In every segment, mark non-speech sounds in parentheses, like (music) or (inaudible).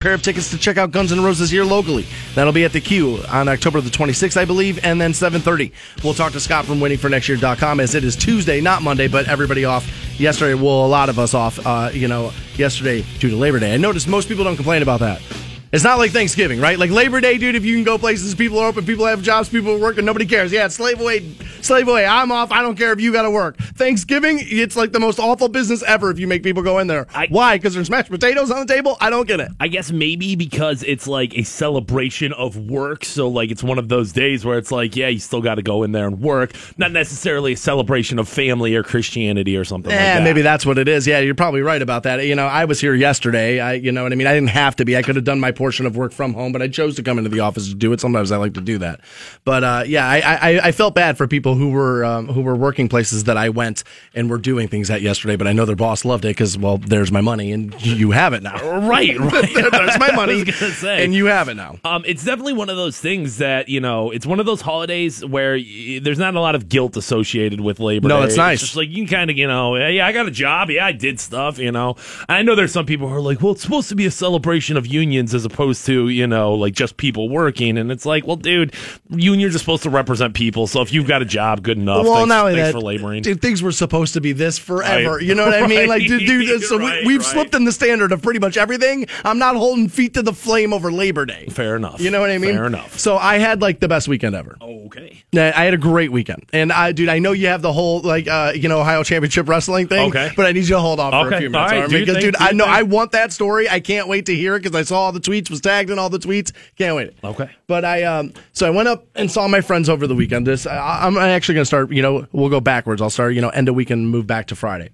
pair of tickets to check out Guns N' Roses here locally. That'll be at the Q on October the 26th, I believe, and then 7:30. We'll talk to Scott from waitingfornextyear.com as it is Tuesday, not Monday, but everybody off yesterday. Well, a lot of us off, uh, you know, yesterday due to Labor Day. I noticed most people don't complain about that. It's not like Thanksgiving, right? Like Labor Day, dude, if you can go places, people are open, people have jobs, people are working, nobody cares. Yeah, slave away, slave away. I'm off. I don't care if you got to work. Thanksgiving, it's like the most awful business ever if you make people go in there. I- Why? Because there's mashed potatoes on the table? I don't get it. I guess maybe because it's like a celebration of work. So, like, it's one of those days where it's like, yeah, you still got to go in there and work. Not necessarily a celebration of family or Christianity or something like Yeah, that. maybe that's what it is. Yeah, you're probably right about that. You know, I was here yesterday. I, you know what I mean? I didn't have to be. I could have done my portion of work from home, but I chose to come into the office to do it. Sometimes I like to do that. But uh, yeah, I, I, I felt bad for people who were um, who were working places that I went and were doing things at yesterday. But I know their boss loved it because well, there's my money and you have it now. (laughs) Right, right. (laughs) there's my money (laughs) was gonna say. and you have it now. Um, it's definitely one of those things that you know. It's one of those holidays where y- there's not a lot of guilt associated with Labor No, Day. it's nice. just like you can kind of, you know, yeah, I got a job, yeah, I did stuff, you know. I know there's some people who are like, well, it's supposed to be a celebration of unions as opposed to, you know, like just people working, and it's like, well, dude, you unions are just supposed to represent people, so if you've got a job, good enough. Well, thanks, not only thanks that, for laboring. dude, things were supposed to be this forever. Right. You know what I mean? Like, dude, dude (laughs) so Right, we, we've right. slipped in the standard of pretty much everything. I'm not holding feet to the flame over Labor Day. Fair enough. You know what I mean? Fair enough. So I had like the best weekend ever. Okay. I had a great weekend, and I, dude, I know you have the whole like, uh, you know, Ohio Championship Wrestling thing. Okay. But I need you to hold off for a Okay. few minutes, All right, all right? do your Because, dude, I know. I want that story. I can't wait to hear it because I saw all the tweets, was tagged in all the tweets. Can't wait. Okay. But I, um, so I went up and saw my friends over the weekend. This, I, I'm actually going to start. You know, we'll go backwards. I'll start. You know, end of weekend, and move back to Friday.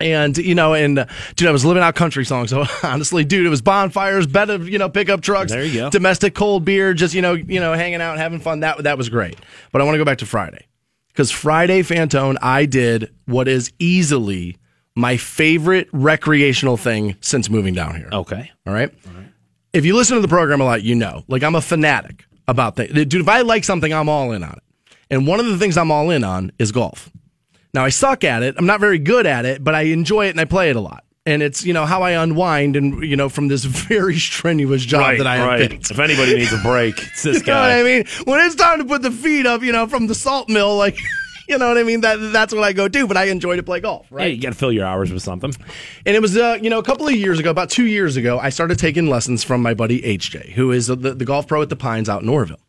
And you know, and uh, dude, I was living out country songs. So (laughs) honestly, dude, it was bonfires, bed of you know pickup trucks, There you go. domestic cold beer, just you know, you know, hanging out, having fun. That that was great. But I want to go back to Friday because Friday, Fantone, I did what is easily my favorite recreational thing since moving down here. Okay. All right. If you listen to the program a lot, you know, like I'm a fanatic about things. Dude, if I like something, I'm all in on it. And one of the things I'm all in on is golf. Now I suck at it. I'm not very good at it, but I enjoy it and I play it a lot. And it's, you know, how I unwind and, you know, from this (laughs) very strenuous job Right, that I have right. picked. If anybody needs a break, it's this (laughs) You know what guy. I mean? When it's time to put the feet up, you know, from the salt mill, like, (laughs) you know what I mean? That That's what I go do, but I enjoy to play golf, right? Hey, you got to fill your hours with something. And it was, uh, you know, a couple of years ago, about two years ago, I started taking lessons from my buddy HJ, who is the, the golf pro at the Pines out in Orrville.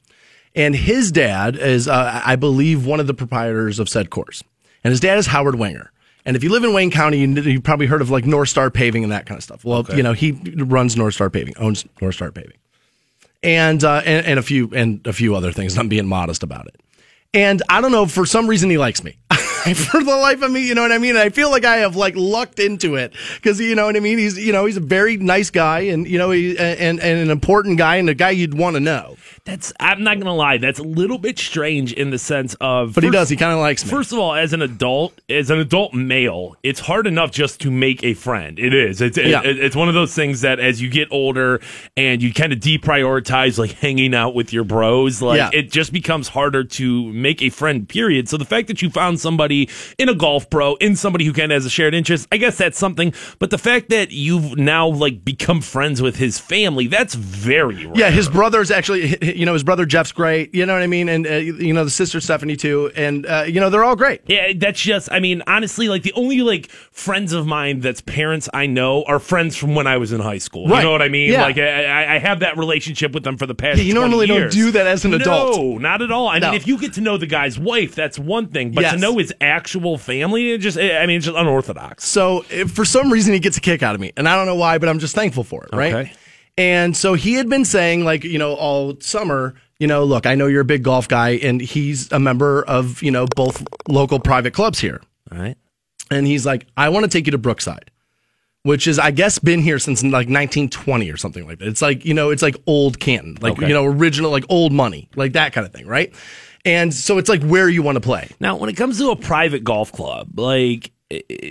And his dad is, uh, I believe, one of the proprietors of said course. And his dad is Howard Wenger. And if you live in Wayne County, you, probably heard of like North Star Paving and that kind of stuff. Well, you know, he runs North Star Paving, owns North Star Paving and, uh, and and a few and a few other things. I'm being modest about it. And I don't know, for some reason he likes me. (laughs) (laughs) for the life of me, you know what I mean? And I feel like I have like lucked into it because you know what I mean. He's you know he's a very nice guy and you know he and and an important guy and a guy you'd want to know. That's I'm not gonna lie. That's a little bit strange in the sense of, But he does. He kind of likes me. First of all, as an adult, as an adult male, it's hard enough just to make a friend. It is. It's Yeah. it- it's one of those things that as you get older and you kind of deprioritize like hanging out with your bros, like Yeah. it just becomes harder to make a friend. Period. So the fact that you found somebody in a golf pro, in somebody who kind of has a shared interest, I guess that's something. But the fact that you've now like become friends with his family, that's very rare. Yeah, his brother's actually, you know, his brother Jeff's great. You know what I mean? And, uh, you know, the sister Stephanie too. And, uh, you know, they're all great. Yeah, that's just. I mean, honestly, like the only like friends of mine that's parents I know are friends from when I was in high school. Right. You know what I mean? Yeah. Like I, I- have that relationship with them for the past. Yeah, you 20 normally don't do that as an adult. No, not at all. I No. mean, if you get to know the guy's wife, that's one thing. But to know his actual family, it just. I mean, it's just unorthodox. So if for some reason he gets a kick out of me, and I don't know why, but I'm just thankful for it, right? Okay. And so he had been saying, like, you know, all summer, you know, look, I know you're a big golf guy, and he's a member of, you know, both local private clubs here. All right. And he's like, I want to take you to Brookside, which is, I guess, been here since like 1920 or something like that. It's like, you know, it's like old Canton, like, Okay. you know, original, like old money, like that kind of thing, right? And so it's like where you want to play. Now, when it comes to a private golf club, like.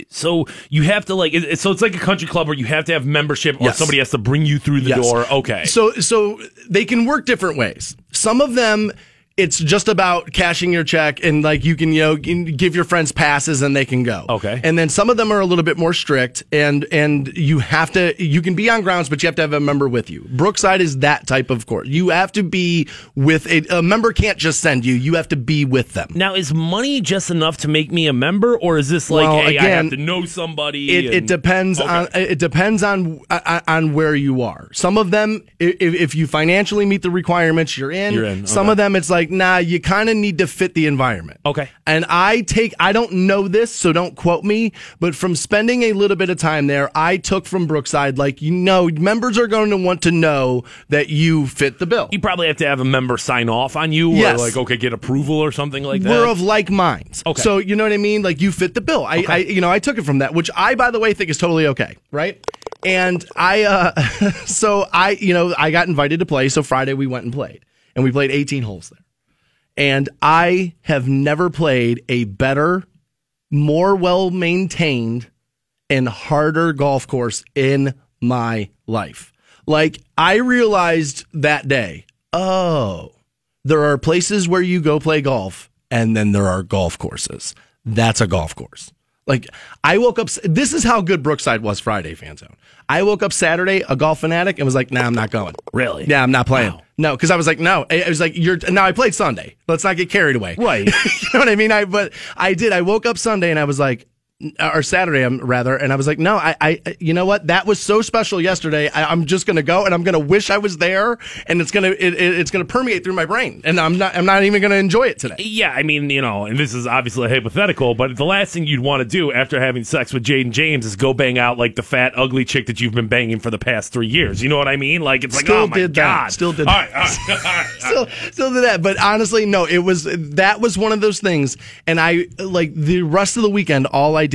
So you have to like so it's like a country club where you have to have membership or Yes. somebody has to bring you through the Yes. door. Okay. So so they can work different ways. Some of them it's just about cashing your check and like you can you know give your friends passes and they can go. Okay. And then some of them are a little bit more strict and and you have to you can be on grounds but you have to have a member with you. Brookside is that type of course. You have to be with a, a member can't just send you. You have to be with them. Now, is money just enough to make me a member, or is this like, Well, hey, I again, have to know somebody? It, it depends Okay. on it depends on on on where you are. Some of them, if, if you financially meet the requirements, you're in. You're in, Some okay. of them, it's like nah, you kind of need to fit the environment. Okay. And I take I don't know this, so don't quote me, but from spending a little bit of time there, I took from Brookside like you know, members are going to want to know that you fit the bill. You probably have to have a member sign off on you, Yes. or like, okay, get approval or something like that. We're of like minds. Okay. So you know what I mean? Like you fit the bill. I, I you know, I took it from that, which I by the way think is totally okay, right? And I uh (laughs) so I you know, I got invited to play, so Friday we went and played. And we played 18 holes there. And I have never played a better, more well maintained and harder golf course in my life. Like I realized that day, oh, there are places where you go play golf and then there are golf courses. That's a golf course. Like I woke up this is how good Brookside was Friday Fantone. I woke up Saturday a golf fanatic and was like, "Nah, I'm not going." Really? Yeah, I'm not playing. Wow. No, cuz I was like, "No." It was like you're now I played Sunday. Let's not get carried away. Right. (laughs) you know what I mean? I but I did. I woke up Sunday and I was like, or Saturday, um, rather, and I was like, no, I, I, you know what? That was so special yesterday. I, I'm just gonna go and I'm gonna wish I was there, and it's gonna, it, it, it's gonna permeate through my brain, and I'm not, I'm not even gonna enjoy it today. Yeah, I mean, you know, and this is obviously hypothetical, but the last thing you'd want to do after having sex with Jayden Jaymes is go bang out like the fat, ugly chick that you've been banging for the past three years. You know what I mean? Like it's like, Still oh my did that. god, Still did All that. right, all right, all right, (laughs) all right. (laughs) still, still did that. But honestly, no, it was that was one of those things. And I like the rest of the weekend, all I did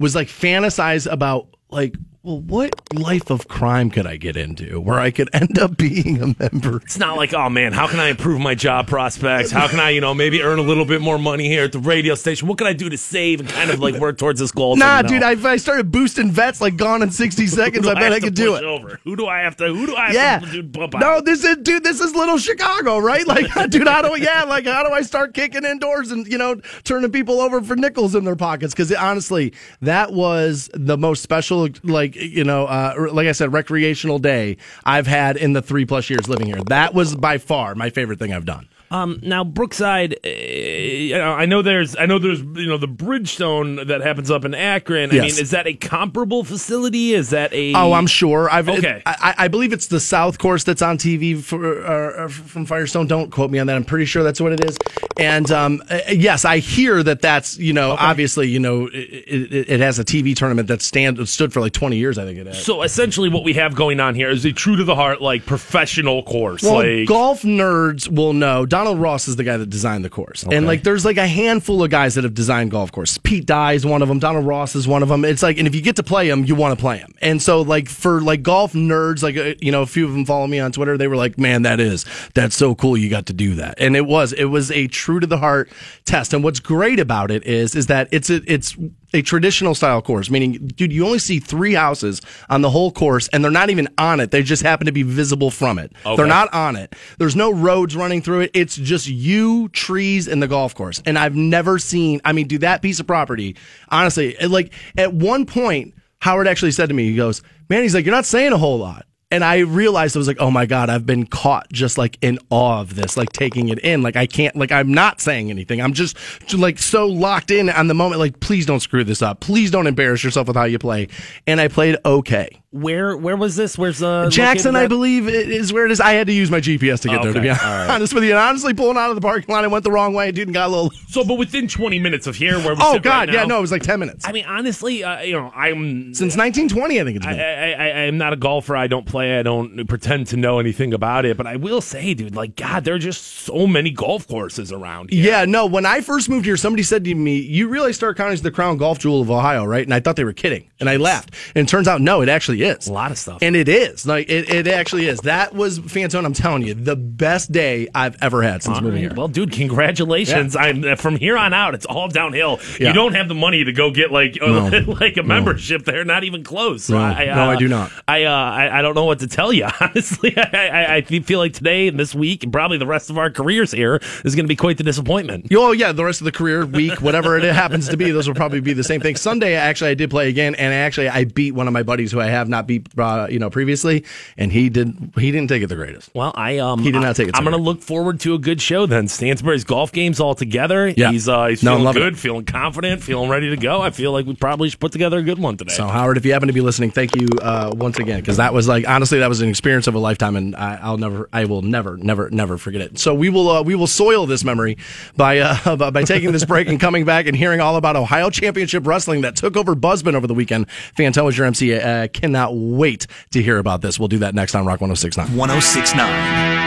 was like fantasize about like, well, what life of crime could I get into where I could (laughs) end up being a member? It's not like, oh man, how can I improve my job prospects? How can I, you know, maybe earn a little bit more money here at the radio station? What can I do to save and kind of like work towards this goal? Nah, dude, I, if I started boosting vets like gone in 60 (laughs) seconds, I bet I could do it. Over? Who do I have to? Who do I have Yeah. to dude, bump out? No, this is dude. This is little Chicago, right? Like, (laughs) dude, how do yeah, like how do I start kicking indoors and you know turning people over for nickels in their pockets? Because honestly, that was the most special, like you know, uh, like I said, recreational day I've had in the three plus years living here. That was by far my favorite thing I've done. Um, now Brookside, uh, I know there's, I know there's, you know, the Bridgestone that happens up in Akron. I Yes. mean, is that a comparable facility? Is that a? Oh, I'm sure. I've Okay. I, I believe it's the South Course that's on TV for uh, uh, from Firestone. Don't quote me on that. I'm pretty sure that's what it is. And um, uh, yes, I hear that that's you know obviously you know it, it, it has a TV tournament that stand stood for like 20 years. I think it has. So essentially, what we have going on here is a true to the heart, like professional course. Well, like, golf nerds will know. Donald Ross is the guy that designed the course, and like there's like a handful of guys that have designed golf courses. Pete Dye is one of them. Donald Ross is one of them. It's like, and if you get to play them, you want to play them. And so, like for like golf nerds, like uh, you know, a few of them follow me on Twitter. They were like, "Man, that is that's so cool. You got to do that." And it was it was a true to the heart test. And what's great about it is is that it's a, it's a traditional style course, meaning, dude, you only see three houses on the whole course, and they're not even on it. They just happen to be visible from it. Okay. They're not on it. There's no roads running through it. It's just you, trees, and the golf course. And I've never seen, I mean, do that piece of property, honestly, it, like at one point, Howard actually said to me, he goes, man, he's like, you're not saying a whole lot. And I realized I was like, oh my God, I've been caught just like in awe of this, like taking it in. Like I can't, like I'm not saying anything. I'm just like so locked in on the moment. Like, please don't screw this up. Please don't embarrass yourself with how you play. And I played okay. where where was this? Where's uh, Jackson, I believe, i- is where it is. I had to use my GPS to get there, to Okay, be all right. honest with you. And honestly, pulling out of the parking lot, I went the wrong way, dude, and got a little. (laughs) So, but within 20 minutes of here, where we Oh, sit God. right yeah, no, it was like 10 minutes. I mean, honestly, uh, you know, I'm Since 1920, I think it's I, been. I, I, I am not a golfer. I don't play. I don't pretend to know anything about it. But I will say, dude, like God, there are just so many golf courses around here. Yeah, no. When I first moved here, somebody said to me, "You realize Stark County is the crown golf jewel of Ohio, right?" And I thought they were kidding, and I laughed. And it turns out, no, it actually is. A lot of stuff. and it is like it, it actually is. That was Fantone. I'm telling you, the best day I've ever had since All moving right. here. Well, dude, congratulations! I'm uh, from here on out. It's all downhill. Yeah. You don't have the money to go get like uh, (laughs) like a membership there. Not even close. No. I, uh, No, I do not. I, uh, I I don't know what to tell you. (laughs) Honestly, I, I, I feel like today and this week and probably the rest of our careers here is going to be quite the disappointment. Oh yeah, the rest of the career week, whatever it (laughs) happens to be, those will probably be the same thing. Sunday, actually, I did play again, and actually, I beat one of my buddies who I have not beat, uh, you know, previously, and he did. He didn't take it the greatest. Well, I um, He did not take it I'm going to look forward to a good show then. Stansbury's golf games all together. Yeah. he's uh, he's No, feeling good, it. feeling confident, feeling ready to go. I feel like we probably should put together a good one today. So Howard, if you happen to be listening, thank you uh, once again because that was like honestly that was an experience of a lifetime, and I, I'll never, I will never, never, never forget it. So we will, uh, we will soil this memory by uh, (laughs) by taking this break and coming back and hearing all about Ohio Championship Wrestling that took over Buzzbin over the weekend. Fantone was your MC. Uh, cannot wait to hear about this. We'll do that next on Rock 106.9. 1069.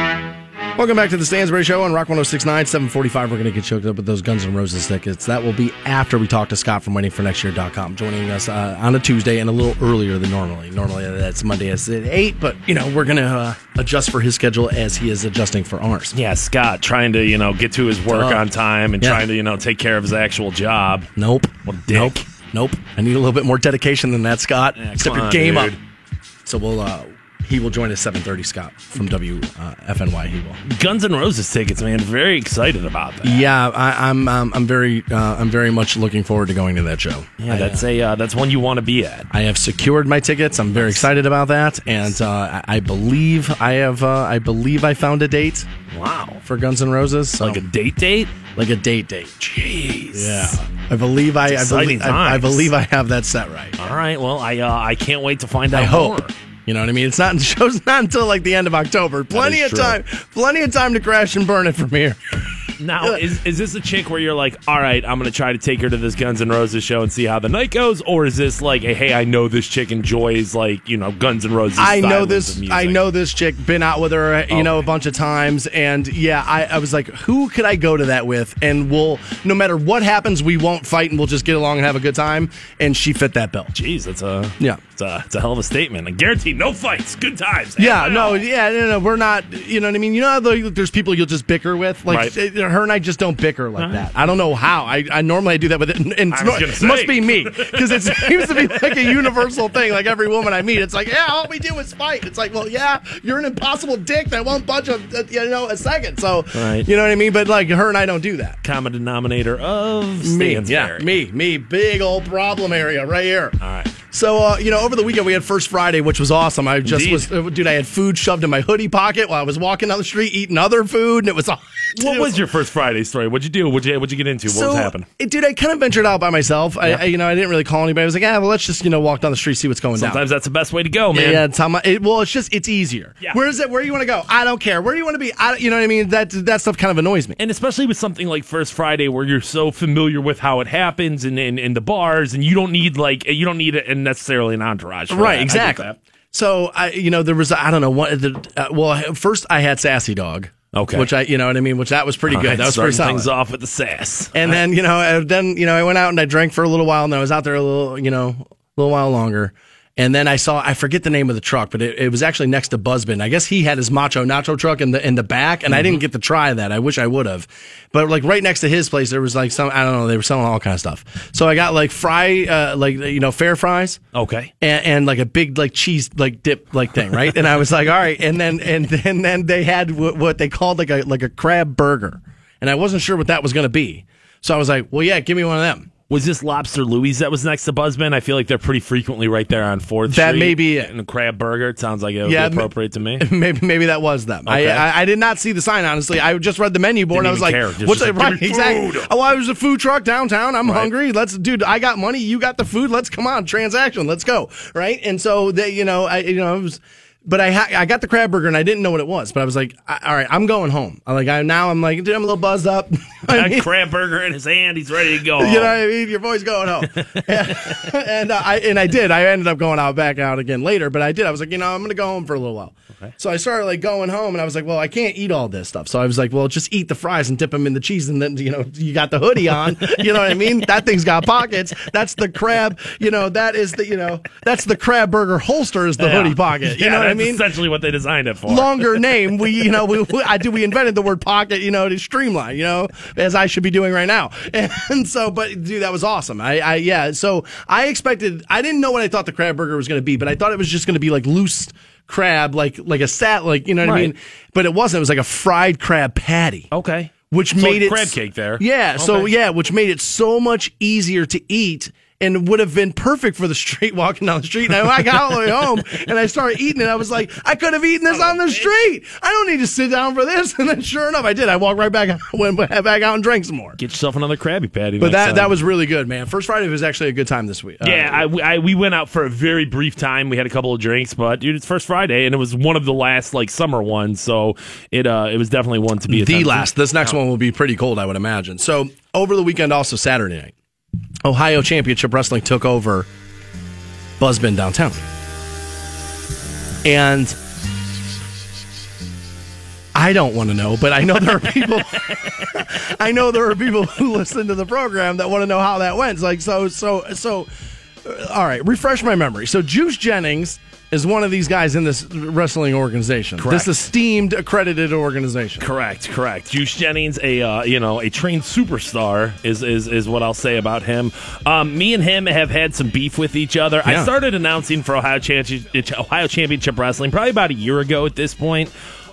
Welcome back to the Stansbury Show on Rock 1069, 745. We're going to get choked up with those Guns N' Roses tickets. That will be after we talk to Scott from waitingfornextyear.com, joining us uh, on a Tuesday and a little earlier than normally. Normally that's Monday at 8, but, you know, we're going to uh, adjust for his schedule as he is adjusting for ours. yeah, Scott trying to you know get to his work Tough. on time and Yeah. trying to you know take care of his actual job. Nope. What a dick. Nope. Nope. I need a little bit more dedication than that, Scott. Yeah, Step your on, game dude. up. So we'll, uh, he will join us 7.30, Scott, from WFNY. He will. Guns N' Roses tickets, man. Very excited about that. Yeah, I, I'm, um, I'm very, uh, I'm very much looking forward to going to that show. Yeah, that's a uh, that's one you want to be at. I have secured my tickets. I'm very excited about that, and uh, I I believe I have. Uh, I believe I found a date Wow, for Guns N' Roses. So, like a date date. like a date date. Jeez. Yeah, I believe I. I believe, I, I believe I have that set right. All right. Well, I uh, I can't wait to find out I hope. more. You know what I mean? It's not (laughs) the show's not until like the end of October. Plenty of true. time. Plenty of time to crash and burn it from here. Now, is, is this a chick where you're like, all right, I'm going to try to take her to this Guns N' Roses show and see how the night goes? Or is this like, a, hey, I know this chick enjoys, like, you know, Guns N' Roses I know this. I know this chick. Been out with her, uh, you oh, know, a bunch of times, and yeah, I, I was like, who could I go to that with? And we'll, no matter what happens, we won't fight, and we'll just get along and have a good time. And she fit that bill. Jeez, that's a, Yeah. It's a, it's a hell of a statement. I guarantee no fights, good times. Yeah, no, yeah, no, no, we're not. You know what I mean? You know, how the, there's people you'll just bicker with. Like Right. Uh-huh. uh, her and I just don't bicker like that. I don't know how. I, I normally I do that with it, and, it's I was gonna it must be me because (laughs) it seems to be like a universal thing. Like every woman I meet, it's like, yeah, all we do is fight. It's like, well, yeah, you're an impossible dick that won't budge a, a you know a second. So Right. you know what I mean? But like her and I don't do that. Common denominator of Me, yeah, me, me, big old problem area right here. All right. So, uh, you know, over the weekend we had First Friday, which was awesome. I just Indeed. was, uh, dude, I had food shoved in my hoodie pocket while I was walking down the street eating other food, and it was all. (laughs) What was your first Friday story? What'd you do? What'd you, what'd you get into? What was happening? it- dude, I kind of ventured out by myself. I, Yeah. I, you know, I didn't really call anybody. I was like, yeah, well, let's just, you know, walk down the street, see what's going on. Sometimes down. that's the best way to go, man. Yeah, it's how my, it, well, it's just, it's easier. Yeah. Where is it? Where do you want to go? I don't care. Where do you want to be? I, you know what I mean? That, that stuff kind of annoys me. And especially with something like First Friday, where you're so familiar with how it happens and in, in the bars, and you don't need like you don't need a, necessarily an. For Right, get exactly. that. So I, you know, there was I don't know what. The, uh, well, first I had Sassy Dog. Okay. Which I, you know what I mean. Which that was pretty good. right, that was pretty solid. things off with the sass. And then you know, uh, then you know, I went out and I drank for a little while, and I was out there a little, you know, a little while longer. And then I saw, I forget the name of the truck, but it, it was actually next to Buzzbin. I guess he had his Macho Nacho truck in the in the back, and I didn't get to try that. I wish I would have. But like right next to his place, there was like some, I don't know, they were selling all kind of stuff. So I got like fry, uh, like you know, fair fries Okay. and, and like a big like cheese like dip like thing, right? and I was like, all right. And then and then then they had what, what they called like a like a crab burger, and I wasn't sure what that was going to be. So I was like, well, yeah, give me one of them. Was this Lobster Louis that was next to Buzzbin? I feel like they're pretty frequently right there on Fourth That Street. may be it. And crab burger. It sounds like it would Yeah, be ma- appropriate to me. (laughs) maybe maybe that was them. Okay. I, I I did not see the sign honestly. I just read the menu board. Didn't and I was like, care. What's like? Right, exactly. Oh, I was a food truck downtown. I'm Right. hungry. Let's, dude. I got money. You got the food. Let's come on, transaction. Let's go. Right. And so they, you know, I, you know, it was. But I ha- I got the crab burger and I didn't know what it was. But I was like, all right, I'm going home. I'm like I now I'm like, dude, I'm a little buzzed up. (laughs) I mean, a crab burger in his hand. He's ready to go. (laughs) you know what I mean? Your boy's going home, (laughs) and uh, I and I did. I ended up going out back out again later, but I did. I was like, you know, I'm gonna go home for a little while. So I started like going home, and I was like, well, I can't eat all this stuff. So I was like, well, just eat the fries and dip them in the cheese, and then you know, you got the hoodie on. You know what I mean? That thing's got pockets. That's the crab. You know, that is the you know, that's the crab burger holster is the Yeah. hoodie pocket. You Yeah, know what I mean? Essentially what they designed it for. longer name. We, you know, we, (laughs) we I do. We invented the word pocket, you know, to streamline, you know, as I should be doing right now. (laughs) And so, but dude, that was awesome. I, I, yeah. So I expected. I didn't know what I thought the crab burger was going to be, but I thought it was just going to be like loose crab, like like a sat, like you know what I mean. But it wasn't. It was like a fried crab patty. Okay. which So made like it crab cake there. Yeah, so yeah, which made it so much easier to eat. And would have been perfect for the street walking down the street. And I got all the way home and I started eating it. I was like, I could have eaten this on the street. I don't need to sit down for this. (laughs) And then sure enough, I did. I walked right back, (laughs) went back out and drank some more. Get yourself another Krabby Patty. But that time. that was really good, man. First Friday was actually a good time this week. Uh, Yeah, I, I- we went out for a very brief time. We had a couple of drinks, but dude, it's first Friday, and it was one of the last like summer ones, so it uh it was definitely one to be the last. This next one will be pretty cold, I would imagine. So over the weekend, also Saturday night, Ohio Championship Wrestling took over Buzzbin downtown, and I don't want to know, but I know there are people. (laughs) I know there are people who listen to the program that want to know how that went. It's like so, so, so. uh, all right, refresh my memory. So Juice Jennings is one of these guys in this wrestling organization, Correct. this esteemed accredited organization. Correct, correct. Juice Jennings, a uh, you know a trained superstar, is is is what I'll say about him. Um, me and him have had some beef with each other. I started announcing for Ohio Championship, Ohio Championship Wrestling probably about a year ago at this point.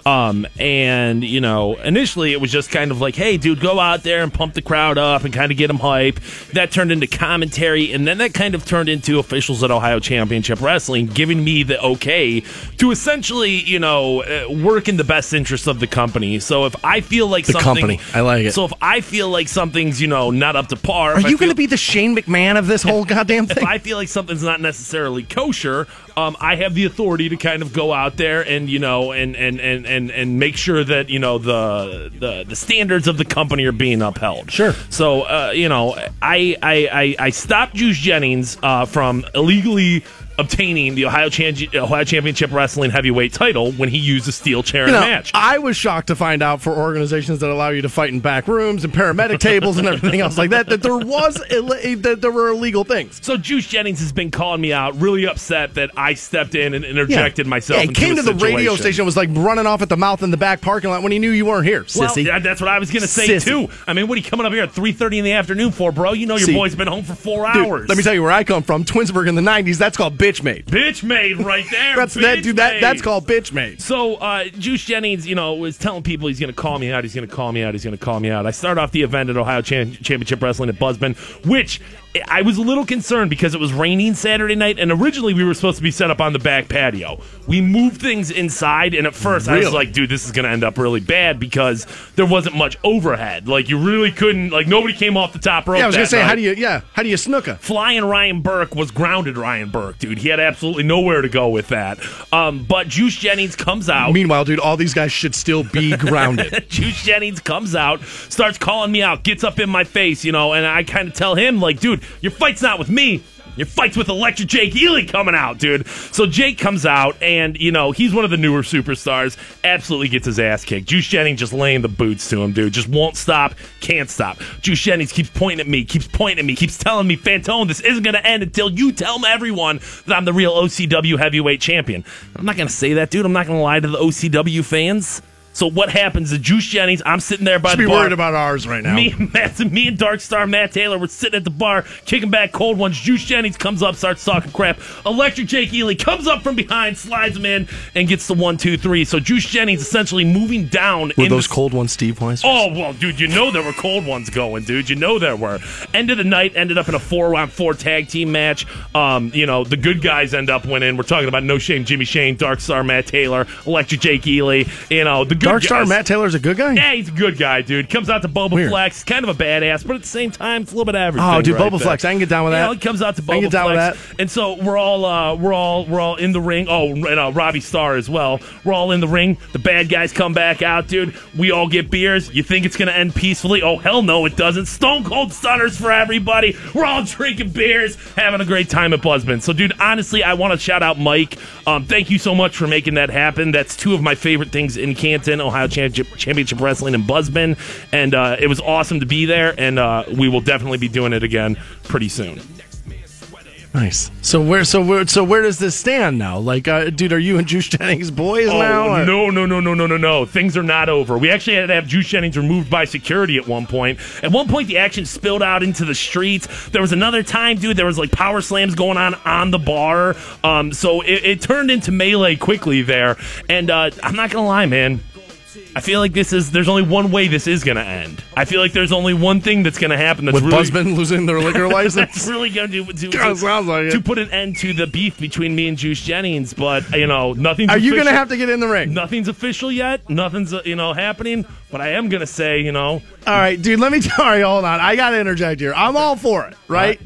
Um, and you know, initially it was just kind of like, hey, dude, go out there and pump the crowd up and kind of get them hype. That turned into commentary, and then that kind of turned into officials at Ohio Championship Wrestling giving me the okay to essentially, you know, uh, work in the best interest of the company. So if I feel like The something, company. I like it. So if I feel like something's, you know, not up to par, Are you going to be the Shane McMahon of this (laughs) whole goddamn thing? if? I feel like something's not necessarily kosher, um, I have the authority to kind of go out there and you know and and and and, and make sure that you know the, the the standards of the company are being upheld. Sure. So uh, you know, I I I, I stopped Juice Jennings uh, from illegally. Obtaining the Ohio, Chan- Ohio Championship Wrestling Heavyweight title when he used a steel chair you in know, a match. I was shocked to find out for organizations that allow you to fight in back rooms and paramedic tables and everything else like that that there was Ill- that there were illegal things. So Juice Jennings has been calling me out, really upset that I stepped in and interjected myself. Yeah, he came to the radio station and was like running off at the mouth in the back parking lot when he knew you weren't here, sissy. yeah, that's what I was going to say Sissy. too. I mean, what are you coming up here at three thirty in the afternoon for, bro? You know your See, boy's been home for four Dude, hours. let me tell you where I come from, Twinsburg in the '90s. That's called bitch made. bitch made right there. (laughs) That's that, dude. That that's called bitch made. So, uh, Juice Jennings, you know, was telling people he's going to call me out. He's going to call me out. He's going to call me out. I start off the event at Ohio Chan- Championship Wrestling at Buzzbin, which I was a little concerned because it was raining Saturday night, and originally we were supposed to be set up on the back patio. We moved things inside, and at first I was like, dude, this is going to end up really bad because there wasn't much overhead. Like, you really couldn't, like, nobody came off the top rope. Yeah, I was gonna say, night. how do you? Yeah, how do you snooker? Flying Ryan Burke was grounded Ryan Burke, dude. He had absolutely nowhere to go with that. Um, but Juice Jennings comes out. Meanwhile, dude, all these guys should still be (laughs) grounded. Juice Jennings comes out, starts calling me out, gets up in my face, you know, and I kind of tell him, like, dude, your fight's not with me. Your fight's with Electric Jake Ely coming out, dude. So Jake comes out, and, you know, he's one of the newer superstars. Absolutely gets his ass kicked. Juice Jennings just laying the boots to him, dude. Just won't stop, can't stop. Juice Jennings keeps pointing at me, keeps pointing at me, keeps telling me, Fantone, this isn't to end until you tell everyone that I'm the real OCW heavyweight champion. I'm not to say that, dude. I'm not to lie to the OCW fans. So what happens to Juice Jennings? I'm sitting there by Should the be bar. worried about ours right now. Me, and (laughs) Matt, me and Dark Star Matt Taylor were sitting at the bar, kicking back cold ones. Juice Jennings comes up, starts talking crap. Electric Jake Ely comes up from behind, slides him in, and gets the one, two, three. So Juice Jennings essentially moving down. Were in those the, cold ones, Steve Weiss? Oh well, dude, you know there were cold ones going, dude. You know there were. End of the night ended up in a four on four tag team match. Um, you know the good guys end up winning. We're talking about No Shame Jimmy Shane, Dark Star Matt Taylor, Electric Jake Ely. You know the good Dark Star. Matt Taylor's a good guy. Yeah, he's a good guy, dude. Comes out to Boba Weird. Flex, kind of a badass, but at the same time, it's a little bit average. Oh, dude, right Boba there. Flex, I can get down with You that. know, he comes out to I can get down with Flex, and so we're all uh, we're all we're all in the ring. Oh, and uh, Robbie Starr as well. We're all in the ring. The bad guys come back out, dude. We all get beers. You think it's gonna end peacefully? Oh hell no, it doesn't. Stone Cold Stunners for everybody. We're all (laughs) drinking beers, having a great time at Buzzbin. So, dude, honestly, I want to shout out Mike. Um, thank you so much for making that happen. That's two of my favorite things in Canton, Ohio Championship, Championship Wrestling in Buzzbin, and uh, it was awesome to be there. And uh, we will definitely be doing it again pretty soon. Nice. So where so where so where does this stand now? Like, uh, dude, are you and Juice Jennings boys now? Oh or- no no no no no no no! Things are not over. We actually had to have Juice Jennings removed by security at one point. At one point, the action spilled out into the streets. There was another time, dude. There was like power slams going on on the bar. Um, so it, it turned into melee quickly there. And uh, I'm not gonna lie, man. I feel like this is. There's only one way this is gonna end. I feel like there's only one thing that's gonna happen. That's With really, Buzzbin losing their liquor (laughs) that's really going to, to, Kinda sounds like it. to put an end to the beef between me and Juice Jennings. But you know, nothing's. Are you gonna have to get in the ring? Nothing's official yet. Nothing's uh, you know happening. But I am gonna say, you know, All right, dude. Let me. (laughs) All right, hold on. I gotta interject here. I'm all for it, right?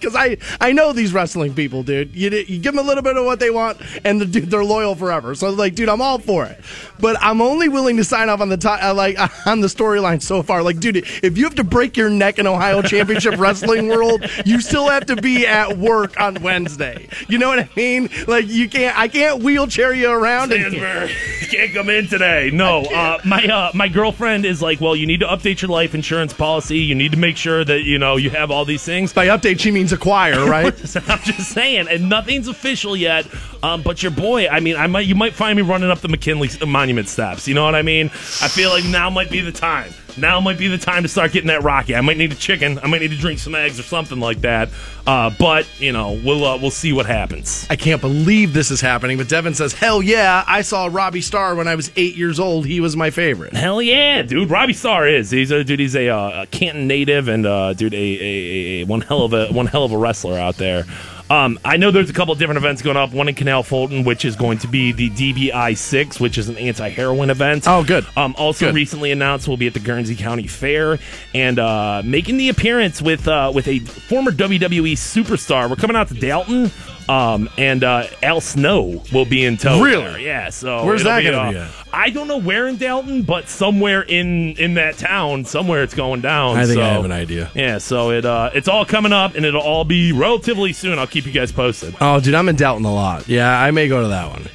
Because I I know these wrestling people, dude. You, you give them a little bit of what they want, and the, dude, they're loyal forever. So like, dude, I'm all for it. But I'm only willing to sign off on the top, uh, like (laughs) on the storyline so far. Like, dude, if you have to break your neck in Ohio Championship (laughs) Wrestling World, you still have to be at work on Wednesday. You know what I mean? Like, you can't. I can't wheelchair you around. and- Stansbury can't come in today. No, uh, my uh, my girlfriend is like, well, you need to update your life insurance policy. You need to make sure that you know you have all these things. By update, she means acquire, (laughs) right? I'm just saying, and nothing's official yet. Um, but your boy, I mean, I might you might find me running up the McKinley Monument steps. You know what I mean? I feel like now might be the time. Now might be the time to start getting that rocky. I might need a chicken. I might need to drink some eggs or something like that. Uh, but you know, we'll uh, we'll see what happens. I can't believe this is happening. But Devin says, hell yeah, I saw Robbie Starr when I was eight years old. He was my favorite. Hell yeah, dude! Robbie Starr is he's a dude. He's a, uh, a Canton native and uh, dude, a, a, a, a one hell of a one hell of a wrestler out there. Um, I know there's a couple of different events going up. One in Canal Fulton, which is going to be the DBI six, which is an anti-heroin event. Oh, good. Um, also Good. recently announced will be at the Guernsey County Fair and uh, making the appearance with uh, with a former WWE superstar. We're coming out to Dalton. Um, and uh, Al Snow will be in tow. Really? there. Yeah. So Where's that gonna uh, be at? I don't know where in Dalton, but somewhere in in that town, somewhere it's going down. I think so, I have an idea. Yeah, so it uh, it's all coming up, and it'll all be relatively soon. I'll keep you guys posted. Oh, dude, I'm in Dalton a lot. Yeah, I may go to that one.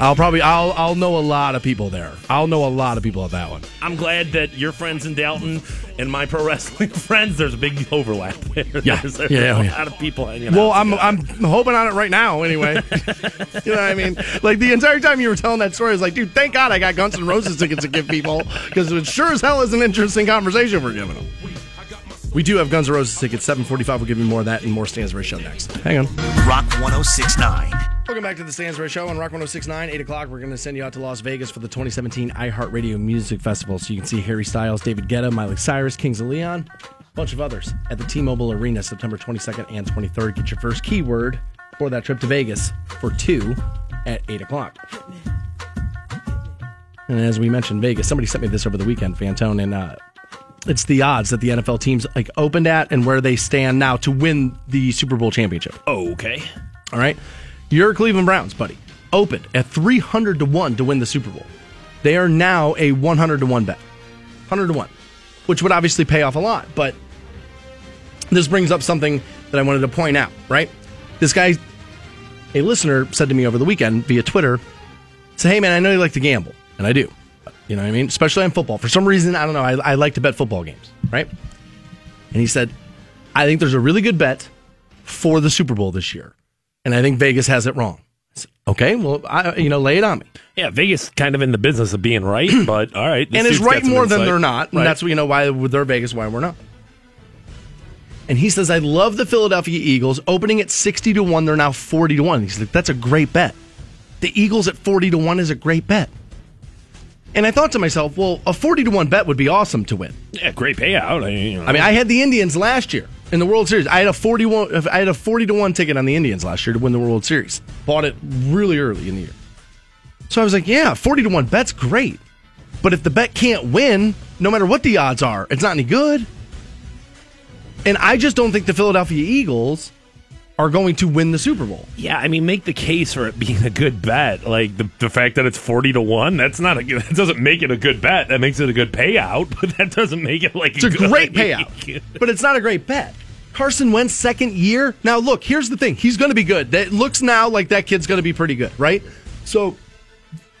I'll probably I'll I'll know a lot of people there. I'll know a lot of people at that one. I'm glad that your friends in Dalton and my pro wrestling (laughs) friends, there's a big overlap (laughs) there. Yeah. there's, there's Yeah, a yeah. lot of people hanging Well, out. I'm together. I'm hoping on it right now. Anyway, (laughs) you know what I mean. Like the entire time you were telling that story, I was like, dude, thank God I got Guns N' Roses tickets to give people because it sure as hell is an interesting conversation we're giving them. We do have Guns N' Roses tickets. 745. We'll give you more of that and more Stansbury Show next. Hang on. Rock 1069. Welcome back to the Stansbury Show on Rock 1069, 8 o'clock. We're going to send you out to Las Vegas for the 2017 iHeartRadio Music Festival. So you can see Harry Styles, David Guetta, Miley Cyrus, Kings of Leon, a bunch of others at the T Mobile Arena September 22nd and 23rd. Get your first keyword for that trip to Vegas for two at 8 o'clock. And as we mentioned, Vegas, somebody sent me this over the weekend, Fantone, and uh, it's the odds that the NFL teams like opened at and where they stand now to win the Super Bowl championship. okay. All right. Your Cleveland Browns, buddy, opened at 300 to 1 to win the Super Bowl. They are now a 100 to 1 bet. 100 to 1, which would obviously pay off a lot. But this brings up something that I wanted to point out, right? This guy, a listener, said to me over the weekend via Twitter, say, hey, man, I know you like to gamble. And I do. You know what I mean? Especially on football. For some reason, I don't know, I, I like to bet football games, right? And he said, I think there's a really good bet for the Super Bowl this year. And I think Vegas has it wrong. Said, okay, well, I, you know, lay it on me. Yeah, Vegas kind of in the business of being right, (clears throat) but all right. and it's right more than they're not. And Right. that's you know why they're Vegas, why we're not. And he says, I love the Philadelphia Eagles opening at 60 to 1. They're now 40 to 1. He's like, that's a great bet. The Eagles at 40 to 1 is a great bet. And I thought to myself, well, a 40 to 1 bet would be awesome to win. yeah, great payout. I you know. I mean, I had the Indians last year in the World Series. I had a 41 I had a 40 to 1 ticket on the Indians last year to win the World Series. Bought it really early in the year. So I was like, yeah, 40 to 1 bet's great. But if the bet can't win, no matter what the odds are, it's not any good. And I just don't think the Philadelphia Eagles are going to win the Super Bowl. Yeah, I mean, make the case for it being a good bet. Like the, the fact that it's forty to one, that's not a. (laughs) That doesn't make it a good bet. That makes it a good payout, (laughs) but that doesn't make it like It's a great (laughs) payout, but it's not a great bet. Carson Wentz second year. Now look, here's the thing: he's going to be good. That looks now like that kid's going to be pretty good, right? So,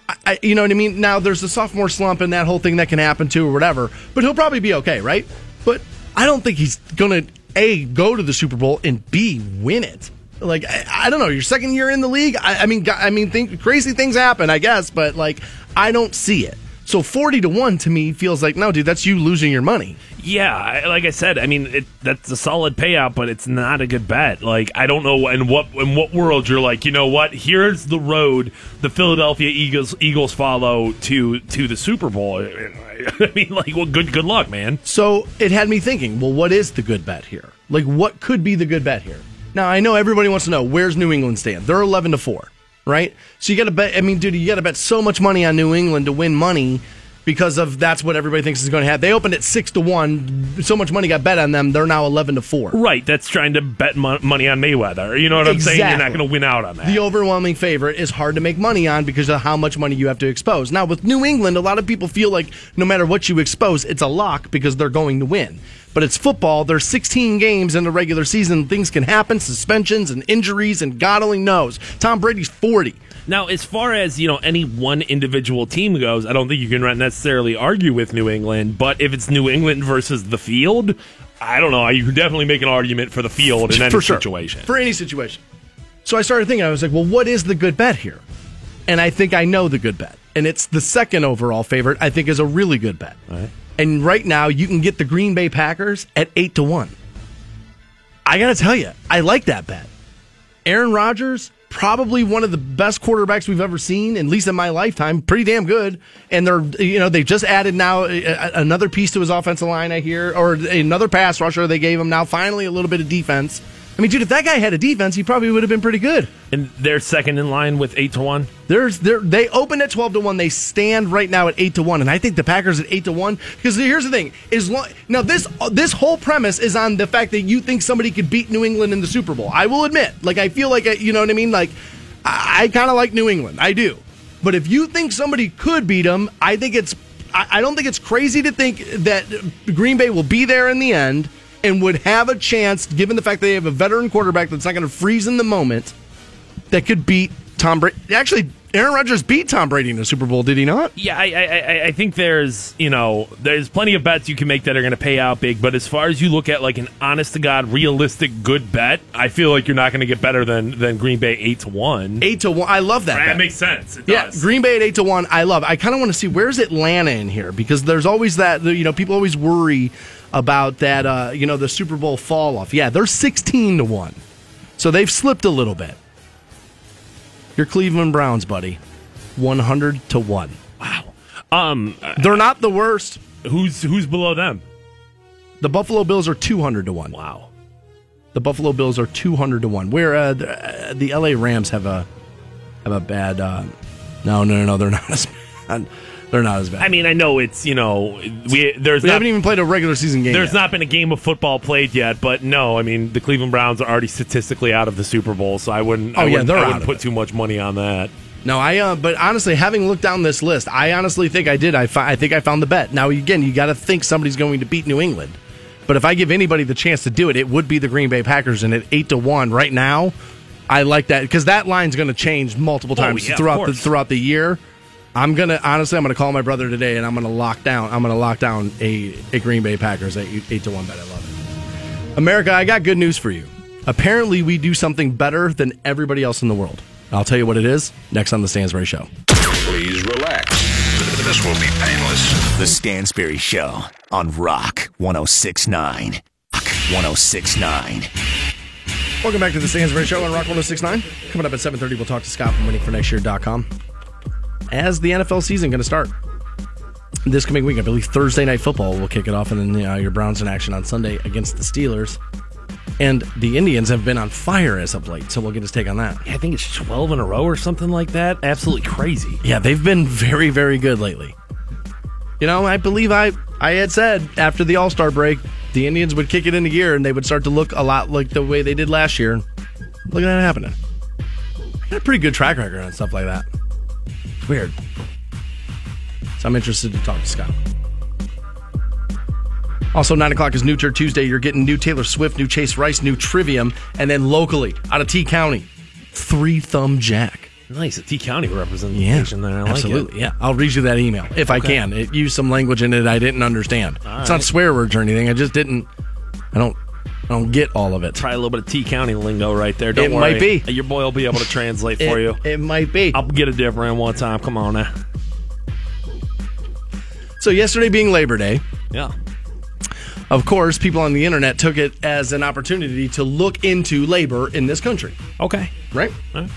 I, I, you know what I mean. Now there's the sophomore slump and that whole thing that can happen too, or whatever. But he'll probably be okay, right? But I don't think he's going to A, go to the Super Bowl, and B, win it. Like, I, I don't know, your second year in the league, I, I mean, I mean, think, crazy things happen, I guess, but like, I don't see it. So 40 to 1 to me feels like, no, dude, that's you losing your money. Yeah, I- like I said, I mean it, that's a solid payout, but it's not a good bet. Like I don't know in what in what world you're like, you know what? Here's the road the Philadelphia Eagles Eagles follow to to the Super Bowl. (laughs) I mean, like, well, good good luck, man. So it had me thinking, well, what is the good bet here? Like, what could be the good bet here? Now, I know everybody wants to know where's New England stand. They're 11 to 4, right? So you got to bet, I mean, dude, you got to bet so much money on New England to win money because of that's what everybody thinks is going to happen. They opened at 6 to 1. So much money got bet on them. They're now 11 to 4. Right, that's trying to bet mo- money on Mayweather. You know what I'm saying? You're not going to win out on that. The overwhelming favorite is hard to make money on because of how much money you have to expose. Now, with New England, a lot of people feel like no matter what you expose, it's a lock because they're going to win. But it's football. There's 16 games in the regular season. Things can happen, suspensions and injuries, and God only knows. Tom Brady's 40. Now, as far as you know, any one individual team goes, I don't think you can necessarily argue with New England. But if it's New England versus the field, I don't know. You can definitely make an argument for the field in any for sure. situation. For any situation. So I started thinking, I was like, well, what is the good bet here? And I think I know the good bet. And it's the second overall favorite, I think is a really good bet. And right now, you can get the Green Bay Packers at 8 to 1. I got to tell you, I like that bet. Aaron Rodgers, probably one of the best quarterbacks we've ever seen, at least in my lifetime. Pretty damn good. And they're, you know, they've just added now uh, another piece to his offensive line, I hear, or another pass rusher they gave him now. Finally, a little bit of defense. I mean, dude, if that guy had a defense, he probably would have been pretty good. and they're second in line with eight to one. There's there they opened at twelve to one. They stand right now at eight to one, and I think the Packers at eight to one. Because here's the thing: is lo- now this this whole premise is on the fact that you think somebody could beat New England in the Super Bowl. I will admit, like I feel like I, you know what I mean. Like I, I kind of like New England, I do. But if you think somebody could beat them, I think it's I, I don't think it's crazy to think that Green Bay will be there in the end and would have a chance, given the fact that they have a veteran quarterback that's not going to freeze in the moment that could beat Tom Brady. Actually, Aaron Rodgers beat Tom Brady in the Super Bowl, did he not? Yeah, I, I, I- I think there's you know there's plenty of bets you can make that are going to pay out big, but as far as you look at like an honest to god realistic good bet, I feel like you're not going to get better than than Green Bay eight to one. Eight to one. I love that. That bet. makes sense. It yeah, does. Green Bay at eight to one. I love. I kind of want to see where's Atlanta in here because there's always that. You know, people always worry about that. Uh, you know, the Super Bowl fall off. Yeah, they're sixteen to one, so they've slipped a little bit. Your Cleveland Browns, buddy, one hundred to one. Wow. Um, They're not the worst. who's who's below them? The Buffalo Bills are two hundred to one. Wow. The Buffalo Bills are two hundred to one. Where uh, the, uh, the L.A. Rams have a have a bad. Uh, no, no, no, no. They're not as bad. They're not as bad. I mean, I know it's you know we there's we not haven't even played a regular season game. there's yet. not been a game of football played yet, but no, I mean the Cleveland Browns are already statistically out of the Super Bowl, so I wouldn't. Oh, I yeah, wouldn't, they're I wouldn't put it. too much money on that. No, I. Uh, but honestly, having looked down this list, I honestly think I did. I, fi- I think I found the bet. Now again, you got to think somebody's going to beat New England. But if I give anybody the chance to do it, it would be the Green Bay Packers. And at eight to one right now, I like that because that line's going to change multiple Oh, times yeah, throughout the throughout the year. I'm gonna honestly, I'm gonna call my brother today, and I'm gonna lock down. I'm gonna lock down a, a Green Bay Packers at eight, eight to one bet. I love it. America, I got good news for you. Apparently, we do something better than everybody else in the world. I'll tell you what it is next on the Stansbury Show. Please relax. This will be painless. The Stansbury Show on Rock 1069. Rock 1069. Welcome back to the Stansbury Show on Rock 1069. Coming up at 7.30, we'll talk to Scott from waitingfornextyear.com. As the NFL season going to start this coming week, I believe Thursday Night Football will kick it off, and then uh, your Browns in action on Sunday against the Steelers. And the Indians have been on fire as of late, so we'll get his take on that. I think it's 12 in a row or something like that. Absolutely crazy. Yeah, they've been very, very good lately. You know, I believe I I had said after the All Star break, the Indians would kick it into gear and they would start to look a lot like the way they did last year. Look at that happening. Got a pretty good track record on stuff like that. It's weird. So I'm interested to talk to Scott. Also, 9 o'clock is New Tour Tuesday. You're getting new Taylor Swift, new Chase Rice, new Trivium, and then locally, out of T County, Three Thumb Jack. Nice. A T County Yeah, representation there. I like absolutely. it. Yeah, I'll read you that email if I can. It used some language in it I didn't understand. it's not swear words or anything. I just didn't. I don't. I don't get all of it. Try a little bit of T County lingo right there. Don't It worry. might be. Your boy will be able to translate for you. It might be. I'll get a different one time. Come on now. So yesterday being Labor Day, Yeah. of course, people on the internet took it as an opportunity to look into labor in this country, Okay. right? And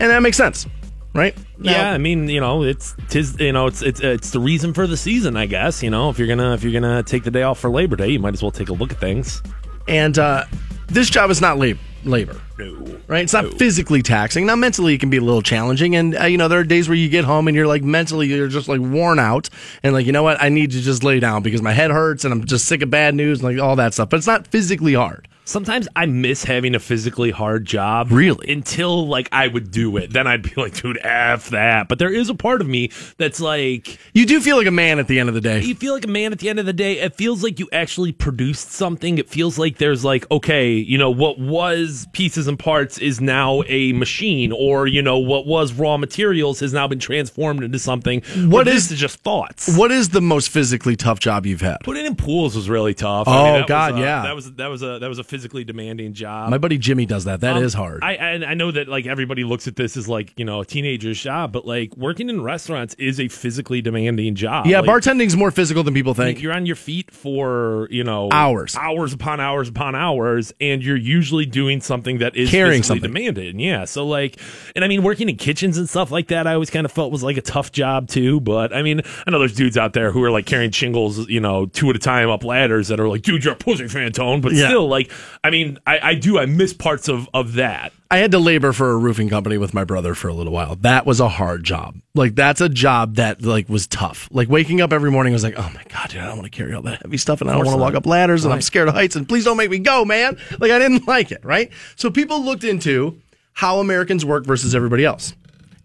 that makes sense, right? Now- yeah, I mean, you know, it's tis, you know, it's it's it's the reason for the season, I guess. You know, if you're gonna if you're gonna take the day off for Labor Day, you might as well take a look at things. And uh, this job is not lab- labor. No. right? It's not physically taxing. Now, mentally, it can be a little challenging. And, uh, you know, there are days where you get home and you're like mentally, you're just like worn out. And like, you know what? I need to just lay down because my head hurts and I'm just sick of bad news and like all that stuff. But it's not physically hard. Sometimes I miss having a physically hard job. Really? Until like I would do it. Then I'd be (laughs) like, dude, F that. But there is a part of me that's like You do feel like a man at the end of the day. you feel like a man at the end of the day. It feels like you actually produced something. It feels like there's like, okay, you know, what was pieces and parts is now a machine, or you know, what was raw materials has now been transformed into something. What is Or this is just thoughts? What is the most physically tough job you've had? Putting in pools was really tough. Oh, that was, God, uh, yeah. that was that was a that was a physically demanding job. My buddy Jimmy does that. That is Um, hard. I and I know that like everybody looks at this as like you know a teenager's job, but like working in restaurants is a physically demanding job. yeah, Like, bartending's more physical than people think. You're on your feet for you know Hours. hours upon hours upon hours, and you're usually doing something that is Carrying physically something. demanded. Yeah, so like, and I mean, working in kitchens and stuff like that, I always kind of felt was like a tough job too. But I mean, I know there's dudes out there who are like carrying shingles, you know, two at a time up ladders that are like, dude, you're a pussy Fantone. But Yeah. still, like, I mean, I, I do I miss parts of of that. I had to labor for a roofing company with my brother for a little while. That was a hard job. Like that's a job that like was tough. Like waking up every morning I was like, "Oh my god, dude, I don't want to carry all that heavy stuff and I don't want to walk up ladders and I'm scared of heights and please don't make me go, man." Like I didn't (laughs) like it, right? So people looked into how Americans work versus everybody else.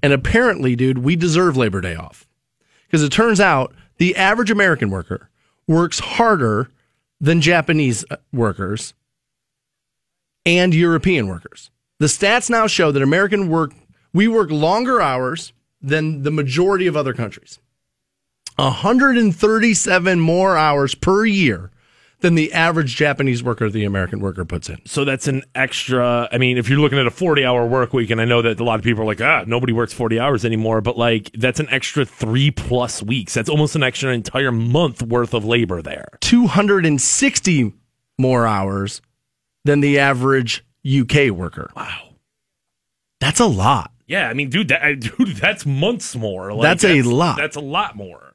And apparently, dude, we deserve Labor Day off. Because it turns out the average American worker works harder than Japanese uh, workers and European workers. The stats now show that American work we work longer hours than the majority of other countries. 137 more hours per year than the average Japanese worker the American worker puts in. So that's an extra. I mean, if you're looking at a 40 hour work week, and I know that a lot of people are like, ah, nobody works 40 hours anymore, but like that's an extra three plus weeks. That's almost an extra entire month worth of labor there. 260 more hours than the average UK worker. Wow. That's a lot. Yeah, I mean, dude, that, (laughs) dude, that's months more. Like, That's a lot. That's a lot more.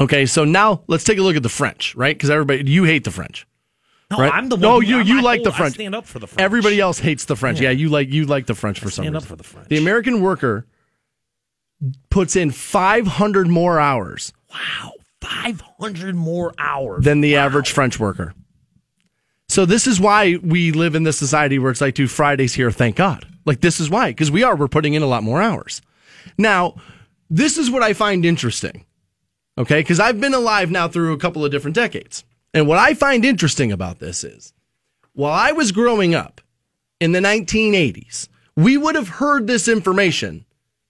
Okay, so now let's take a look at the French, right? Because everybody, you hate the French. No, Right? I'm the one. No, who- you- I'm- you I like hold- the French. I stand up for the French. Everybody else hates the French. Yeah, you like you like the French for some stand up reason. for the French. The American worker puts in 500 more hours Wow, 500 more hours than the Wow. average French worker. So this is why we live in this society where it's like, dude, Friday's here, thank God. Like this is why, because we are, we're putting in a lot more hours. Now, this is what I find interesting. Okay, because I've been alive now through a couple of different decades. And what I find interesting about this is while I was growing up in the 1980s, we would have heard this information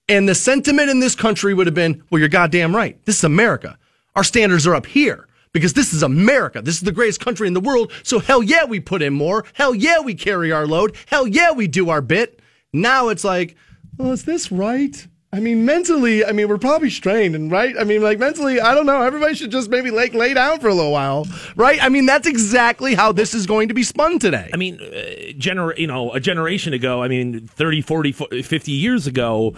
and the sentiment in this country would have been, well, you're goddamn right. This is America. Our standards are up here because this is America. This is the greatest country in the world. So hell yeah, we put in more. Hell yeah, we carry our load. Hell yeah, we do our bit. Now it's like, well, is this right? I mean, mentally, I mean, we're probably strained, and right? I mean, like mentally, I don't know. Everybody should just maybe like lay down for a little while, right? I mean, that's exactly how this is going to be spun today. I mean, uh, gener- you know, a generation ago, I mean, 30, 40, 50 years ago,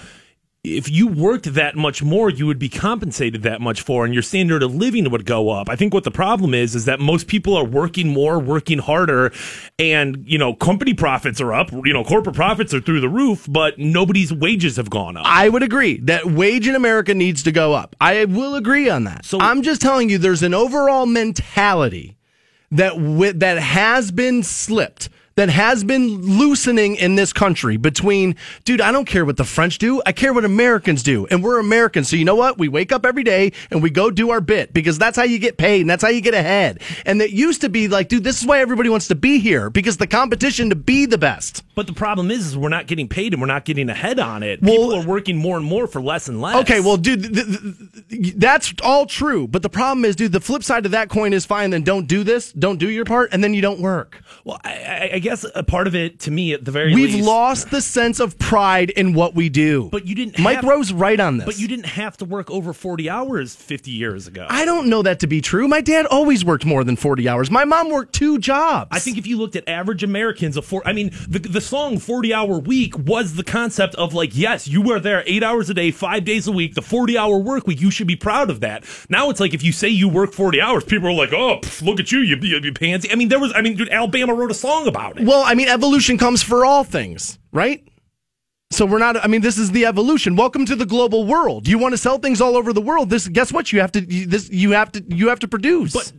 if you worked that much more, you would be compensated that much for, and your standard of living would go up. I think what the problem is is that most people are working more, working harder, and you know, company profits are up. You know, corporate profits are through the roof, but nobody's wages have gone up. I would agree that wage in America needs to go up. I will agree on that. So- I'm just telling you, there's an overall mentality that wi- that has been slipped, that has been loosening in this country between, dude, I don't care what the French do, I care what Americans do, and we're Americans. So you know what? We wake up every day and we go do our bit because that's how you get paid and that's how you get ahead. And that used to be like, dude, this is why everybody wants to be here because the competition to be the best. But the problem is, is we're not getting paid and we're not getting ahead on it. Well- people are working more and more for less and less. Okay, well, dude, th- th- th- that's all true. But the problem is, dude, the flip side of that coin is fine. Then don't do this, don't do your part, and then you don't work. Well, I- I, guess a part of it, to me, at the very least. We've least, lost the sense of pride in what we do. But you didn't. Mike have, Rowe's right on this. But you didn't have to work over forty hours fifty years ago. I don't know that to be true. My dad always worked more than 40 hours. My mom worked two jobs. I think if you looked at average Americans of four, I mean, the, the song 40 hour week was the concept of like, yes, you were there eight hours a day, five days a week, the 40 hour work week. You should be proud of that. Now it's like if you say you work 40 hours, people are like, oh, pff, look at you, you, you, you pansy. I mean, there was, I mean, dude, Alabama wrote a song about it. Well, I mean, evolution comes for all things, right? So we're not. I mean, this is the evolution. Welcome to the global world. You want to sell things all over the world. This, guess what? You have to. You, this, you have to. You have to produce. But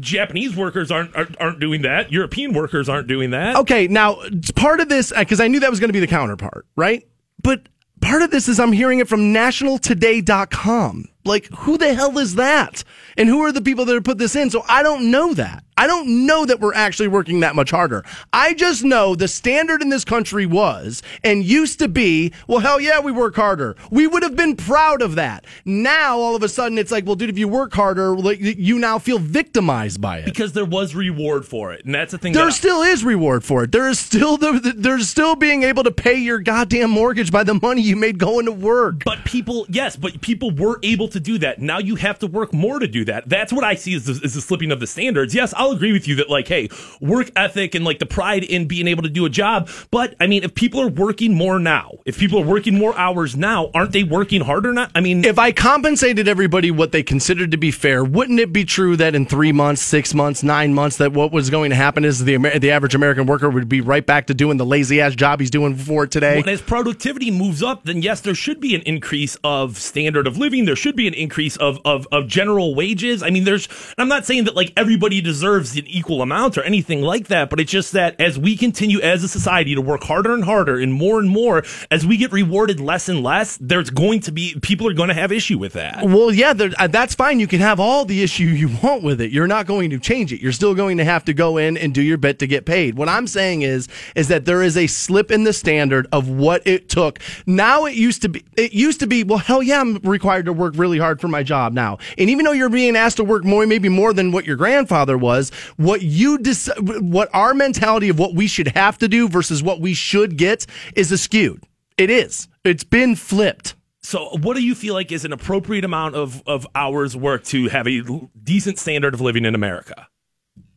Japanese workers aren't, aren't doing that. European workers aren't doing that. okay, now part of this uh, because I knew that was going to be the counterpart, right? But part of this is I'm hearing it from NationalToday.com. Like, who the hell is that? And who are the people that have put this in? So I don't know that. I don't know that we're actually working that much harder. I just know the standard in this country was and used to be, well, hell yeah, we work harder. We would have been proud of that. Now, all of a sudden, it's like, well, dude, if you work harder, you now feel victimized by it. Because there was reward for it, and that's the thing. There still is reward for it. There is still the, there's still being able to pay your goddamn mortgage by the money you made going to work. But people, yes, but people were able to do that. Now you have to work more to do that. That's what I see as the, as the slipping of the standards. Yes, I'll agree with you that, like, hey, work ethic and like the pride in being able to do a job. But I mean, if people are working more now, if people are working more hours now, aren't they working harder now? I mean, if I compensated everybody what they considered to be fair, wouldn't it be true that in three months, six months, nine months, that what was going to happen is the Amer- the average American worker would be right back to doing the lazy ass job he's doing for today? When as productivity moves up, then yes, there should be an increase of standard of living. There should be an increase of, of, of general wages. I mean, there's, I'm not saying that like everybody deserves an equal amount or anything like that, but it's just that as we continue as a society to work harder and harder and more and more, as we get rewarded less and less, there's going to be, people are going to have issue with that. Well, yeah, uh, that's fine. You can have all the issue you (laughs) want with it. You're not going to change it. You're still going to have to go in and do your bit to get paid. What I'm saying is, is that there is a slip in the standard of what it took. Now it used to be, it used to be, well, hell yeah, I'm required to work really hard for my job now. And even though you're being asked to work more, maybe more than what your grandfather was, what you dec- what our mentality of what we should have to do versus what we should get is askewed. It is. It's been flipped. So, what do you feel like is an appropriate amount of, of hours work to have a decent standard of living in America?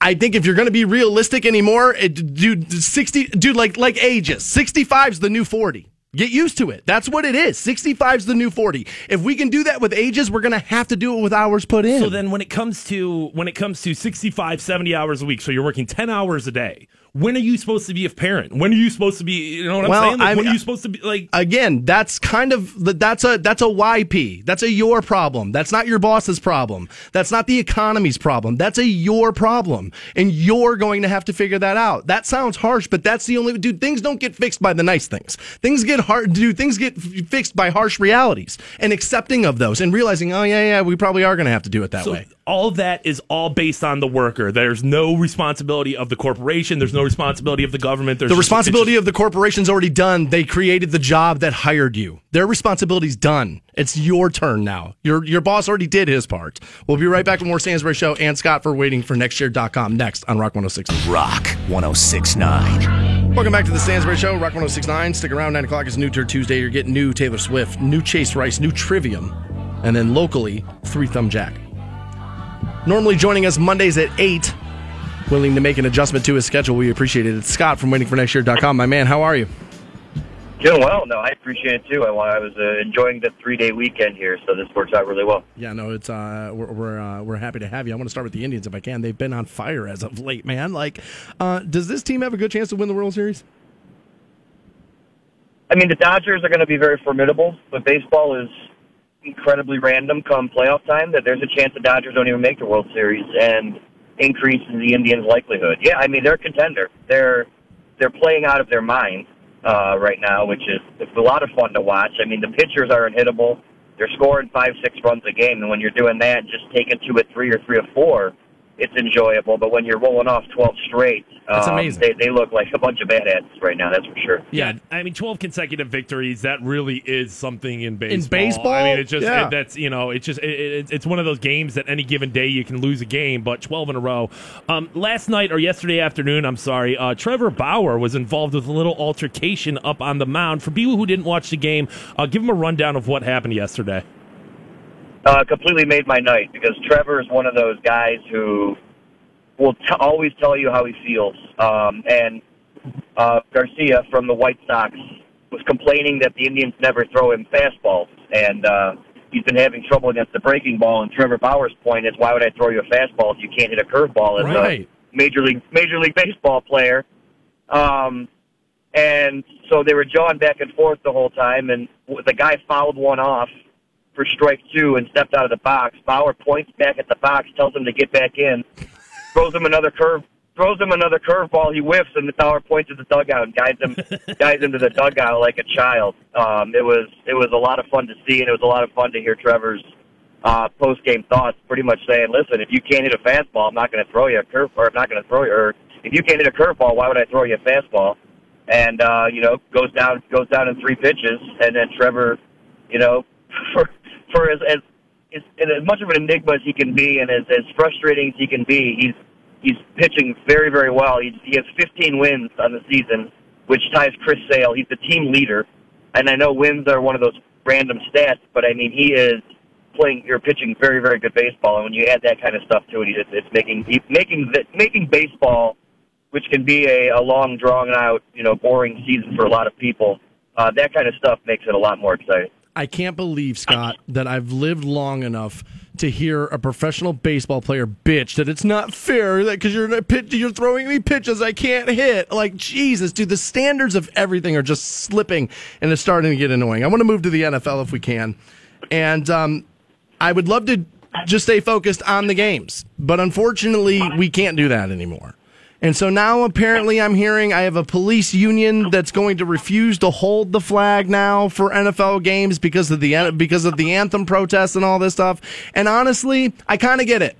I think if you're going to be realistic anymore, it, dude, 60, dude, like, like ages, 65 is the new 40. Get used to it. That's what it is. 65 is the new 40. If we can do that with ages, we're going to have to do it with hours put in. So then when it comes to when it comes to 65 70 hours a week so you're working 10 hours a day when are you supposed to be a parent when are you supposed to be you know what i'm Well, saying like, I'm- when are you supposed to be like Again, that's kind of that's a that's a YP. That's a your problem. That's not your boss's problem. That's not the economy's problem. That's a your problem, and you're going to have to figure that out. That sounds harsh, but that's the only dude. Things don't get fixed by the nice things. Things get hard. Dude, things get f- fixed by harsh realities and accepting of those and realizing, oh yeah, yeah, we probably are going to have to do it that so way. All of that is all based on the worker there's no responsibility of the corporation there's no responsibility of the government there's The just- responsibility just- of the corporation's already done. They created the job that hired you. Their responsibility's done. It's your turn now. Your your boss already did his part. We'll be right back with more Stansbury Show and Scott for waitingfornextyear.com next on Rock 106. Rock 1069. Welcome back to the Stansbury Show, Rock 1069. Stick around, 9 o'clock is New Tour Tuesday. You're getting new Taylor Swift, new Chase Rice, new Trivium, and then locally, Three Thumb Jack. Normally joining us Mondays at 8, willing to make an adjustment to his schedule. We appreciate it. It's Scott from waitingfornextyear.com. My man, how are you? Doing well. No, I appreciate it too. I, I was uh, enjoying the three day weekend here, so this works out really well. Yeah, no, it's uh, we're we're, uh, we're happy to have you. I want to start with the Indians if I can. They've been on fire as of late, man. Like, uh, does this team have a good chance to win the World Series? I mean, the Dodgers are going to be very formidable, but baseball is incredibly random come playoff time. That there's a chance the Dodgers don't even make the World Series and increases the Indians' likelihood. Yeah, I mean they're a contender. They're they're playing out of their mind uh, right now, which is it's a lot of fun to watch. I mean the pitchers are unhittable. They're scoring five six runs a game, and when you're doing that, just taking two or three or three or four, it's enjoyable. But when you're rolling off 12 straight, That's um, amazing. They, they look like a bunch of bad hats right now. That's for sure. Yeah, I mean, twelve consecutive victories. That really is something in baseball. In baseball? I mean, it's just Yeah. it, that's you know, it's just it, it, it's one of those games that any given day you can lose a game, but twelve in a row. Um, last night or yesterday afternoon, I'm sorry, uh, Trevor Bauer was involved with a little altercation up on the mound. For people who didn't watch the game, uh, give them a rundown of what happened yesterday. Uh, completely made my night because Trevor is one of those guys who will t- always tell you how he feels. Um, and uh, Garcia from the White Sox was complaining that the Indians never throw him fastballs, and uh, he's been having trouble against the breaking ball. And Trevor Bauer's point is, why would I throw you a fastball if you can't hit a curveball as Right. a major league major league baseball player? Um, and so they were jawing back and forth the whole time, and the guy fouled one off for strike two and stepped out of the box. Bauer points back at the box, tells him to get back in, throws him another curve, throws him another curveball. He whiffs, and the Bauer points at the dugout and guides him, (laughs) guides him to the dugout like a child. Um, it was it was a lot of fun to see, and it was a lot of fun to hear Trevor's uh, post game thoughts. Pretty much saying, "Listen, if you can't hit a fastball, I'm not going to throw you a curve, or I'm not going to throw you, or if you can't hit a curveball, why would I throw you a fastball?" And uh, you know, goes down goes down in three pitches, and then Trevor, you know, (laughs) for for as as as, as much of an enigma as he can be, and as as frustrating as he can be, he's he's pitching very very well. He's, he has 15 wins on the season, which ties Chris Sale. He's the team leader, and I know wins are one of those random stats, but I mean he is playing you're pitching very very good baseball, and when you add that kind of stuff to it, it's, it's making he's making making baseball, which can be a, a long drawn out you know boring season for a lot of people. Uh, that kind of stuff makes it a lot more exciting. I can't believe, Scott, that I've lived long enough to hear a professional baseball player bitch that it's not fair that because you're you're throwing me pitches I can't hit. Like Jesus, dude, the standards of everything are just slipping and it's starting to get annoying. I want to move to the NFL if we can, and um, I would love to just stay focused on the games, but unfortunately, we can't do that anymore. And so now apparently I'm hearing I have a police union that's going to refuse to hold the flag now for NFL games because of the because of the anthem protests and all this stuff. And honestly, I kind of get it.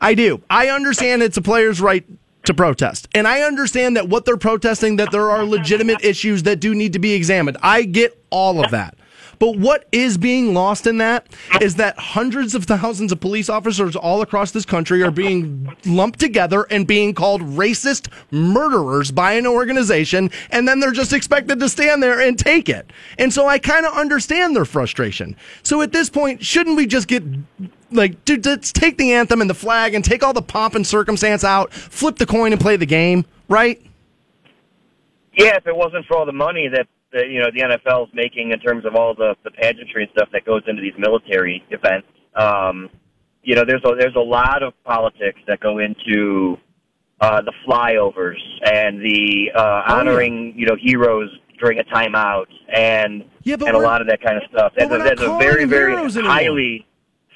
I do. I understand it's a player's right to protest. And I understand that what they're protesting that there are legitimate issues that do need to be examined. I get all of that. But what is being lost in that is that hundreds of thousands of police officers all across this country are being lumped together and being called racist murderers by an organization, and then they're just expected to stand there and take it. And so I kind of understand their frustration. So at this point, shouldn't we just get like, dude, let's take the anthem and the flag and take all the pomp and circumstance out, flip the coin and play the game, right? Yeah, if it wasn't for all the money that the, you know the NFL is making in terms of all the the pageantry and stuff that goes into these military events, um, you know, there's a there's a lot of politics that go into uh, the flyovers and the uh, Oh, yeah. honoring you know heroes during a timeout and Yeah, and a lot of that kind of stuff. That's, a, that's a very very highly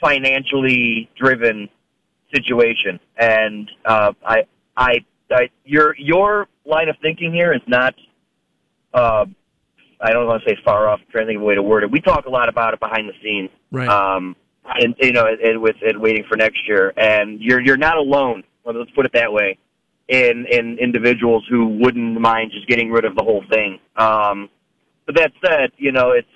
financially driven situation, and uh, I, I, I, your your line of thinking here is not. Uh, I don't want to say far off. I'm trying to think of a way to word it. We talk a lot about it behind the scenes, Right. um, and you know, and with and waiting for next year. And you're you're not alone. Let's put it that way. In in individuals who wouldn't mind just getting rid of the whole thing. Um, but that said, you know, it's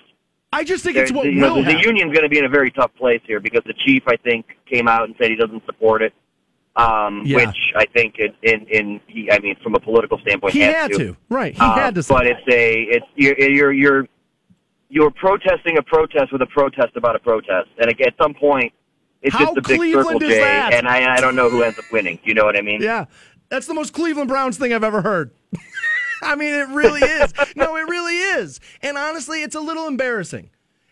I just think it's what you know, will the, the union's going to be in a very tough place here because the chief, I think, came out and said he doesn't support it. Um, Yeah. Which I think, in, in, in he, I mean, from a political standpoint, He had to. to, right? He Uh, had to. But it's a, it's you're, you're you're you're protesting a protest with a protest about a protest, and at some point, it's How just a big Cleveland circle, that? and I I don't know who ends up winning. You know what I mean? Yeah, that's the most Cleveland Browns thing I've ever heard. (laughs) I mean, it really is. No, it really is. And honestly, it's a little embarrassing.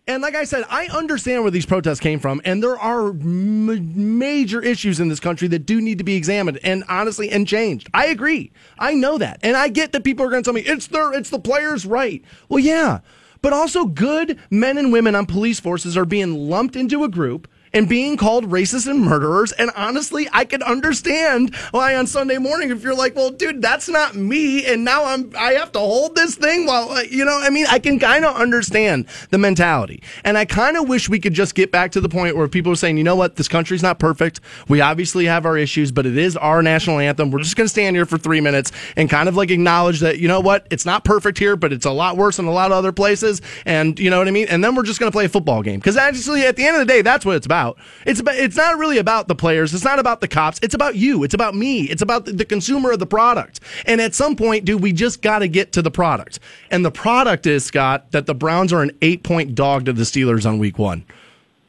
And like I said, I understand where these protests came from, and there are m- major issues in this country that do need to be examined and honestly and changed. I agree. I know that, and I get that people are going to tell me it's their, it's the players' right. Well, yeah, but also good men and women on police forces are being lumped into a group and being called racist and murderers. And honestly, I can understand why on Sunday morning, if you're like, well, dude, that's not me. And now I'm, I have to hold this thing while, uh, you know, I mean, I can kind of understand the mentality. And I kind of wish we could just get back to the point where people are saying, you know what, this country's not perfect. We obviously have our issues, but it is our national anthem. We're just going to stand here for three minutes and kind of like acknowledge that, you know what, it's not perfect here, but it's a lot worse in a lot of other places. And you know what I mean? And then we're just going to play a football game. Because actually, at the end of the day, that's what it's about. It's about, it's not really about the players. It's not about the cops. It's about you. It's about me. It's about the, the consumer of the product. And at some point, dude, we just got to get to the product. And the product is, Scott, that the Browns are an eight point dog to the Steelers on week one.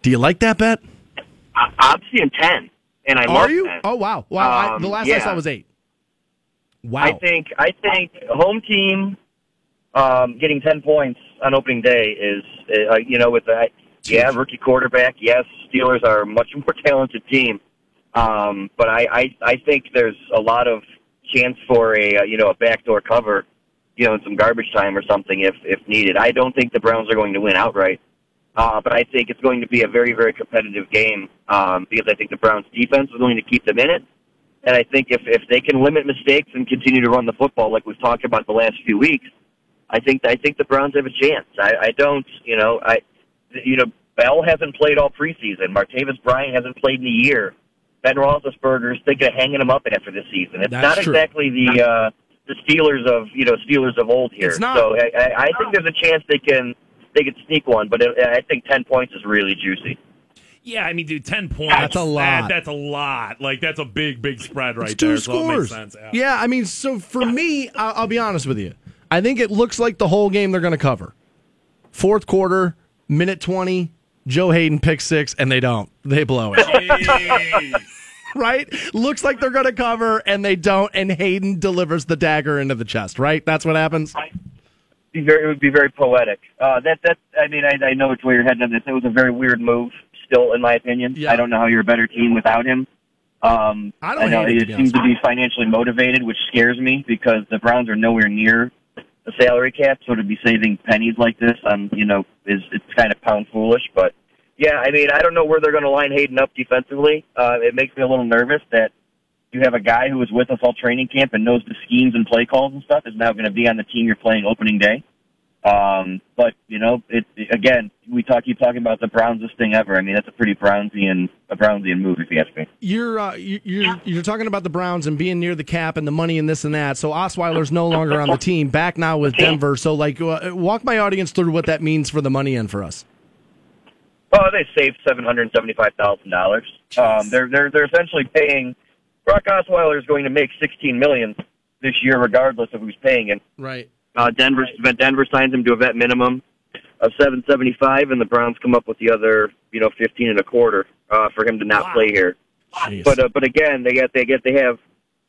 Do you like that bet? I, I'm seeing ten, and I Are you? 10. Oh, wow. Wow. I, Um, the last I saw was eight. Wow. I think I think home team um, getting ten points on opening day is uh, you know with that yeah rookie quarterback. Yes Steelers are a much more (laughs) talented team. Um, but I, I I think there's a lot of chance for a uh, you know a backdoor cover you know in some garbage time or something if if needed. I don't think the Browns are going to win outright. Uh, but I think it's going to be a very very competitive game um, because I think the Browns defense is going to keep them in it. And I think if if they can limit mistakes and continue to run the football like we've talked about the last few weeks, I think I think the Browns have a chance. I, I don't, you know, I, you know, Bell hasn't played all preseason. Martavis Bryant hasn't played in a year. Ben Roethlisberger's thinking of hanging him up after this season. It's That's not true. exactly the uh, the Steelers of you know Steelers of old here. It's not. So I, I I think there's a chance they can they can sneak one, but it, I think ten points is really juicy. Yeah, I mean, dude, ten points. That's a lot. that- that's a lot. Like that's a big, big spread right It's two there. So it makes scores. sense. Yeah. yeah, I mean, so for me, I'll, I'll be honest with you. I think it looks like the whole game they're going to cover. Fourth quarter, minute 20, Joe Haden picks six, and they don't. They blow it. (laughs) Right? Looks like they're going to cover, and they don't, and Haden delivers the dagger into the chest, right? That's what happens? be very it would be very poetic. Uh, that that I mean I, I know it's where you're heading on this. It was a very weird move, still in my opinion. Yeah. I don't know how you're a better team without him. Um, I don't know hate it, to he be seems honest to be financially motivated, which scares me because the Browns are nowhere near the salary cap. So to be saving pennies like this, um, you know, is it's kind of pound foolish. But yeah, I mean I don't know where they're going to line Haden up defensively. Uh, it makes me a little nervous that you have a guy who was with us all training camp and knows the schemes and play calls and stuff is now going to be on the team you're playing opening day. Um, but you know, it, it again, we talk keep talking about the Brownsest thing ever. I mean, that's a pretty Brownsian a Brownsian move if you ask me. You're uh, you- you're you're talking about the Browns and being near the cap and the money and this and that. So Osweiler's no longer on the team, back now with Denver. So like, uh, walk my audience through what that means for the money and for us. Oh, they saved seven hundred seventy-five thousand dollars. Um, they're they're they're essentially paying. Brock Osweiler is going to make sixteen million this year, regardless of who's paying him. Right. Uh, Denver Denver signs him to a vet minimum of seven seventy-five, and the Browns come up with the other, you know, fifteen and a quarter uh, for him to not play here. Jeez. But uh, but again, they get they get they have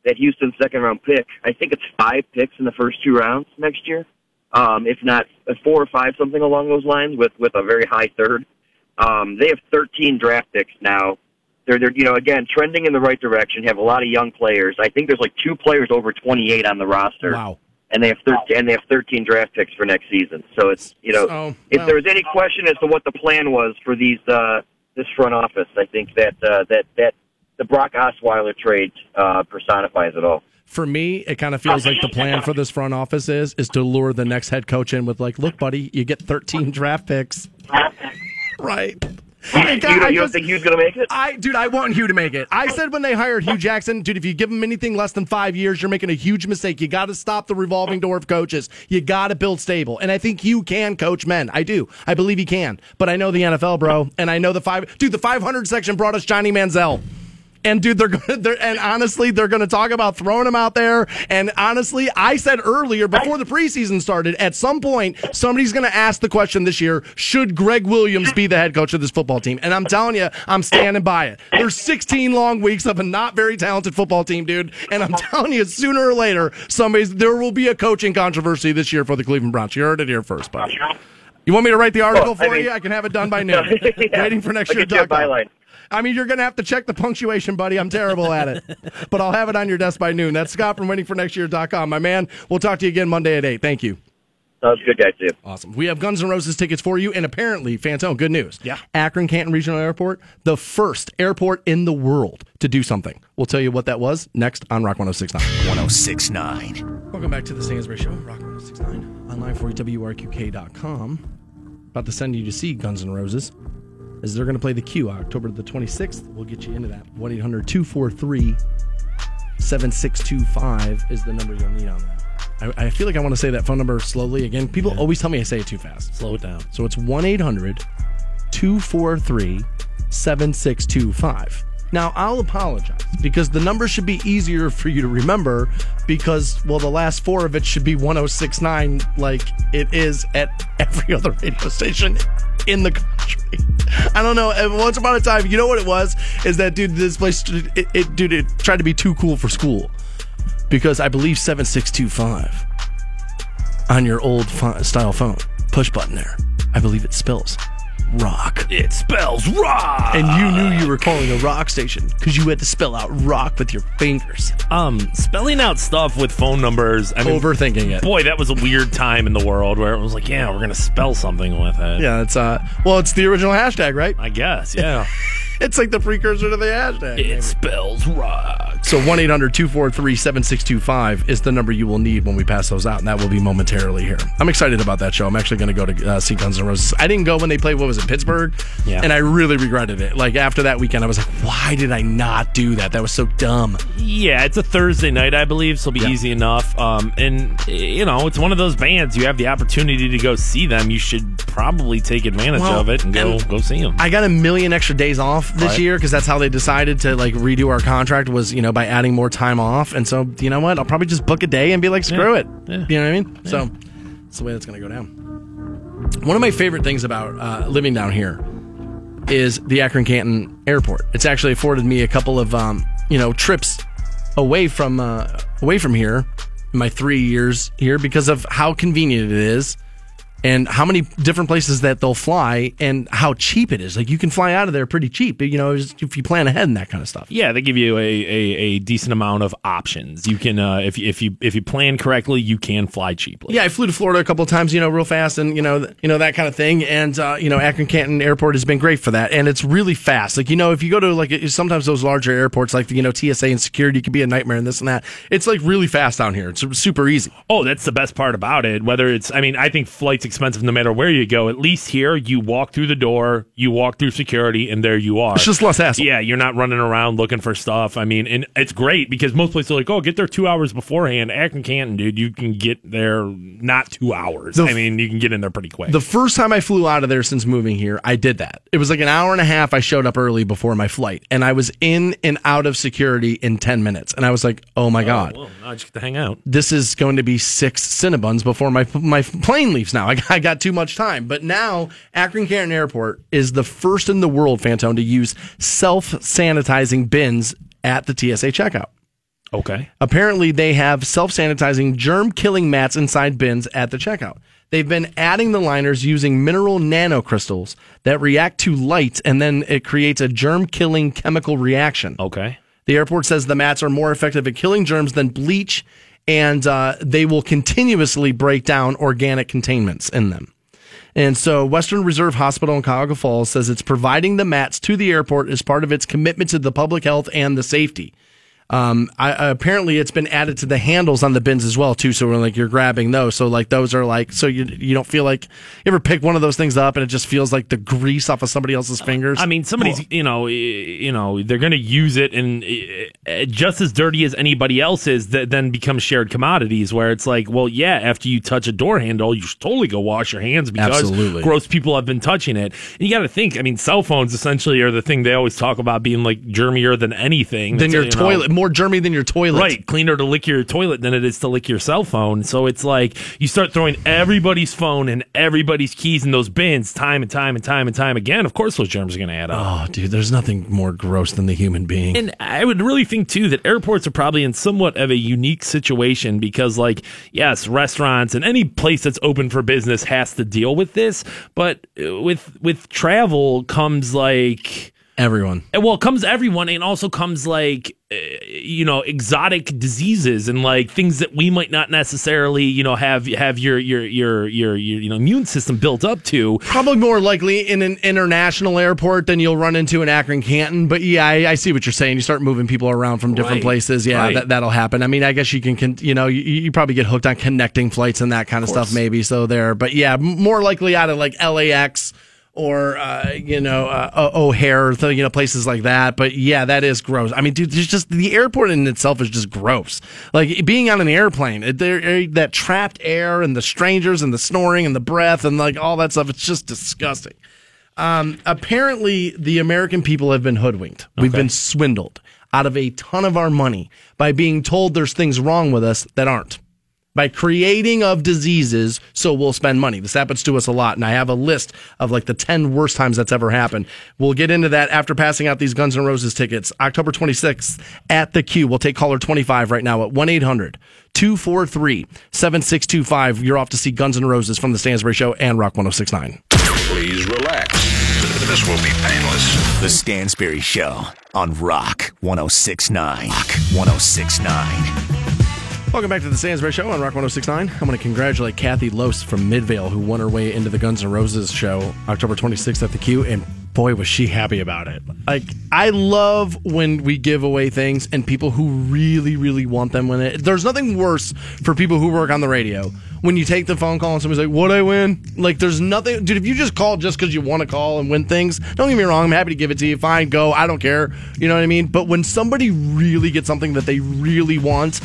that Houston second round pick. I think it's five picks in the first two rounds next year, um, if not uh, four or five, something along those lines, with with a very high third. Um, they have 13 draft picks now. They're they're you know again trending in the right direction. Have a lot of young players. I think there's like two players over 28 on the roster, wow. And they have 13 and they have 13 draft picks for next season. So it's you know So, if well- there was any question as to what the plan was for these uh, this front office, I think that uh, that that the Brock Osweiler trade uh, personifies it all. For me, it kind of feels like the plan for this front office is is to lure the next head coach in with like, look, buddy, you get 13 draft picks. (laughs) right. You don't, I you don't just- think going to make it? I, dude, I want Hue to make it. I oh. said when they hired Hue Jackson, dude, if you give him anything less than five years, you're making a huge mistake. You got to stop the revolving door of coaches. You got to build stable. And I think Hue can coach men. I do. I believe he can. But I know the NFL, bro. And I know the five, dude, the 500 section brought us Johnny Manziel. And dude, they're gonna, they're, and honestly, they're gonna talk about throwing him out there. And honestly, I said earlier before the preseason started, at some point, somebody's gonna ask the question this year: Should Gregg Williams be the head coach of this football team? And I'm telling you, I'm standing by it. There's 16 long weeks of a not very talented football team, dude. And I'm telling you, sooner or later, somebody's there will be a coaching controversy this year for the Cleveland Browns. You heard it here first, buddy. You want me to write the article Well, I for mean- you? I can have it done by (laughs) noon. Yeah. Waiting for next year. get you a byline. I mean, you're going to have to check the punctuation, buddy. I'm terrible at it. (laughs) But I'll have it on your desk by noon. That's Scott from waitingfornextyear.com. My man, we'll talk to you again Monday at 8. Thank you. Sounds good, guys. See you. Awesome. We have Guns N' Roses tickets for you, and apparently, Fantone, good news. Yeah. Akron Canton Regional Airport, the first airport in the world to do something. We'll tell you what that was next on Rock 1069. 1069. Welcome back to the Stansbury Show, Rock 1069. Online for you, WRQK.com. About to send you to see Guns N' Roses as they're going to play the Q October the 26th. We'll get you into that. 1 800 243 7625 is the number you'll need on that. I, I feel like I want to say that phone number slowly again. People always tell me I say it too fast. Slow it down. So it's 1 800 243 7625. Now, I'll apologize because the number should be easier for you to remember because, well, the last four of it should be 1069 like it is at (laughs) every other radio station in the country. I don't know. And once upon a time, you know what it was? Is that, dude, this place, it, it dude, it tried to be too cool for school because I believe 7625 on your old style phone, push button there, I believe it spells rock. It spells rock. And you knew you were calling a rock station because you had to spell out rock with your fingers. um, spelling out stuff with phone numbers. I mean, Overthinking it. boy, that was a weird time in the world where it was like, yeah, we're gonna spell something with it. Yeah, it's uh well it's the original hashtag, right? I guess. Yeah. (laughs) (laughs) It's like the precursor to the hashtag. it spells rock. So 1 800 243 7625 is the number you will need when we pass those out, and that will be momentarily here. I'm excited about that show. I'm actually going to go to uh, see Guns N' Roses. I didn't go when they played, what was it, Pittsburgh? Yeah. And I really regretted it. Like after that weekend, I was like, why did I not do that? That was so dumb. Yeah, it's a Thursday night, I believe, so it'll be Yeah. easy enough. Um, and you know, it's one of those bands. You have the opportunity to go see them. You should probably take advantage Well, of it and go and go see them. I got a million extra days off this Right. year because that's how they decided to like redo our contract was you know by adding more time off. And so you know what, I'll probably just book a day and be like, screw Yeah. it. Yeah. You know what I mean? So that's the way that's going to go down. One of my favorite things about uh, living down here is the Akron Canton Airport. It's actually afforded me a couple of um, you know trips away from uh, away from here in my three years here because of how convenient it is and how many different places that they'll fly and how cheap it is. Like you can fly out of there pretty cheap, you know, if you plan ahead and that kind of stuff. yeah, they give you a, a, a decent amount of options. You can uh, if you, if you if you plan correctly, you can fly cheaply. Yeah, I flew to Florida a couple of times, you know, real fast, and you know, you know that kind of thing. And uh, you know, Akron Canton Airport has been great for that, and it's really fast. Like you know, if you go to like sometimes those larger airports, like you know TSA and security, can be a nightmare and this and that. It's like really fast down here. It's super easy. Oh, that's the best part about it. Whether it's, I mean, I think flight's expensive no matter where you go. At least here, you walk through the door, you walk through security, and there you are. It's just less hassle. Yeah, you're not running around looking for stuff. I mean, and it's great because most places are like, oh, get there two hours beforehand. Akron Canton, dude, you can get there not two hours. The I mean, you can get in there pretty quick. The first time I flew out of there since moving here, I did that. It was like an hour and a half. I showed up early before my flight, and I was in and out of security in ten minutes. And I was like, "Oh my oh, god, well, now I just get to hang out. this is going to be six Cinnabons before my my plane leaves. Now I I got too much time, but now Akron Canton Airport is the first in the world, Fantone, to use self sanitizing bins at the TSA checkout. Okay. Apparently, they have self sanitizing germ killing mats inside bins at the checkout. They've been adding the liners using mineral nanocrystals that react to light and then it creates a germ killing chemical reaction. Okay. The airport says the mats are more effective at killing germs than bleach and uh, they will continuously break down organic containments in them. And so, Western Reserve Hospital in Cuyahoga Falls says it's providing the mats to the airport as part of its commitment to the public health and the safety. Um, I, apparently, it's been added to the handles on the bins as well too. So when like you're grabbing those, so like those are like so you you don't feel like you ever pick one of those things up and it just feels like the grease off of somebody else's fingers. I mean, somebody's, you know, you know, they're going to use it, and uh, just as dirty as anybody else is, that then becomes shared commodities. Where it's like, well, yeah, after you touch a door handle, you should totally go wash your hands because Absolutely. gross people have been touching it. And you got to think, I mean, cell phones essentially are the thing they always talk about being like germier than anything. than your you know, toilet, more germy than your toilet. Right, cleaner to lick your toilet than it is to lick your cell phone. So it's like you start throwing everybody's phone and everybody's keys in those bins time and time and time and time again. Of course, those germs are going to add up. Oh, dude, there's nothing more gross than the human being. And I would really think too that airports are probably in somewhat of a unique situation because, like, yes, restaurants and any place that's open for business has to deal with this, but uh, with with travel comes like. Everyone. Well, comes everyone, and also comes like uh, you know exotic diseases and like things that we might not necessarily you know have have your your your your, your you know immune system built up to. Probably more likely in an international airport than you'll run into in Akron, Canton. But yeah, I, I see what you're saying. You start moving people around from different Right. places. Yeah, Right. that, that'll happen. I mean, I guess you can, con- you know, you, you probably get hooked on connecting flights and that kind of, stuff, maybe. So there. But yeah, more likely out of like LAX or, uh, you know, uh, O'Hare, you know, places like that. But yeah, that is gross. I mean, dude, there's just the airport in itself is just gross. Like being on an airplane, it- there, that trapped air and the strangers and the snoring and the breath and like all that stuff, it's just disgusting. Um, apparently, the American people have been hoodwinked. We've been swindled out of a ton of our money by being told there's things wrong with us that aren't. By creating of diseases, so we'll spend money. This happens to us a lot, and I have a list of like the 10 worst times that's ever happened. We'll get into that after passing out these Guns N' Roses tickets. October 26th at the Q. We'll take caller 25 right now at 1 800 243 7625. You're off to see Guns N' Roses from the Stansbury Show and Rock 1069. Please relax. This will be painless. The Stansbury Show on Rock 1069. Rock 1069. Welcome back to the Stansbury Show on Rock 1069. I'm going to congratulate Kathy Lose from Midvale, who won her way into the Guns N' Roses show October 26th at the Q, and boy, was she happy about it. Like, I love when we give away things and people who really, really want them win it. There's nothing worse for people who work on the radio when you take the phone call and somebody's like, What'd I win? Like, there's nothing, dude, if you just call just because you want to call and win things, don't get me wrong, I'm happy to give it to you. Fine, go, I don't care. You know what I mean? But when somebody really gets something that they really want,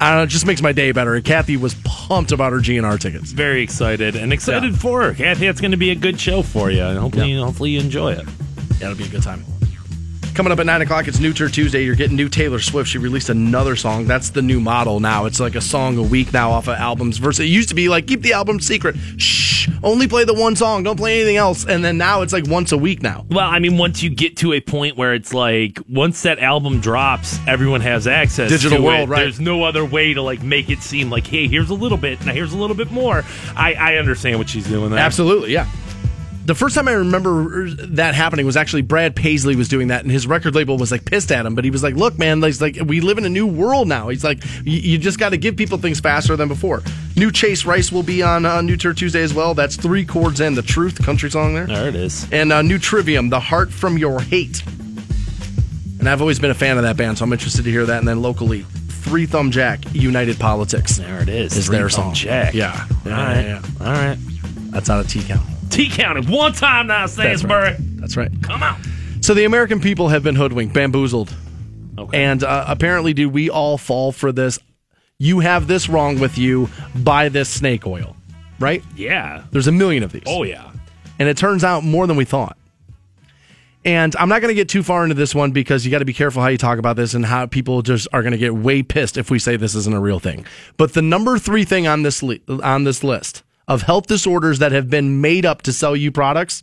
I don't know, it just makes my day better. And Kathy was pumped about her GNR tickets. Very excited and excited for her. Kathy, it's going to be a good show for you, and hopefully, hopefully you enjoy it. Yeah, it'll be a good time. Coming up at 9 o'clock, it's New Tour Tuesday. You're getting new Taylor Swift. She released another song. That's the new model now. It's like a song a week now off of albums. Versus it used to be like, keep the album secret. Shh. Only play the one song. Don't play anything else. And then now it's like once a week now. Well, I mean, once you get to a point where it's like, once that album drops, everyone has access. Digital to world, it. right. There's no other way to like make it seem like, hey, here's a little bit, now here's a little bit more. I, I understand what she's doing there. Absolutely, yeah. The first time I remember that happening was actually Brad Paisley was doing that, and his record label was like pissed at him. But he was like, "Look, man, like, like we live in a new world now. He's like, you, you just got to give people things faster than before." New Chase Rice will be on uh, New Tour Tuesday as well. That's three chords and the Truth country song there, There it is. and uh, new Trivium, The Heart from Your Hate. And I've always been a fan of that band, so I'm interested to hear that. And then locally, Three Thumb Jack, United Politics. There it is. Is Three their Thumb song. Jack. Yeah. All Yeah, right. yeah, All right. That's out of T Count. T County. One time now, That's Stansbury. right. That's right. Come on. So the American people have been hoodwinked, bamboozled, Okay. and uh, apparently, dude, we all fall for this. You have this wrong with you. Buy this snake oil, right? yeah. There's a million of these. Oh, yeah. and it turns out more than we thought. And I'm not going to get too far into this one because you got to be careful how you talk about this and how people just are going to get way pissed if we say this isn't a real thing. But the number three thing on this li- on this list of health disorders that have been made up to sell you products,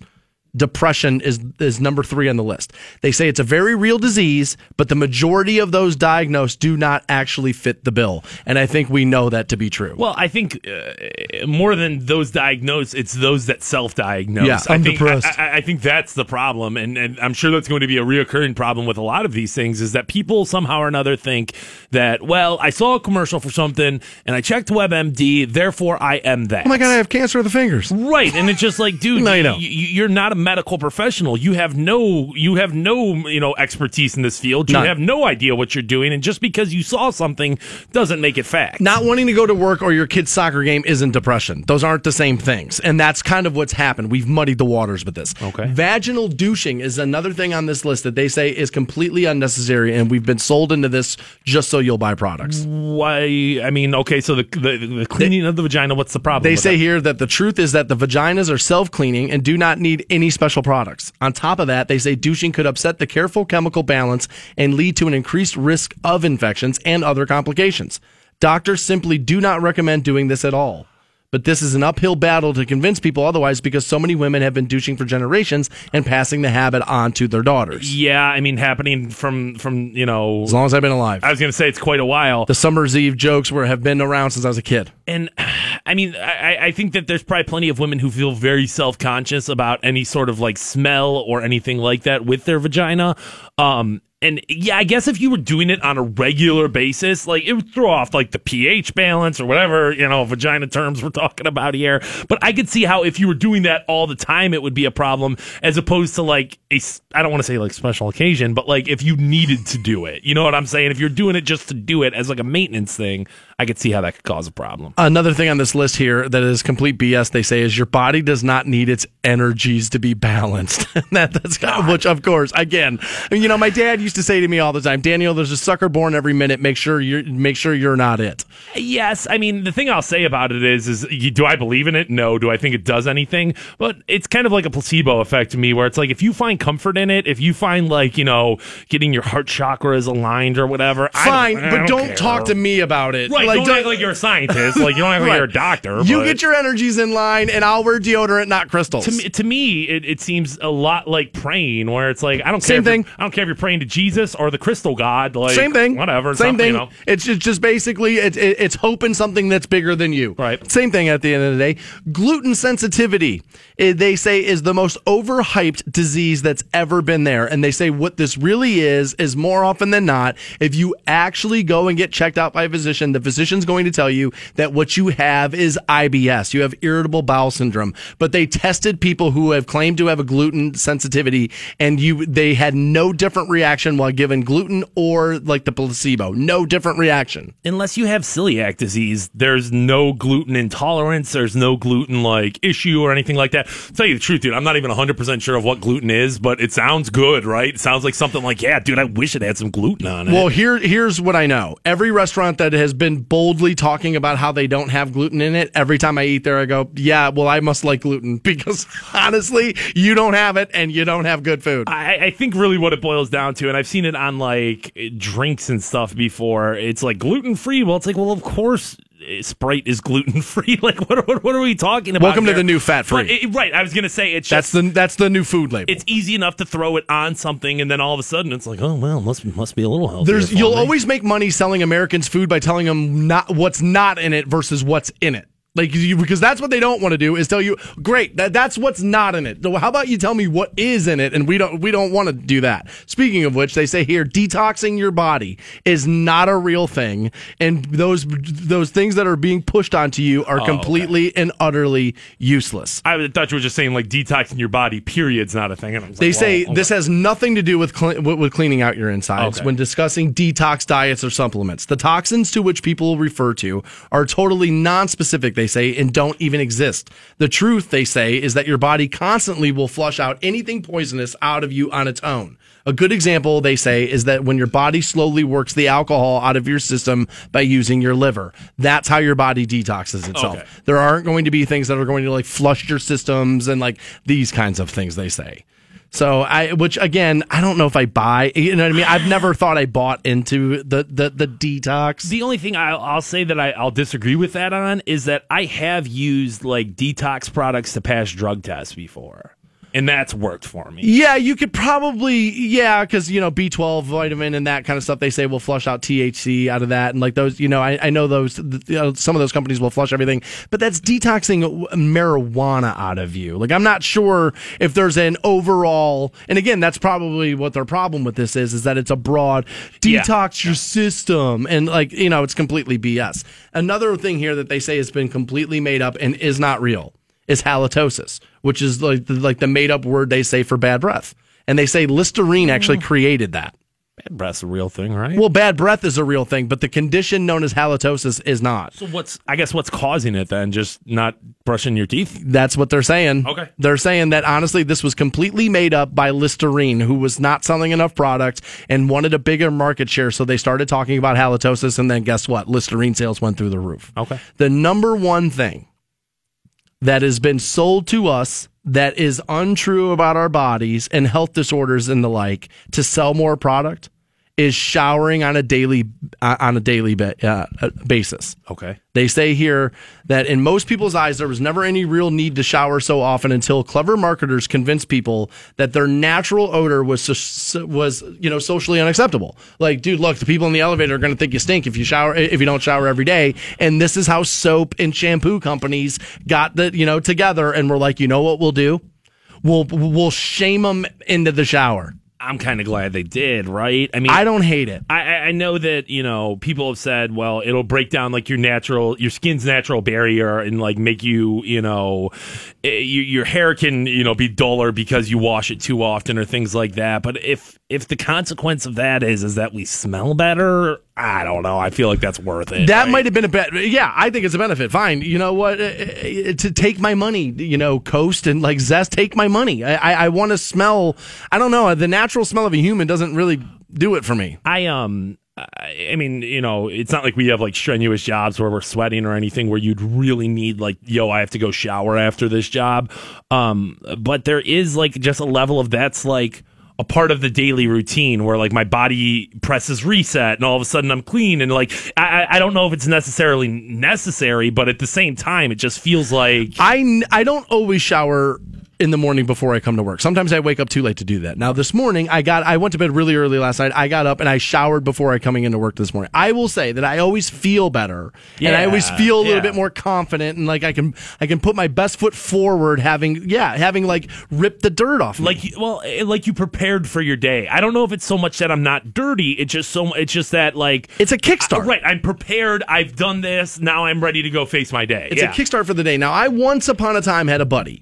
depression is is number three on the list. They say it's a very real disease, but the majority of those diagnosed do not actually fit the bill, and I think we know that to be true. Well, I think uh, more than those diagnosed, it's those that self-diagnose. Yeah, I I'm think, depressed. I, I- I think that's the problem, and, and I'm sure that's going to be a reoccurring problem with a lot of these things. Is that people somehow or another think that, well, I saw a commercial for something and I checked WebMD, therefore I am that. oh my god, I have cancer of the fingers. Right, and it's just like, dude, (laughs) No, you you're not a medical professional. You have no, you have no, you know, expertise in this field. You None. have no idea what you're doing, and just because you saw something doesn't make it fact. not wanting to go to work or your kid's soccer game isn't depression. Those aren't the same things. And that's kind of what's happened. We've muddied the waters with this. Okay. Vaginal douching is another thing on this list that they say is completely unnecessary. And we've been sold into this just so you'll buy products. Why? I mean, okay, so the the, the cleaning of the vagina. What's the problem? They say that? here that the truth is that the vaginas are self cleaning and do not need any special products. On top of that, they say douching could upset the careful chemical balance and lead to an increased risk of infections and other complications. Doctors simply do not recommend doing this at all. But this is an uphill battle to convince people otherwise because so many women have been douching for generations and passing the habit on to their daughters. Yeah, I mean, happening from from you know. As long as I've been alive. I was going to say it's quite a while, The Summer's Eve jokes were have been around since I was a kid. and I mean, I, I think that there's probably plenty of women who feel very self conscious about any sort of like smell or anything like that with their vagina. Um, And yeah, I guess if you were doing it on a regular basis, like it would throw off like the pH balance or whatever, you know, vagina terms we're talking about here. But I could see how if you were doing that all the time, it would be a problem as opposed to like a, I don't want to say like special occasion, but like if you needed to do it, you know what I'm saying? If you're doing it just to do it as like a maintenance thing, I could see how that could cause a problem. Another thing on this list here that is complete BS, they say, is your body does not need its energies to be balanced. (laughs) that, that's of, which, of course, again, you know, my dad used to say to me all the time, Daniel, there's a sucker born every minute. Make sure you're, make sure you're not it. Yes, I mean the thing I'll say about it is, is you, do I believe in it? No. Do I think it does anything? But it's kind of like a placebo effect to me, where it's like if you find comfort in it, if you find like you know getting your heart chakras aligned or whatever, I Fine, don't- I but don't care. talk to me about it. Right, Like, don't, act like you're a scientist. Like you don't act like Right. you're a doctor. You but- get your energies in line, and I'll wear deodorant, not crystals. to me, to me it, it seems a lot like praying, where it's like I don't care. if you're- thing. I don't care if you're praying to Jesus or the crystal god. Like Same thing. Whatever. Same thing. You know. It's just, just basically it's it, it's hoping something that's bigger than you. Right. Same thing at the end of the day. Gluten sensitivity, eh, they say, is the most overhyped disease that's ever been there, and they say what this really is is more often than not, if you actually go and get checked out by a physician, the physician's going to tell you that what you have is IBS. You have irritable bowel syndrome. But they tested people who have claimed to have a gluten sensitivity, and you they had no different reaction while given gluten or like the placebo. No different reaction. unless you have celiac disease, there's no gluten intolerance, there's no gluten like issue or anything like that. tell you the truth, dude, I'm not even 100% sure of what gluten is, but it sounds good, right? It sounds like something like, yeah, dude, I wish it had some gluten on it. Well, here here's what I know. Every restaurant that has been boldly talking about how they don't have gluten in it, every time I eat there I go, "Yeah, well I must like gluten (laughs) because honestly, you don't have it and you don't have good food." I, I think really what it boils down to, and I've seen it on like drinks and stuff before. It's like gluten free. Well, it's like, well, of course, Uh, Sprite is gluten free. (laughs) like, what, what, what are we talking about? Welcome to the new fat-free. But right. I was gonna say it's That's just, the that's the new food label. it's easy enough to throw it on something, and then all of a sudden it's like, oh well, must must be a little healthier. There's you'll me. always make money selling Americans food by telling them not what's not in it versus what's in it. Like you, because that's what they don't want to do is tell you, great, that, that's what's not in it. So how about you tell me what is in it? And we don't we don't want to do that. Speaking of which, they say here detoxing your body is not a real thing, and those those things that are being pushed onto you are oh, completely and utterly useless. I thought you were just saying like detoxing your body. Period's not a thing. And I was They like, say well, this has nothing to do with with with cleaning out your insides Okay. when discussing detox diets or supplements. The toxins to which people refer to are totally non-specific, they say, and don't even exist. The truth, they say, is that your body constantly will flush out anything poisonous out of you on its own. A good example, they say, is that when your body slowly works the alcohol out of your system by using your liver. That's how your body detoxes itself. Okay. There aren't going to be things that are going to like flush your systems and like these kinds of things, they say. So I, which again, I don't know if I buy. You know what I mean? I've never thought I bought into the the the detox. The only thing I'll, I'll say that I, I'll disagree with that on is that I have used like detox products to pass drug tests before, and that's worked for me. Yeah, you could probably yeah, because you know B twelve vitamin and that kind of stuff. They say will flush out THC out of that, and like those, you know, I, I know those. You know, some of those companies will flush everything, but that's detoxing marijuana out of you. Like I'm not sure if there's an overall, and again, that's probably what their problem with this is, is that it's a broad Yeah. detox your system, and like you know, it's completely BS. Another thing here that they say has been completely made up and is not real is halitosis, which is like the, like the made up word they say for bad breath. And they say Listerine actually mm. created that. Bad breath's a real thing, right? Well, bad breath is a real thing, but the condition known as halitosis is not. so what's I guess what's causing it then? Just not brushing your teeth. That's what they're saying. Okay. They're saying that honestly, this was completely made up by Listerine, who was not selling enough product and wanted a bigger market share. So they started talking about halitosis, and then guess what? Listerine sales went through the roof. Okay. The number one thing that has been sold to us that is untrue about our bodies and health disorders and the like to sell more product is showering on a daily uh, on a daily ba- uh, uh, basis. Okay. They say here that in most people's eyes, there was never any real need to shower so often until clever marketers convinced people that their natural odor was so- was you know socially unacceptable. Like, dude, look, the people in the elevator are going to think you stink if you shower if you don't shower every day. And this is how soap and shampoo companies got the you know together and were like, you know what we'll do? We'll we'll shame them into the shower. I'm kind of glad they did, right? I mean, I don't hate it. I, I- know that you know people have said, well, it'll break down like your natural, your skin's natural barrier, and like make you, you know, eh, you, your hair can, you know, be duller because you wash it too often or things like that. But if if the consequence of that is is that we smell better, I don't know. I feel like that's worth it. That right? might have been a bet. Yeah, I think it's a benefit. Fine. You know what? Uh, uh, To take my money, you know, Coast and like Zest, take my money. I, I, I want to smell. I don't know. The natural smell of a human doesn't really do it for me. I um I I mean, you know, it's not like we have like strenuous jobs where we're sweating or anything where you'd really need like, yo, I have to go shower after this job. Um, but there is like just a level of that's like a part of the daily routine where like my body presses reset and all of a sudden I'm clean and like I, I- don't know if it's necessarily necessary, but at the same time, it just feels like I, I don't always shower in the morning before I come to work. Sometimes I wake up too late to do that. Now this morning I got I went to bed really early last night. I got up and I showered before I coming into work this morning. I will say that I always feel better and I always feel a little yeah. bit more confident and like I can I can put my best foot forward having yeah, having like ripped the dirt off. me. like well eh, like you prepared for your day i don't know if it's so much that i'm not dirty it's just so it's just that like It's a kickstart. I- right i'm prepared i've done this now i'm ready to go face my day It's yeah. a kickstart for the day. Now, I once upon a time had a buddy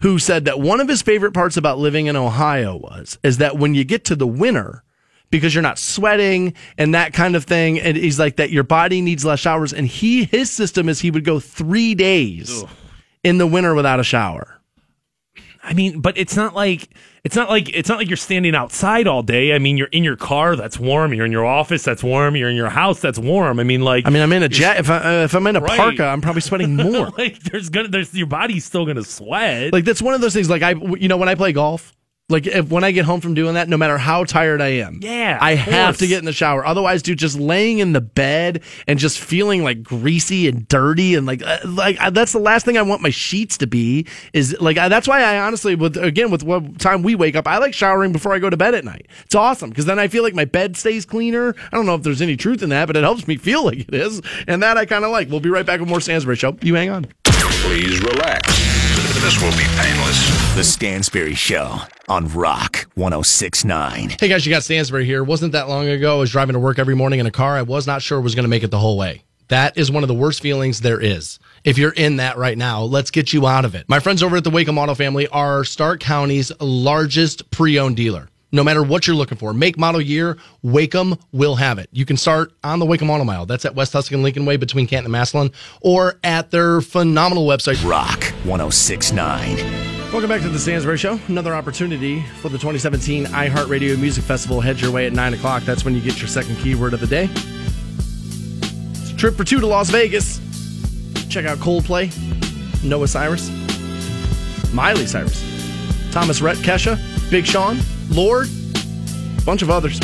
who said that one of his favorite parts about living in Ohio was is that when you get to the winter, because you're not sweating and that kind of thing, and he's like that your body needs less showers. And he his system is he would go three days in the winter without a shower. i mean but it's not like it's not like it's not like you're standing outside all day i mean you're in your car that's warm you're in your office that's warm you're in your house that's warm i mean like I mean, I'm in a jet. If, I, uh, if I'm in a Right. parka, I'm probably sweating (laughs) more. like there's gonna there's your body's still gonna sweat like that's one of those things. Like I, you know, when I play golf, like if when I get home from doing that, no matter how tired I am, Yeah, I of have to get in the shower. Otherwise, dude, just laying in the bed and just feeling like greasy and dirty and like uh, like uh, that's the last thing I want my sheets to be. Is like uh, that's why I honestly, with again with what time we wake up, I like showering before I go to bed at night. It's awesome because then I feel like my bed stays cleaner. I don't know if there's any truth in that, but it helps me feel like it is, and that I kind of like. We'll be right back with more Stansbury Show. You hang on. Please relax. This will be painless. The Stansbury Show on Rock 1069. Hey guys, you got Stansbury here. Wasn't that long ago I was driving to work every morning in a car. I was not sure was going to make it the whole way. That is one of the worst feelings there is. If you're in that right now, let's get you out of it. My friends over at the Waikem Auto Family are Stark County's largest pre-owned dealer. No matter what you're looking for, make, model, year, Waikem will have it. You can start on the Waikem Auto Mile. That's at West Tuscan Lincoln Way between Canton and Massillon, or at their phenomenal website, Rock 1069. Welcome back to the Stansbury Show. Another opportunity for the 2017 iHeartRadio Music Festival heads your way at 9 o'clock. That's when you get your second keyword of the day. It's a trip for two to Las Vegas. Check out Coldplay, Noah Cyrus, Miley Cyrus, Thomas Rhett, Kesha, Big Sean, Lorde, a bunch of others.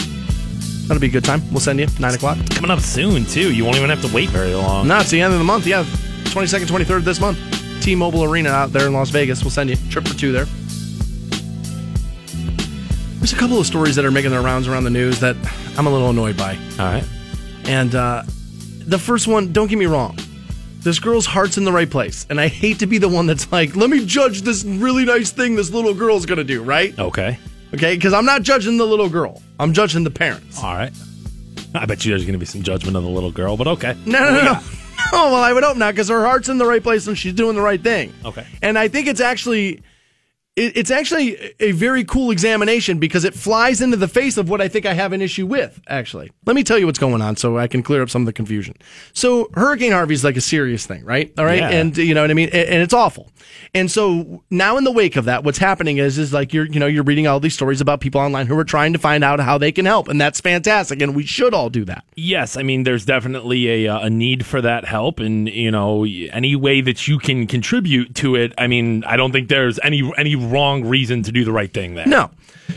That'll be a good time. We'll send you 9 o'clock. coming up soon too you won't even have to wait very long No, it's the end of the month. Yeah, 22nd, 23rd this month. T-Mobile Arena out there in Las Vegas. We'll send you trip for two there. There's a couple of stories that are making their rounds around the news that I'm a little annoyed by. all right And uh, the first one, don't get me wrong. This girl's heart's in the right place. And I hate to be the one that's like, let me judge this really nice thing this little girl's going to do, right? okay Okay? Because I'm not judging the little girl, I'm judging the parents. all right i bet you there's gonna be some judgment of the little girl but okay No, no, no, (laughs) no. Oh, well, I would hope not because her heart's in the right place and she's doing the right thing. Okay. And I think it's actually. It- It's actually a very cool examination because it flies into the face of what I think I have an issue with, actually. Let me tell you what's going on so I can clear up some of the confusion. So, Hurricane Harvey is like a serious thing, right? All right. Yeah. And, you know what I mean? And and it's awful. And so now in the wake of that, what's happening is, is like you're, you know, you're reading all these stories about people online who are trying to find out how they can help. And that's fantastic. And we should all do that. Yes, I mean there's definitely a uh, a need for that help, and you know any way that you can contribute to it. I mean I don't think there's any any wrong reason to do the right thing there. No.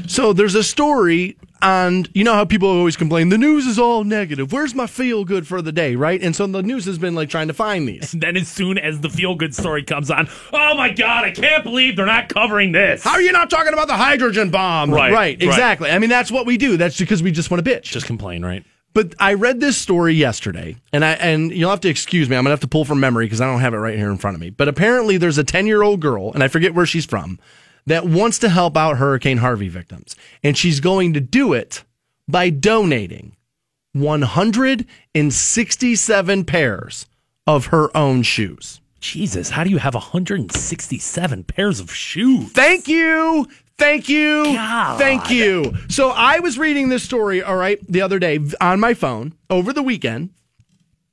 So there's a story and you know how people always complain, the news is all negative. Where's my feel good for the day, right? And so the news has been like trying to find these. (laughs) Then as soon as the feel good story comes on, oh my god, I can't believe they're not covering this. How are you not talking about the hydrogen bomb? Right, Right, right. exactly. I mean, that's what we do. That's because we just want to bitch. Just complain, right? But I read this story yesterday, and I and you'll have to excuse me. I'm gonna have to pull from memory because I don't have it right here in front of me. But apparently, there's a 10 year old girl, and I forget where she's from, that wants to help out Hurricane Harvey victims. And she's going to do it by donating 167 pairs of her own shoes. Jesus, how do you have 167 pairs of shoes? Thank you. Thank you. God. Thank you. So I was reading this story, all right, the other day on my phone over the weekend.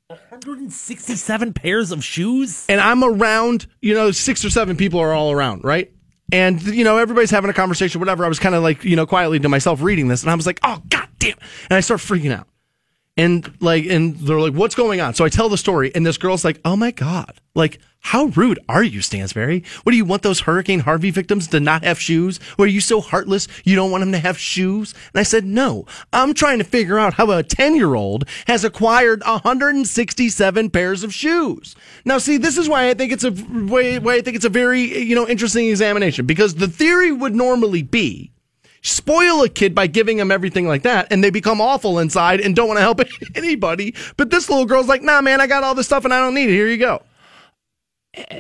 167 pairs of shoes? and I'm around, you know, six or seven people are all around, right? And, you know, everybody's having a conversation, whatever. I was kind of like, you know, quietly to myself reading this, and I was like, oh, god damn. And I start freaking out. And like, and they're like, what's going on? So I tell the story, and this girl's like, oh my God. Like, how rude are you, Stansbury? What do you want those Hurricane Harvey victims to not have shoes? Or are you so heartless you don't want them to have shoes? And I said, no, I'm trying to figure out how a 10 year old has acquired 167 pairs of shoes. Now, see, this is why I think it's a why, why I think it's a very, you know, interesting examination because the theory would normally be spoil a kid by giving them everything like that and they become awful inside and don't want to help (laughs) anybody. But this little girl's like, nah, man, I got all this stuff and I don't need it. Here you go.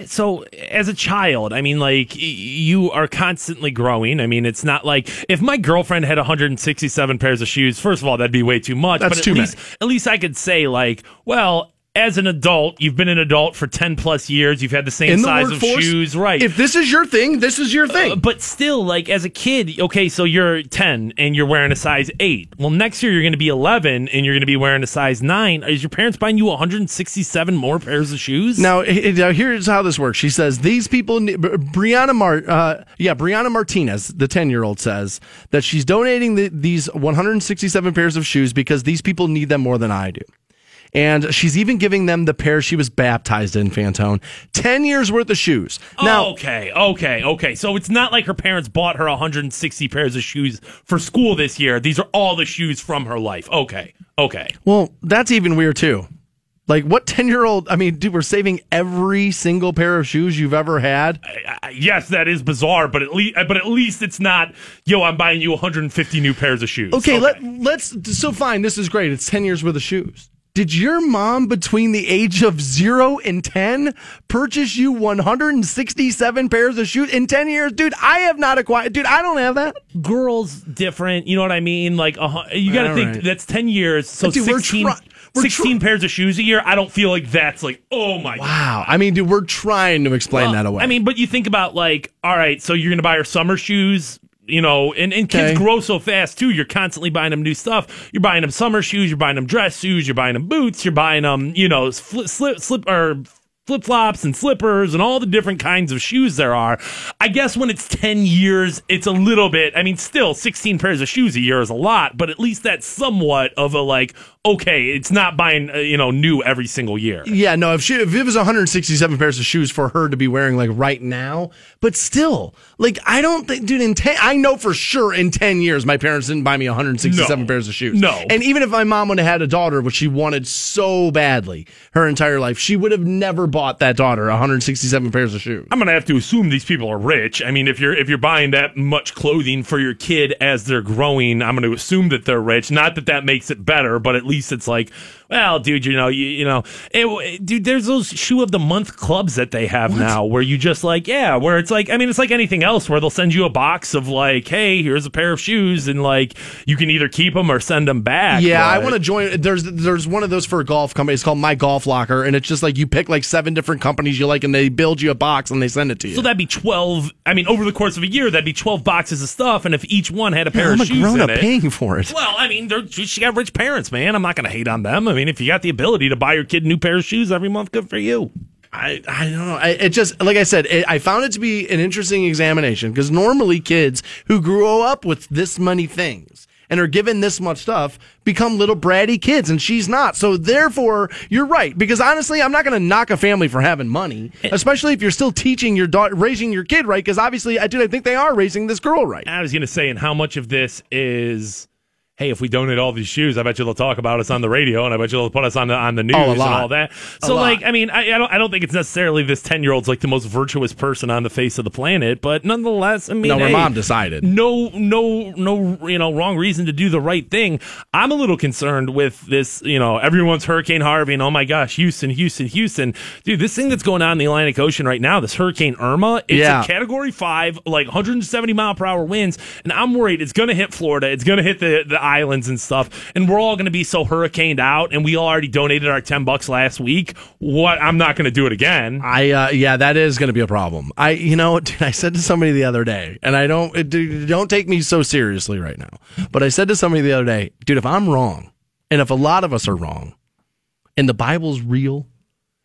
so as a child i mean like you are constantly growing i mean it's not like if my girlfriend had 167 pairs of shoes first of all that'd be way too much That's but at too least at least i could say like well as an adult you've been an adult for 10 plus years you've had the same the size of shoes right If this is your thing, this is your thing. Uh, but still, like as a kid, okay, so you're 10 and you're wearing a size 8. Well, next year you're going to be 11 and you're going to be wearing a size 9. Is your parents buying you 167 more pairs of shoes? Now, now here's how this works. She says these people, Brianna Mar, uh, yeah, Brianna Martinez, the ten year old, says that she's donating the, these 167 pairs of shoes because these people need them more than I do. And she's even giving them the pair she was baptized in, Fantone. 10 years worth of shoes. Now, okay, okay, okay. So it's not like her parents bought her 160 pairs of shoes for school this year. These are all the shoes from her life. Okay, okay. well, that's even weird too. Like, what 10 year old, I mean, dude, we're saving every single pair of shoes you've ever had. I- I- yes, that is bizarre, but at least, but at least it's not. Yo, I'm buying you 150 new pairs of shoes. Okay, Let, let's. So fine, this is great. It's ten years worth of shoes. Did your mom, between the age of zero and ten, purchase you 167 pairs of shoes in ten years, dude? I have not acquired. Dude, I don't have that. girls different. You know what I mean? Like a hu- you got to All think right. that's ten years. So Dude, we're 16, try- we're 16 pairs of shoes a year. I don't feel like that's like oh my. God. Wow. I mean, dude, we're trying to explain Well, that away. I mean, but you think about like, all right, so you're gonna buy her summer shoes. You know, and, and kids Okay. grow so fast too. You're constantly buying them new stuff. You're buying them summer shoes. You're buying them dress shoes. You're buying them boots. You're buying them, you know, slip, slip, slip or flip flops and slippers and all the different kinds of shoes there are. I guess when it's 10 years, it's a little bit, I mean, still 16 pairs of shoes a year is a lot, but at least that's somewhat of a like, okay, it's not buying, uh, you know, new every single year. Yeah, no, if she if it was 167 pairs of shoes for her to be wearing like right now, but still, like I don't think dude in 10 I know for sure in 10 years my parents didn't buy me 167 No. pairs of shoes. No. And even if my mom would have had a daughter which she wanted so badly her entire life, she would have never bought that daughter 167 pairs of shoes. I'm gonna have to assume these people are rich. I mean, if you're if you're buying that much clothing for your kid as they're growing, I'm gonna assume that they're rich. Not that that makes it better, but at least it's like, well, dude, you know, you, you know, it, dude, there's those shoe of the month clubs that they have now, where you just like, yeah, where it's like, I mean, it's like anything else, where they'll send you a box of like, hey, here's a pair of shoes, and like you can either keep them or send them back. Yeah, I want to join. There's there's one of those for a golf company. It's called My Golf Locker, and it's just like you pick like seven different companies you like, and they build you a box and they send it to you. So that'd be twelve. I mean, over the course of a year, that'd be twelve boxes of stuff, and if each one had a pair I'm of a shoes grown in up paying for it. Well, I mean, they're, she got rich parents, man. I'm not going to hate on them. I mean, if you got the ability to buy your kid a new pair of shoes every month, good for you. I, I don't know. I, it just like I said, it, I found it to be an interesting examination because normally kids who grow up with this many things and are given this much stuff become little bratty kids, and she's not. So therefore, you're right. Because honestly, I'm not going to knock a family for having money, eh. especially if you're still teaching your daughter, raising your kid right. Because obviously, I do. I think they are raising this girl right. I was going to say, and how much of this is, hey, if we donate all these shoes, I bet you they'll talk about us on the radio, and I bet you they'll put us on the on the news Oh, and all that. So, like, I mean, I, I don't I don't think it's necessarily this ten year old's like the most virtuous person on the face of the planet, but nonetheless, I mean, No, her hey, mom decided. no, no, no, you know, wrong reason to do the right thing. I'm a little concerned with this, you know, everyone's Hurricane Harvey and oh my gosh, Houston, Houston, Houston. Dude, this thing that's going on in the Atlantic Ocean right now, this Hurricane Irma, it's Yeah. a category five, like 170 mile per hour winds. And I'm worried it's going to hit Florida. It's going to hit the, the islands and stuff. And we're all going to be so hurricaned out. And we already donated our 10 bucks last week. What? I'm not going to do it again. I uh, yeah, that is going to be a problem. I you know, (laughs) dude, I said to somebody the other day, and I don't don't take me so seriously right now, but I said to somebody the other day, dude, if I'm wrong, and if a lot of us are wrong, and the Bible's real,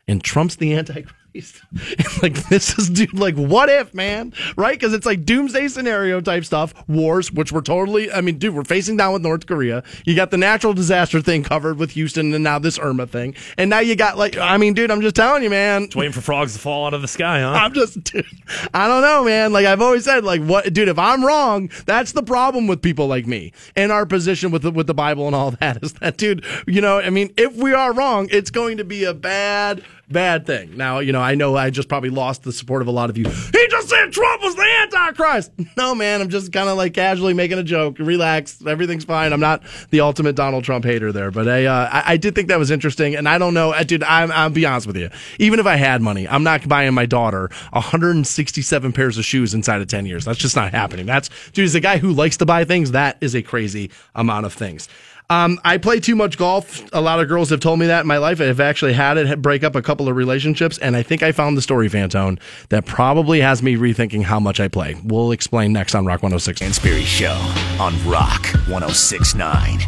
and Trump's the (laughs) Antichrist. (laughs) like this is dude like what if man? Right? Because it's like doomsday scenario type stuff. Wars which we're totally i mean dude we're facing down with north korea. You got the natural disaster thing covered with houston and now this irma thing. And now you got like i mean dude i'm just telling you man. Just Waiting for frogs to fall out of the sky, huh? I'm just, (laughs) dude, I don't know, man. Like I've always said, like what, dude, if I'm wrong, that's the problem with people like me in our position with the, with the Bible and all (laughs) that is that, dude, you know, I mean, if we are wrong, it's going to be a bad, bad thing. Now, you know, I know I just probably lost the support of a lot of you. He just said Trump was the Antichrist. (laughs) No, man, I'm just kind of like casually making a joke. Relax, everything's fine. I'm not the ultimate Donald Trump hater there, but I, uh, I, I did think that was interesting, and I don't know, uh, dude. I'm, I'll be honest with you. Even if I had money, I'm not buying my daughter 167 pairs of shoes inside of 10 years. That's just not happening. That's dude. As a guy who likes to buy things, that is a crazy amount of things. Um, I play too much golf. A lot of girls have told me that in my life. I've actually had it break up a couple of relationships, and I think I found the story, Fantone, that probably has me rethinking how much I play. We'll explain next on Rock 106. Stansbury Show on Rock 1069.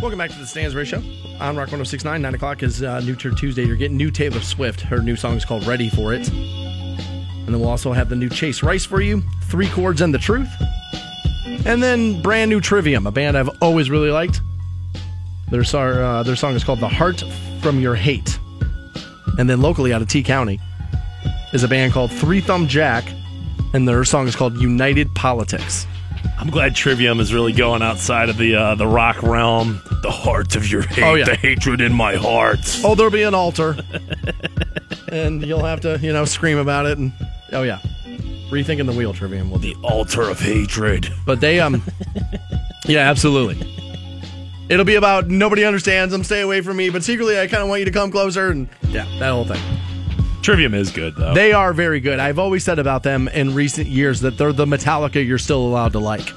Welcome back to the Stansbury Show on Rock 1069. 9 o'clock is uh, New Tour Tuesday. You're getting new Taylor Swift. Her new song is called Ready for It. And then we'll also have the new Chase Rice for you, Three Chords and the Truth. And then brand new Trivium, a band I've always really liked. Their, song, uh, their song is called The Heart from Your Hate. And then locally out of T County is a band called Three Thumb Jack, and their song is called United Politics. I'm glad Trivium is really going outside of the uh, the rock realm. The heart of your hate, Oh, yeah. the hatred in my heart. Oh, there'll be an altar. (laughs) and you'll have to, you know, scream about it. And oh, yeah. Rethinking the wheel trivium will do. The altar of hatred. But they, um, (laughs) yeah, absolutely. It'll be about nobody understands them, stay away from me, but secretly I kind of want you to come closer. And yeah, that whole thing. Trivium is good though. They are very good. I've always said about them in recent years that they're the Metallica you're still allowed to like.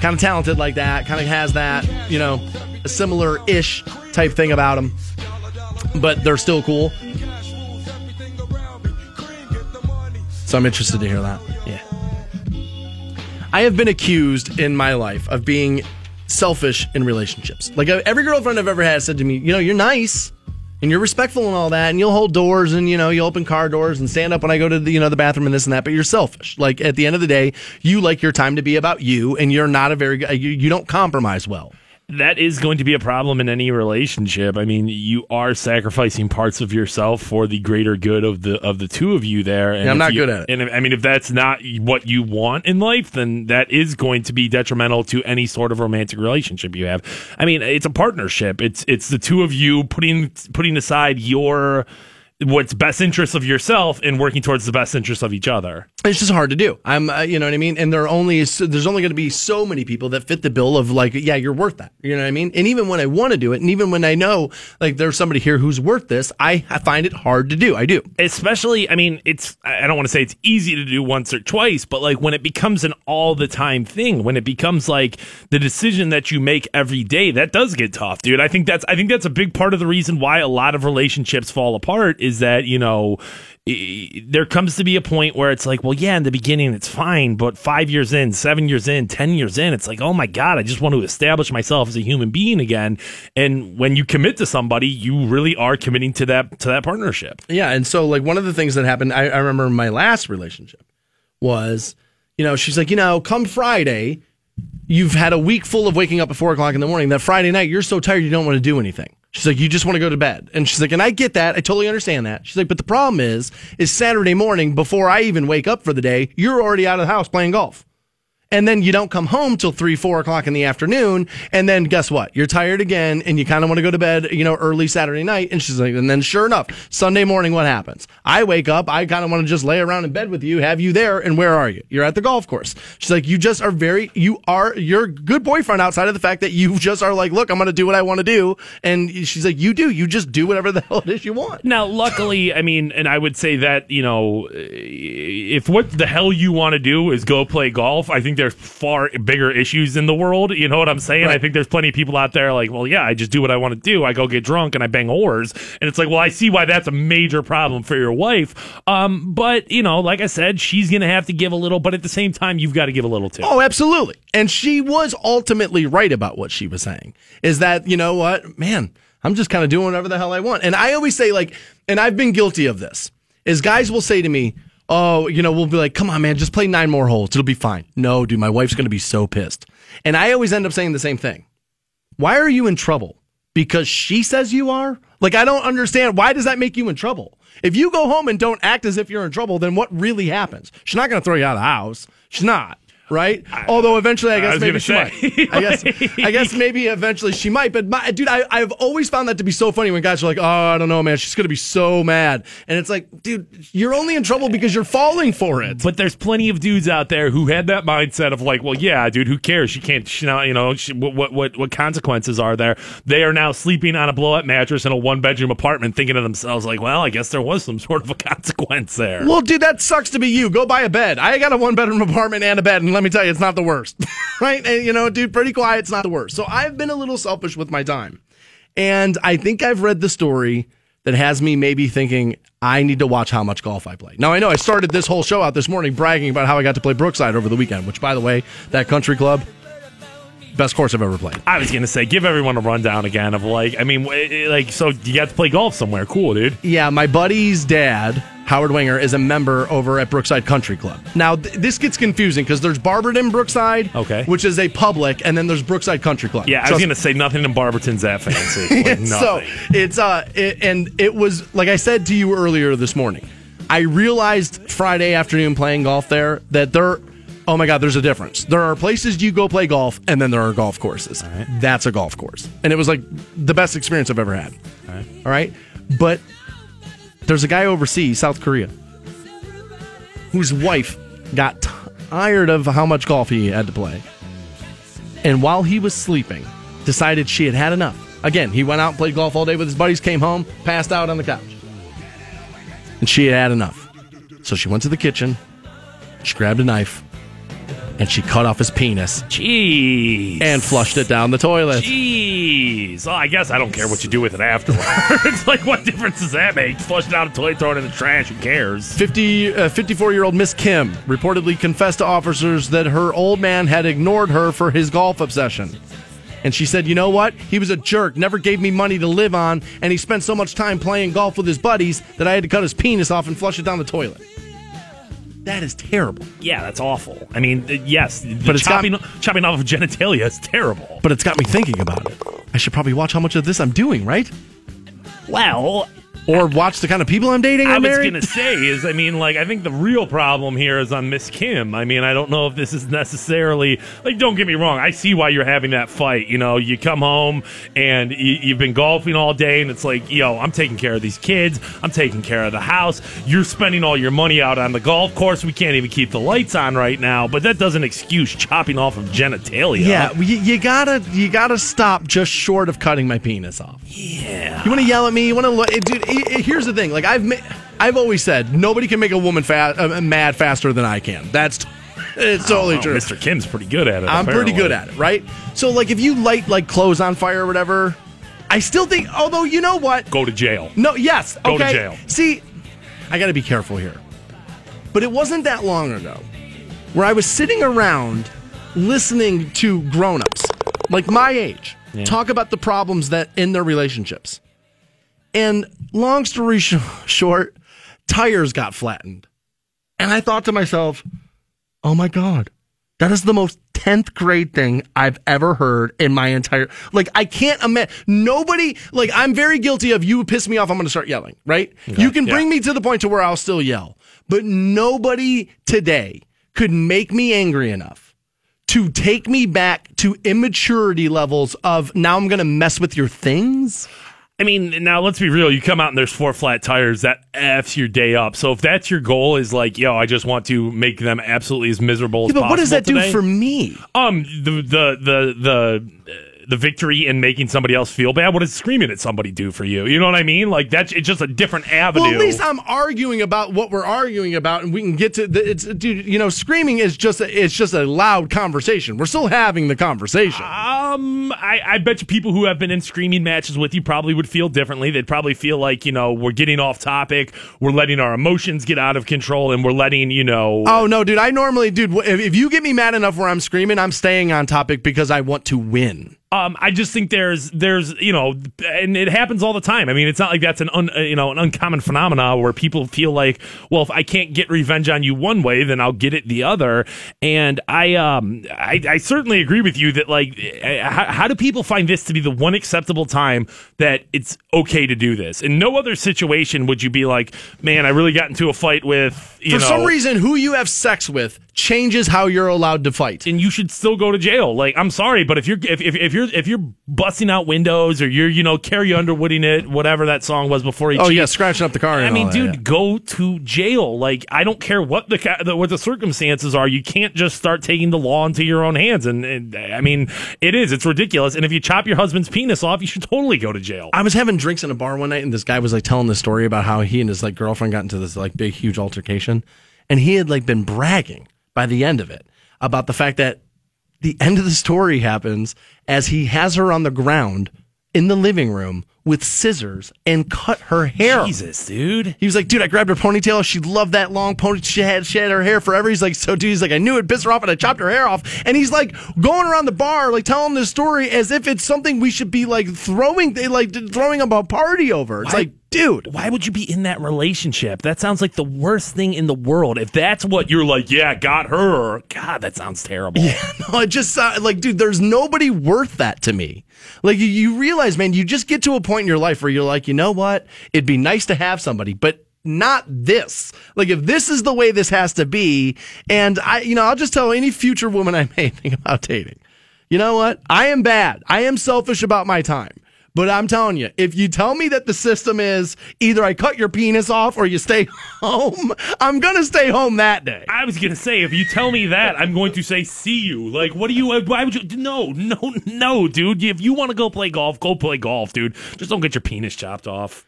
Kind of talented like that, kind of has that, you know, a similar ish type thing about them. But they're still cool. So I'm interested to hear that. Yeah. I have been accused in my life of being selfish in relationships. Like uh, every girlfriend I've ever had said to me, you know, you're nice and you're respectful and all that, and you'll hold doors and you know you open car doors and stand up when I go to the you know the bathroom and this and that. But you're selfish. Like at the end of the day, you like your time to be about you, and you're not a very good. You, you don't compromise well. That is going to be a problem in any relationship. I mean, you are sacrificing parts of yourself for the greater good of the of the two of you there. And Yeah, I'm not you- good at it. And if- I mean, if that's not what you want in life, then that is going to be detrimental to any sort of romantic relationship you have. I mean, it's a partnership. It's it's the two of you putting putting aside your what's best interest of yourself and working towards the best interest of each other. It's just hard to do. I'm, uh, you know what I mean. And there are only so, there's only going to be so many people that fit the bill of like, yeah, you're worth that. You know what I mean. And even when I want to do it, and even when I know like there's somebody here who's worth this, I, I find it hard to do. I do. especially i mean it's i don't want to say it's easy to do once or twice but like when it becomes an all the time thing when it becomes like the decision that you make every day that does get tough dude i think that's i think that's a big part of the reason why a lot of relationships fall apart is that you know there comes to be a point where it's like well yeah in the beginning it's fine but five years in seven years in ten years in it's like oh my god i just want to establish myself as a human being again and when you commit to somebody you really are committing to that to that partnership Yeah, and so like one of the things that happened, I, I remember my last relationship was, you know, she's like, you know, come Friday, you've had a week full of waking up at four o'clock in the morning. That Friday night, you're so tired you don't want to do anything. She's like, you just want to go to bed. And she's like, and I get that. I totally understand that. She's like, but the problem is, is Saturday morning before I even wake up for the day, you're already out of the house playing golf. And then you don't come home till three, four o'clock in the afternoon. And then guess what? You're tired again and you kind of want to go to bed, you know, early Saturday night. And she's like, and then sure enough, Sunday morning, what happens? I wake up. I kind of want to just lay around in bed with you, have you there. And where are you? You're at the golf course. She's like, you just are very, you are, you're good boyfriend outside of the fact that you just are like, look, I'm going to do what I want to do. And she's like, you do, you just do whatever the (laughs) hell it is you want. Now, luckily, I mean, and I would say that you know, if what the hell you want to do is go play golf, I think there's far bigger issues in the world. You know what I'm saying? Right. I think there's plenty of people out there like, well, yeah, I just do what I want to do. I go get drunk and I bang whores, and it's like, well, I see why that's a major problem for your wife. Um, but you know, like I said, she's gonna have to give a little, but at the same time, you've got to give a little too. Oh, absolutely. And she was ultimately right about what she was saying. Is that, you know what, man, I'm just kind of doing whatever the hell I want. And I always say, like, and I've been guilty of this, is guys will say to me, Oh, you know, we'll be like, come on, man, just play nine more holes. It'll be fine. No, dude, my wife's going to be so pissed. And I always end up saying the same thing. Why are you in trouble? Because she says you are? Like, I don't understand. Why does that make you in trouble? If you go home and don't act as if you're in trouble, then what really happens? She's not going to throw you out of the house. She's not. Right? Although eventually, I I guess was maybe she say. might. (laughs) I guess, I guess (laughs) maybe eventually she might. But my, dude, I, I've always found that to be so funny when guys are like, "Oh, I don't know, man, she's gonna be so mad," and it's like, dude, you're only in trouble because you're falling for it. But there's plenty of dudes out there who had that mindset of like, well, yeah, dude, who cares? She can't, she not, you know, she, what, what, what, what consequences are there? They are now sleeping on a blow up mattress in a one bedroom apartment, thinking to themselves like, well, I guess there was some sort of a (laughs) consequence there. Well, dude, that sucks to be you. Go buy a bed. I got a one bedroom apartment and a bed, and let me tell you, it's not the worst. (laughs) right? And, you know, dude, pretty quiet. It's not the worst. So I've been a little selfish with my time. And I think I've read the story that has me maybe thinking I need to watch how much golf I play. Now, I know I started this whole show out this morning bragging about how I got to play Brookside over the weekend, which, by the way, that country club, best course I've ever played. I was gonna say, give everyone a rundown again of like, I mean, like, so you got to play golf somewhere, cool, dude. Yeah, my buddy's dad, Howard Winger, is a member over at Brookside Country Club. Now, th- this gets confusing because there's Barberton Brookside, Okay. which is a public, and then there's Brookside Country Club. Yeah, I was gonna say nothing in Barberton's that fancy. (laughs) Like, so it's uh, it, and it was like I said to you earlier this morning. I realized Friday afternoon playing golf there that there. Oh my God, there's a difference. There are places you go play golf, and then there are golf courses. That's a golf course. And it was like the best experience I've ever had. All right. But there's a guy overseas, South Korea, whose wife got tired of how much golf he had to play. And while he was sleeping, decided she had had enough. Again, he went out and played golf all day with his buddies, came home, passed out on the couch. And she had had enough. So she went to the kitchen, she grabbed a knife, and she cut off his penis Jeez. and flushed it down the toilet. Jeez. Well, I guess I don't care what you do with it afterwards. (laughs) like, what difference does that make? Flush it down the toilet, throw it in the trash. Who cares? 50, uh, 54-year-old Miss Kim reportedly confessed to officers that her old man had ignored her for his golf obsession. And she said, you know what? He was a jerk, never gave me money to live on, and he spent so much time playing golf with his buddies that I had to cut his penis off and flush it down the toilet. That is terrible. Yeah, that's awful. I mean, uh, yes, But it's got- chopping, chopping off of genitalia is terrible. But it's got me thinking about it. I should probably watch how much of this I'm doing, right? Well, Or watch the kind of people I'm dating I was married. going to say is, I mean, like, I think the real problem here is on Miss Kim. I mean, I don't know if this is necessarily, like, don't get me wrong. I see why you're having that fight. You know, you come home and you, you've been golfing all day, and it's like, yo, I'm taking care of these kids. I'm taking care of the house. You're spending all your money out on the golf course. We can't even keep the lights on right now, but that doesn't excuse chopping off of genitalia. Yeah, you, you gotta you gotta stop just short of cutting my penis off. Yeah. You want to yell at me? You want to look, dude? I- i- here's the thing. Like I've ma- I've always said, nobody can make a woman fa- uh, mad faster than I can. That's t- it's totally Oh, true. Mr. Kim's pretty good at it. I'm pretty good at it, right? So like if you light like clothes on fire or whatever, I still think. Although you know what? Go to jail. No, yes. Go to jail. See, I got to be careful here. But it wasn't that long ago where I was sitting around listening to grown-ups like my age talk about the problems that in their relationships. And long story sh- short, tires got flattened. And I thought to myself, "Oh my god. That is the most 10th grade thing I've ever heard in my entire like I can't imagine nobody like I'm very guilty of you piss me off I'm going to start yelling, right? you can yeah. bring me to the point to where I'll still yell. But nobody today could make me angry enough to take me back to immaturity levels of now I'm going to mess with your things? I mean, now let's be real. You come out and there's four flat tires. That f's your day up. So if that's your goal, is like, yo, I just want to make them absolutely as miserable Yeah, as but possible. what does that do for me? um the the the the the victory in making somebody else feel bad? What does screaming at somebody do for you? You know what I mean? Like that's it's just a different avenue. Well, at least I'm arguing about what we're arguing about, and we can get to the. It's dude, you know, screaming is just a, it's just a loud conversation. We're still having the conversation. Um, I, I bet you people who have been in screaming matches with you probably would feel differently. They'd probably feel like, you know, we're getting off topic, we're letting our emotions get out of control, and we're letting, you know. Oh no, dude! I normally, dude, if, if you get me mad enough where I'm screaming, I'm staying on topic because I want to win. Um, I just think there's there's you know, and it happens all the time. I mean, it's not like that's an un, uh, you know an uncommon phenomena where people feel like, well, if I can't get revenge on you one way, then I'll get it the other. And I um I, I certainly agree with you that like, how, how do people find this to be the one acceptable time that it's okay to do this? In no other situation would you be like, man, I really got into a fight with you know For know. some reason, who you have sex with changes how you're allowed to fight. and you should still go to jail. Like, I'm sorry, but if you're if, if, if you're if you're busting out windows or you're you know Carrie Underwooding it, whatever that song was before he. Oh cheated, yeah, scratching up the car. I mean, all that, dude, yeah. go to jail. Like, I don't care what the, the what the circumstances are. You can't just start taking the law into your own hands. And, and I mean, it is. It's ridiculous. And if you chop your husband's penis off, you should totally go to jail. I was having drinks in a bar one night, and this guy was like telling the story about how he and his like girlfriend got into this like big, huge altercation, and he had like been bragging by the end of it about the fact that the end of the story happens as he has her on the ground in the living room with scissors and cut her hair. Jesus, dude. He was like, dude, I grabbed her ponytail. She loved that long pony. She had, she had her hair forever. He's like, so dude, he's like, I knew it pissed her off and I chopped her hair off. And he's like going around the bar, like telling this story as if it's something we should be like throwing, like throwing up a party over. It's Why- like, dude, Why would you be in that relationship? That sounds like the worst thing in the world. If that's what you're like, yeah, got her. God, that sounds terrible. Yeah, (laughs) no, it just sound like, dude, there's nobody worth that to me. Like you, you realize, man, you just get to a point in your life where you're like, you know what? It'd be nice to have somebody, but not this. Like if this is the way this has to be, and I, you know, I'll just tell any future woman I (laughs) may think about dating. You know what? I am bad. I am selfish about my time. But I'm telling you, if you tell me that the system is either I cut your penis off or you stay (laughs) home, I'm going to stay home that day. I was gonna say, if you tell me that, I'm going to say, "See you." Like, what do you? Why would you? No, no, no, dude. If you want to go play golf, go play golf, dude. Just don't get your penis chopped off.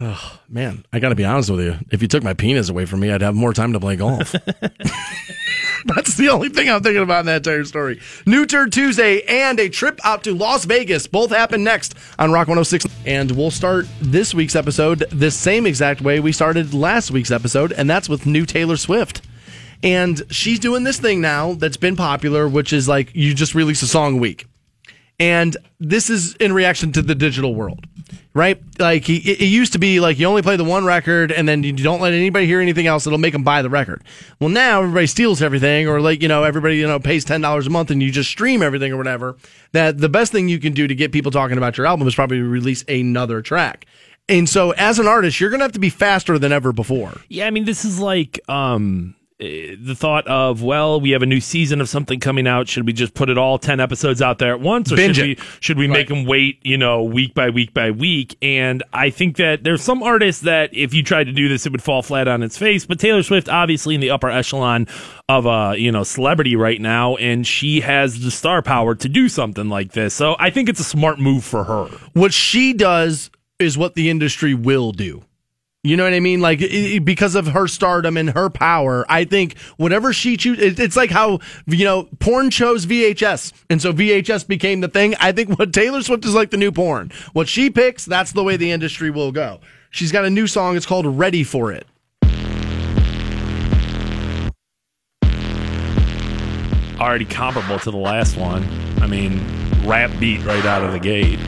Oh, man, I got to be honest with you. If you took my penis away from me, I'd have more time to play golf. (laughs) (laughs) That's the only thing I'm thinking about in that entire story. New Turn Tuesday and a trip out to Las Vegas both happen next on Rock 106. And we'll start this week's episode the same exact way we started last week's episode, and that's with new Taylor Swift. And she's doing this thing now that's been popular, which is like you just release a song a week. And this is in reaction to the digital world, right? Like he, it used to be like you only play the one record and then you don't let anybody hear anything else. It'll make them buy the record. Well, now everybody steals everything, or like you know everybody you know pays ten dollars a month and you just stream everything or whatever. That the best thing you can do to get people talking about your album is probably release another track. And so, as an artist, you're gonna have to be faster than ever before. Yeah, I mean, this is like um the thought of well, we have a new season of something coming out. Should we just put it all ten episodes out there at once, or Binge should it. we should we make them wait, you know, week by week by week? And I think that there's some artists that if you tried to do this, it would fall flat on its face. But Taylor Swift, obviously in the upper echelon of uh you know celebrity right now, and she has the star power to do something like this. So I think it's a smart move for her. what she does is what the industry will do. You know what I mean? Like i- i- because of her stardom and her power, I think whatever she chooses, it's like how you know porn chose VHS, and so VHS became the thing. I think what Taylor Swift is like the new porn. What she picks, that's the way the industry will go. She's got a new song. It's called "Ready for It." Already comparable to the last one. I mean, rap beat right out of the gate.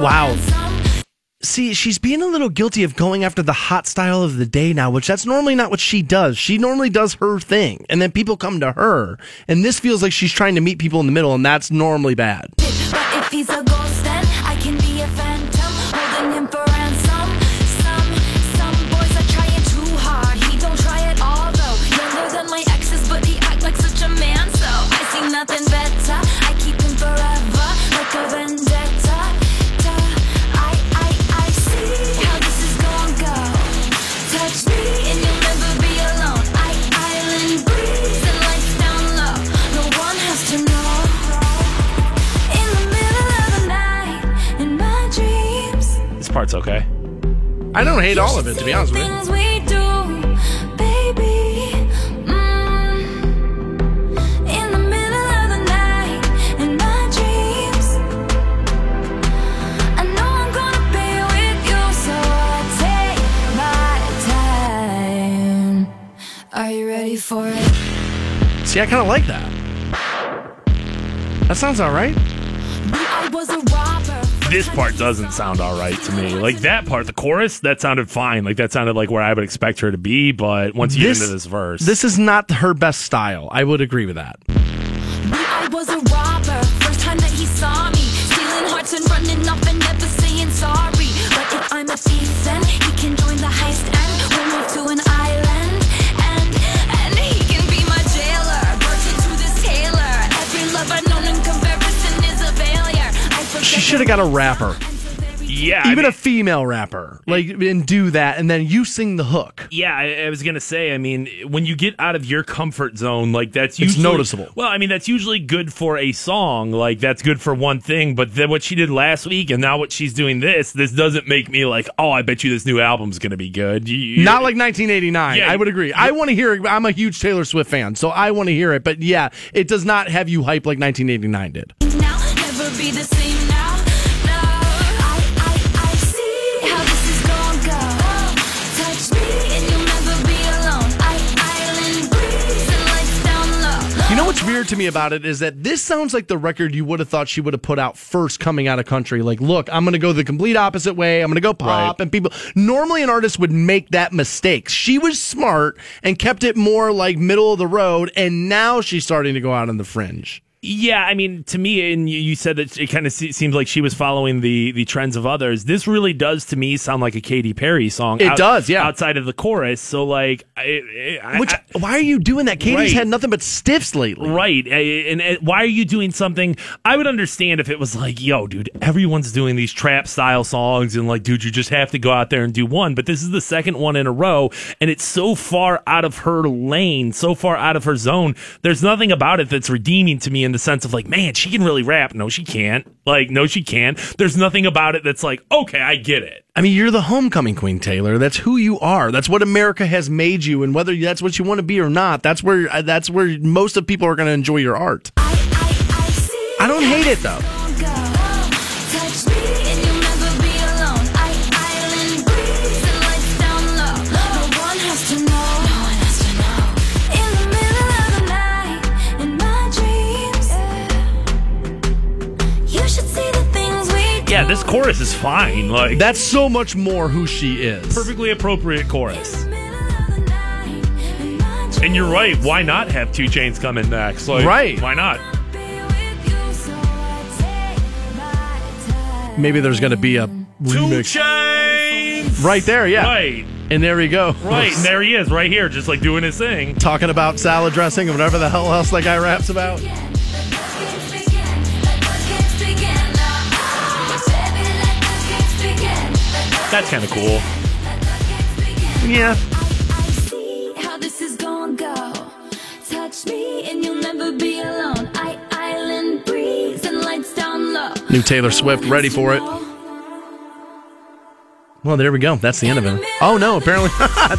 Wow. See, she's being a little guilty of going after the hot style of the day now, which that's normally not what she does. She normally does her thing, and then people come to her. And this feels like she's trying to meet people in the middle, and that's normally bad. Parts okay. I don't hate all of it, to be honest with you. Things we do, baby. Mm. In the middle of the night, in my dreams, I know I'm gonna be with you, so I take my time. Are you ready for it? See, I kind of like that. That sounds all right. I was a robber. This part doesn't sound all right to me. Like that part, the chorus, that sounded fine. Like that sounded like where I would expect her to be. But once you get into this verse, This is not her best style. I would agree with that. I was a robber. First time that he saw me, stealing hearts and running off and never saying sorry. But if I'm a thief, then he can join should have got a rapper, yeah, I even mean- a female rapper, like and do that, and then you sing the hook. Yeah, I, I was gonna say. I mean, when you get out of your comfort zone, like that's It's noticeable. Well, I mean, that's usually good for a song. Like that's good for one thing. But then what she did last week, and now what she's doing this, this doesn't make me like, oh, I bet you this new album's gonna be good. You- you- Not like 1989. Yeah, I would agree. I want to hear it. I'm a huge Taylor Swift fan, so I want to hear it. But yeah, it does not have you hype like 1989 did. What's weird to me about it is that this sounds like the record you would have thought she would have put out first coming out of country. Like, look, I'm going to go the complete opposite way. I'm going to go pop. Right. And people, normally an artist would make that mistake. She was smart and kept it more like middle of the road. And now she's starting to go out on the fringe. Yeah, I mean, to me, and you- you said that it kind of se- seems like she was following the the trends of others. This really does to me sound like a Katy Perry song. It does, yeah. Outside of the chorus, so like, I, I, Which, I- why are you doing that? Katy's Right. had nothing but stiffs lately. Right. And, and why are you doing something? I would understand if it was like, yo, dude, everyone's doing these trap style songs and like, dude, you just have to go out there and do one. But this is the second one in a row and it's so far out of her lane, so far out of her zone. There's nothing about it that's redeeming to me in the sense of like, man, she can really rap. No, she can't. Like, no, she can't. There's nothing about it that's like, okay, I get it. I mean, you're the homecoming queen, Taylor. That's who you are. That's what America has made you, and whether that's what you want to be or not, that's where uh, that's where most of people are going to enjoy your art. I, I, I see I don't hate it, though. Yeah, this chorus is fine. Like, That's so much more who she is. perfectly appropriate chorus. In the middle of the night, in my And you're right. Why not have 2 Chainz coming next? Like, Right. Why not? Be with you, so I take my time. Maybe there's going to be a Two remix chains. right there. Yeah, Right. and there we go. Right. And there he is, right here, just like doing his thing. talking about salad dressing and whatever the hell else that guy raps about. That's kind of cool. Yeah, How this is gonna go. Touch me and you'll never be alone. I island breeze and lights down low. new Taylor Swift, ready for it. Well, there we go. That's the end of it. Oh no, apparently (laughs) not.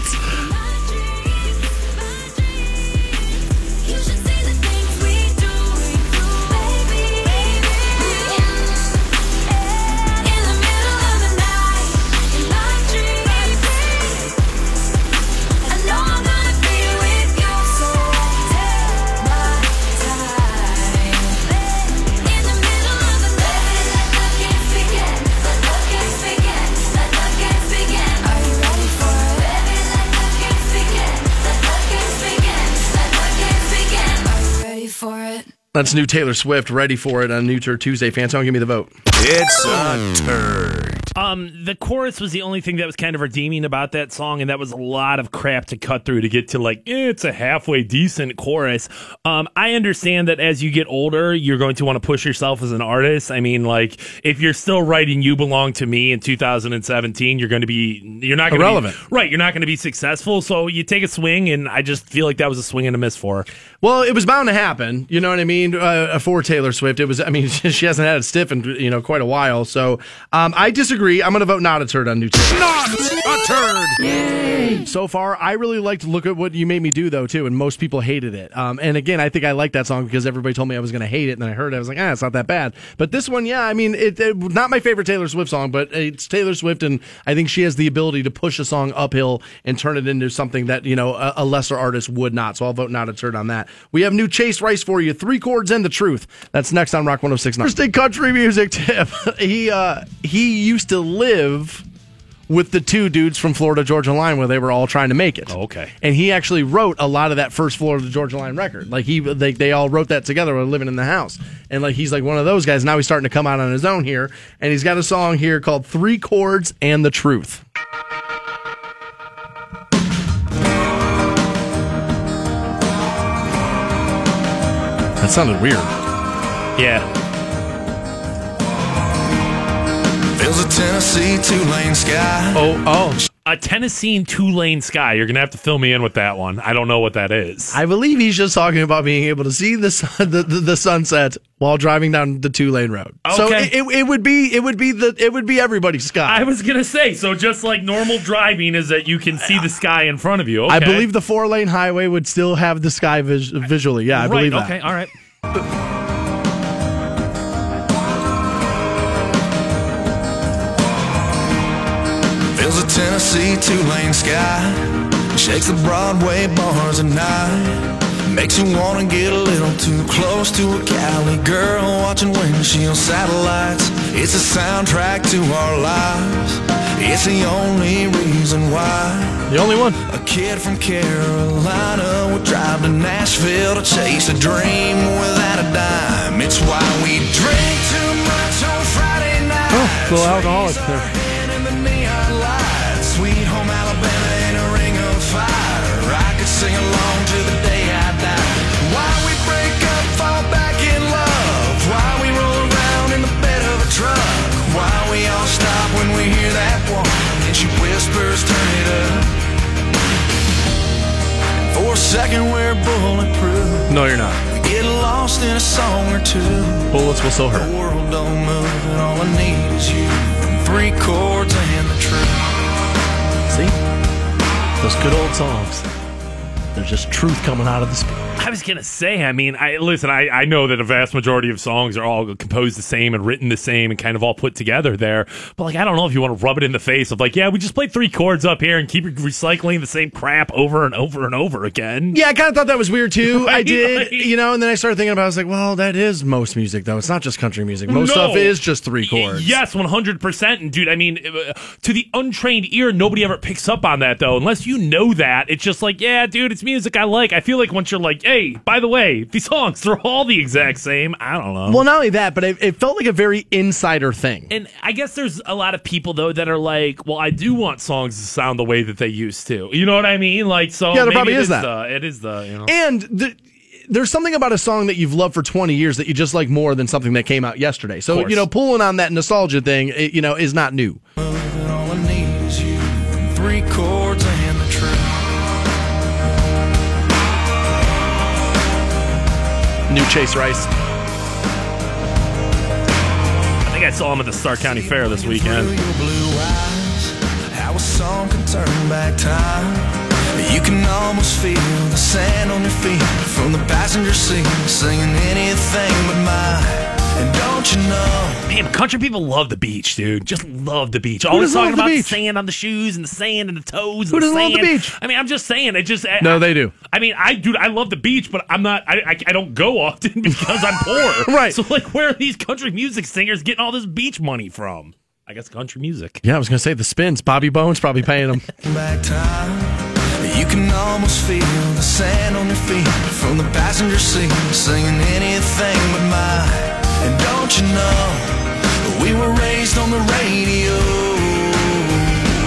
That's new Taylor Swift, ready for it on New Turd Tuesday. Fantone, give me the vote. It's a turd. Um, the chorus was the only thing that was kind of redeeming about that song, and that was a lot of crap to cut through to get to like eh, it's a halfway decent chorus. Um, I understand that as you get older, you're going to want to push yourself as an artist. I mean, like if you're still writing "You Belong to Me" in 2017, you're going to be you're not going Irrelevant. to be, right. You're not going to be successful. So you take a swing, and I just feel like that was a swing and a miss for. her. Well, it was bound to happen. You know what I mean? Uh, for Taylor Swift, it was. I mean, (laughs) she hasn't had it stiff in you know quite a while. So um, I disagree disagree. I'm going to vote not a turd on New Chase. Not a turd. So far, I really liked Look at What You Made Me Do, though, too, and most people hated it. Um, and again, I think I liked that song because everybody told me I was going to hate it, and then I heard it, I was like, ah, it's not that bad. But this one, yeah, I mean, it, it not my favorite Taylor Swift song, but it's Taylor Swift, and I think she has the ability to push a song uphill and turn it into something that, you know, a, a lesser artist would not. So I'll vote not a turd on that. We have new Chase Rice for you, Three Chords and the Truth. That's next on Rock 1069. First day country music tip. (laughs) he, uh, he used to live with the two dudes from Florida Georgia Line where they were all trying to make it. Oh, okay. And he actually wrote a lot of that first Florida Georgia Line record. Like he they, they all wrote that together while living in the house. And like he's like one of those guys. Now he's starting to come out on his own here. And he's got a song here called Three Chords and the Truth. That sounded weird. Yeah. Feels a Tennessee two-lane sky. Oh, oh. A Tennessee two lane sky. You're going to have to fill me in with that one. I don't know what that is. I believe he's just talking about being able to see the sun, the, the, the sunset while driving down the two lane road. So it, it, it would be it would be the it would be everybody's sky. I was going to say, so just like normal driving is that you can see the sky in front of you. Okay. I believe the four lane highway would still have the sky vis- visually. Yeah, I right, believe that. Okay, all right. Tennessee two-lane sky. Shakes the Broadway bars at night. Makes you wanna get a little too close to a Cali girl watching windshield satellites. It's a soundtrack to our lives. It's the only reason why. The only one. A kid from Carolina would drive to Nashville to chase a dream without a dime. It's why we drink too much on Friday night. Oh, little alcoholic there. Second, we're bulletproof. No, you're not. We get lost in a song or two. Bullets will still The hurt. world don't move, and all I need is you. Three chords and the truth. See, those good old songs. There's just truth coming out of the speaker. I was gonna say, I mean, I listen. I, I know that a vast majority of songs are all composed the same and written the same and kind of all put together there. But like, I don't know if you want to rub it in the face of like, yeah, we just played three chords up here and keep recycling the same crap over and over and over again. Yeah, I kind of thought that was weird too. (laughs) I did, like- you know, and then I started thinking about. it. I was like, well, that is most music though. It's not just country music. Most No. stuff is just three chords. Yes, one hundred percent. And dude, I mean, uh, to the untrained ear, nobody ever picks up on that though. Unless you know that, it's just like, yeah, dude, it's music I like. I feel like once you're like, hey, by the way, these songs they're all the exact same. I don't know. Well, not only that, but it, it felt like a very insider thing. And I guess there's a lot of people though that are like, well, I do want songs to sound the way that they used to. You know what I mean? Like, so Yeah, there maybe probably it is that. The, it is the you know. And the, there's something about a song that you've loved for 20 years that you just like more than something that came out yesterday. So, you know, pulling on that nostalgia thing, it, you know, is not new. New Chase Rice. I think I saw him at the Stark County Fair this weekend. Through your blue eyes, how a song can turn back time. You can almost feel the sand on your feet from the passenger seat, singing anything but mine. And don't you know? Man, country people love the beach, dude. Just love the beach. Always talking the about beach? sand on the shoes and the sand and the toes. Who and doesn't love the beach? I mean, I'm just saying. It just No, I, they do. I mean, I dude, I love the beach, but I'm not. I I, I don't go often (laughs) because I'm poor. (laughs) Right. So like, where are these country music singers getting all this beach money from? I guess country music. Yeah, I was going to say the spins. Bobby Bones probably paying them. (laughs) back time. You can almost feel the sand on your feet from the passenger seat, singing anything but mine. And don't you know, we were raised on the radio.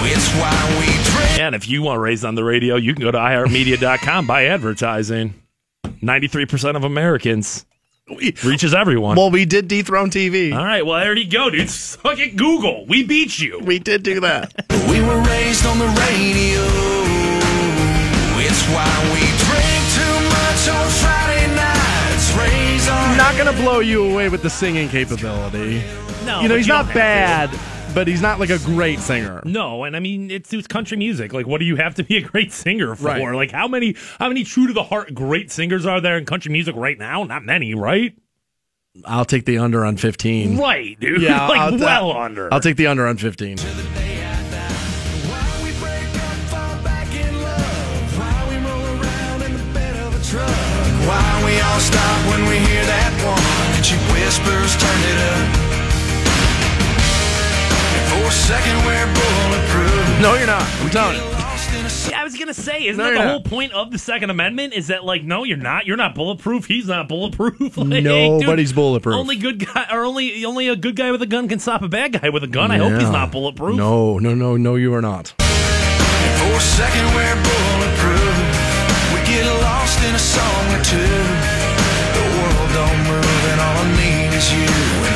It's why we drink. And if you want raised on the radio, you can go to iHeartMedia.com by advertising. Ninety-three percent of Americans reaches everyone. well, we did dethrone TV. all right, well there you go, dude. Suck it, Google. We beat you. We did do that. (laughs) We were raised on the radio. It's why we Not going to blow you away with the singing capability. No, you know, he's you not bad, but he's not like a great singer. No, and I mean it's, it's country music. Like, what do you have to be a great singer for? Right. Like, how many how many true to the heart great singers are there in country music right now? Not many, right? I'll take the under on 15. Right, dude. (laughs) Yeah, like I'll, well under. I'll take the under on 15. Stop when we hear that one? And she whispers, turn it up. And for a second, we're bulletproof. No, you're not. I'm telling you. Lost in a Yeah, I was gonna say, isn't No, that the not. whole point of the Second Amendment? Is that like, no, you're not. You're not bulletproof. He's not bulletproof. (laughs) Like, Nobody's dude, bulletproof. Only good guy, or only only a good guy with a gun can stop a bad guy with a gun. I hope he's not bulletproof. No, no, no, no, you are not. For a second, we're bulletproof. We get lost in a song or two. You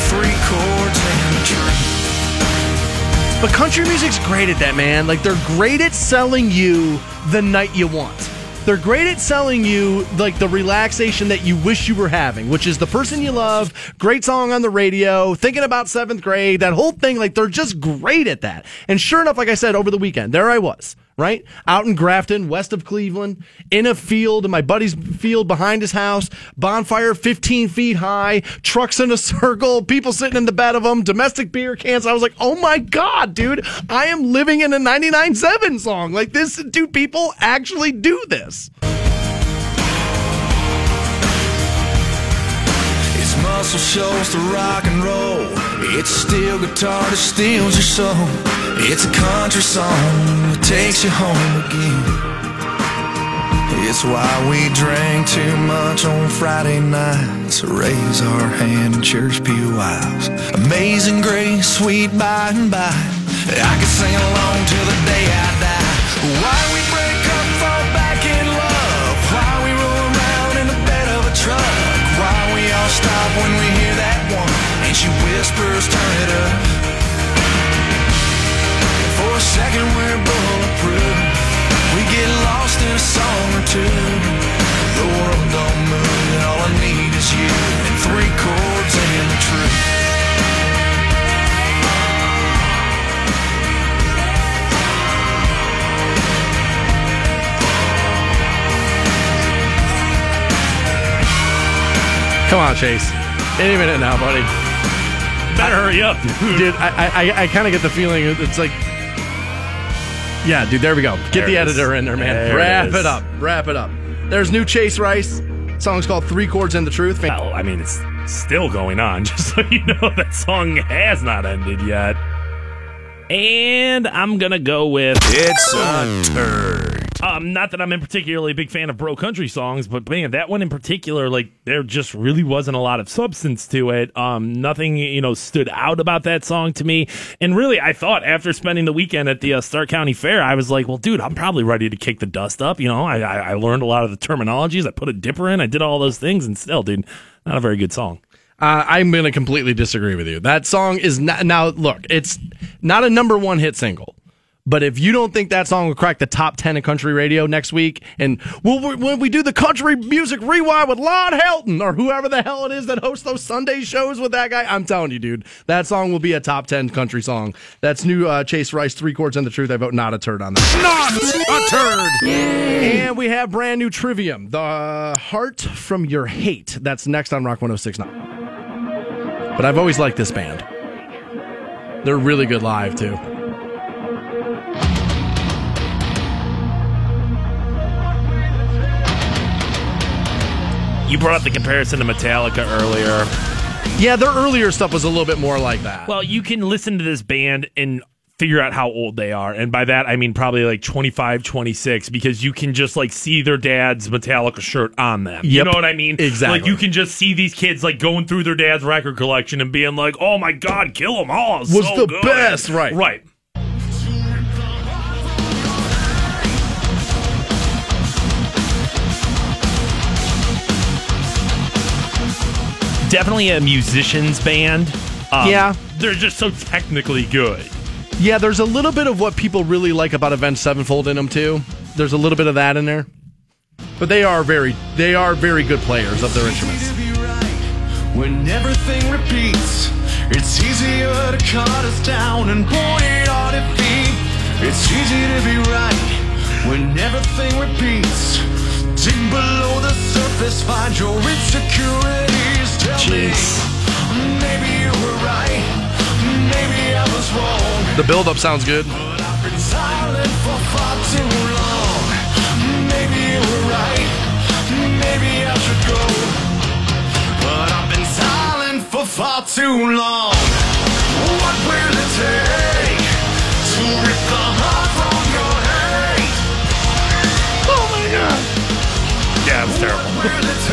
three chords and the truth. But country music's great at that, man. Like they're great at selling you the night you want. They're great at selling you like the relaxation that you wish you were having, which is the person you love, great song on the radio, thinking about seventh grade, that whole thing. Like they're just great at that. And sure enough, like I said over the weekend, there I was, right? Out in Grafton, west of Cleveland, in a field, in my buddy's field behind his house, bonfire 15 feet high, trucks in a circle, people sitting in the bed of them, domestic beer cans. I was like, oh my God, dude, I am living in a 99.7 song. Like this, do people actually do this? Muscle Shoals rock and roll. It's a steel guitar that steals your soul. It's a country song that takes you home again. It's why we drink too much on Friday nights. Raise our hand in church pew aisles. Amazing grace, sweet by and by. I could sing along till the day I die. Why we break up, fall back in love. Why we roll around in the bed of a truck. Why we all stop when we hear that one. And she whispers, turn it up. For a second, we're bulletproof. We get lost in a song or two. The world don't move, and all I need is you and three chords and the truth. Come on, Chase. Any minute now, buddy. Better hurry up, dude. Dude, I, I, I kind of get the feeling it's like, yeah, dude. There we go. Get There the it is. editor in there, man. There Wrap is. it up. Wrap it up. There's new Chase Rice. Song's called Three Chords and the Truth. Fan- Well, I mean, it's still going on, (laughs) just so you know that song has not ended yet. And I'm gonna go with It's a turd. Um, not that I'm in particularly a big fan of bro country songs, but man, that one in particular, like there just really wasn't a lot of substance to it. Um, nothing you know stood out about that song to me, and really, I thought after spending the weekend at the uh, Stark County Fair, I was like, well, dude, I'm probably ready to kick the dust up. You know, I, I, I learned a lot of the terminologies, I put a dipper in, I did all those things, and still, dude, not a very good song. Uh, I'm going to completely disagree with you. That song is not. Now, look, it's not a number one hit single. But if you don't think that song will crack the top 10 of country radio next week, and we'll, when we do the country music rewind with Lon Helton or whoever the hell it is that hosts those Sunday shows with that guy, I'm telling you, dude, that song will be a top 10 country song. That's new uh, Chase Rice, Three Chords and the Truth. I vote not a turd on that. Not a turd. And we have brand new Trivium, The Heart from Your Hate. That's next on Rock 1069. But I've always liked this band. They're really good live, too. You brought up the comparison to Metallica earlier. Yeah, their earlier stuff was a little bit more like that. Well, you can listen to this band and figure out how old they are. And by that, I mean probably like 25, 26, because you can just like see their dad's Metallica shirt on them. You know what I mean? Exactly. Like you can just see these kids like going through their dad's record collection and being like, oh my God, kill them all. Was so the good." best, right. Right. Definitely a musician's band. Um, Yeah. They're just so technically good. yeah, there's a little bit of what people really like about Avenged Sevenfold in them too. There's a little bit of that in there, but they are very they are very good players of their instruments. to be right when everything repeats. It's easier to cut us down and point our defeat. It's easy to be right when everything repeats. Dig below the surface, find your insecurities. Jeez. maybe you were right, maybe I was wrong. The build-up sounds good. But I've been silent for far too long. Maybe you were right. Maybe I should go. But I've been silent for far too long. What will it take to rip the heart from your hate? Oh my god. Yeah, it was terrible. (laughs)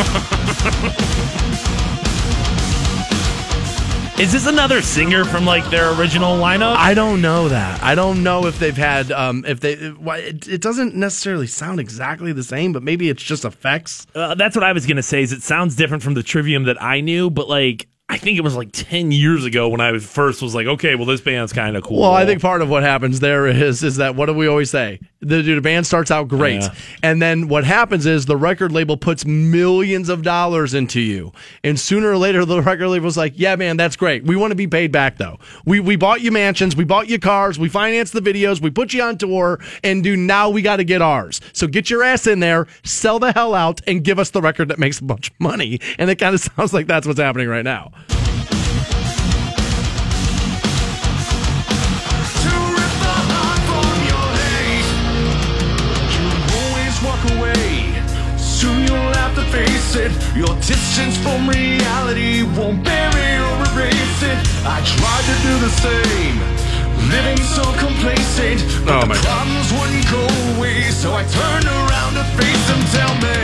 (laughs) Is this another singer from like their original lineup? I don't know that. I don't know if they've had um if they why it, it doesn't necessarily sound exactly the same, but maybe it's just effects. Uh, that's what I was gonna say. Is it sounds different from the Trivium that I knew, but like I think it was like ten years ago when I first was like, okay, well this band's kind of cool. Well, I think part of what happens there is is that what do we always say? The, dude, the band starts out great, Yeah. and then what happens is the record label puts millions of dollars into you, and sooner or later the record label's like, "Yeah, man, that's great. We want to be paid back though. We we bought you mansions, we bought you cars, we financed the videos, we put you on tour, and do now we got to get ours. So get your ass in there, sell the hell out, and give us the record that makes a bunch of money." And it kind of (laughs) sounds like that's what's happening right now. Face it. Your distance from reality won't bury or erase it. I tried to do the same. Living so complacent, but Oh, my the God. problems wouldn't go away. So I turned around to face them. Tell me,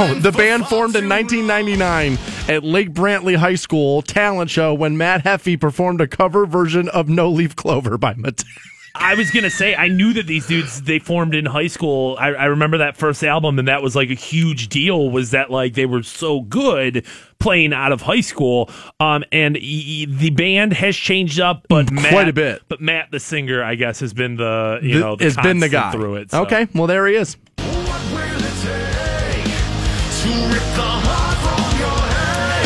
Oh, (laughs) the band formed in 1999 at Lake Brantley High School talent show when Matt Heafy performed a cover version of No Leaf Clover by Metallica. I was gonna say I knew that these dudes they formed in high school. I, I remember that first album, and that was like a huge deal. Was that like they were so good playing out of high school? Um, and e- e- the band has changed up, but Mm, Matt, quite a bit. But Matt, the singer, I guess, has been the you know the has been the guy through it. so. Okay, well there he is.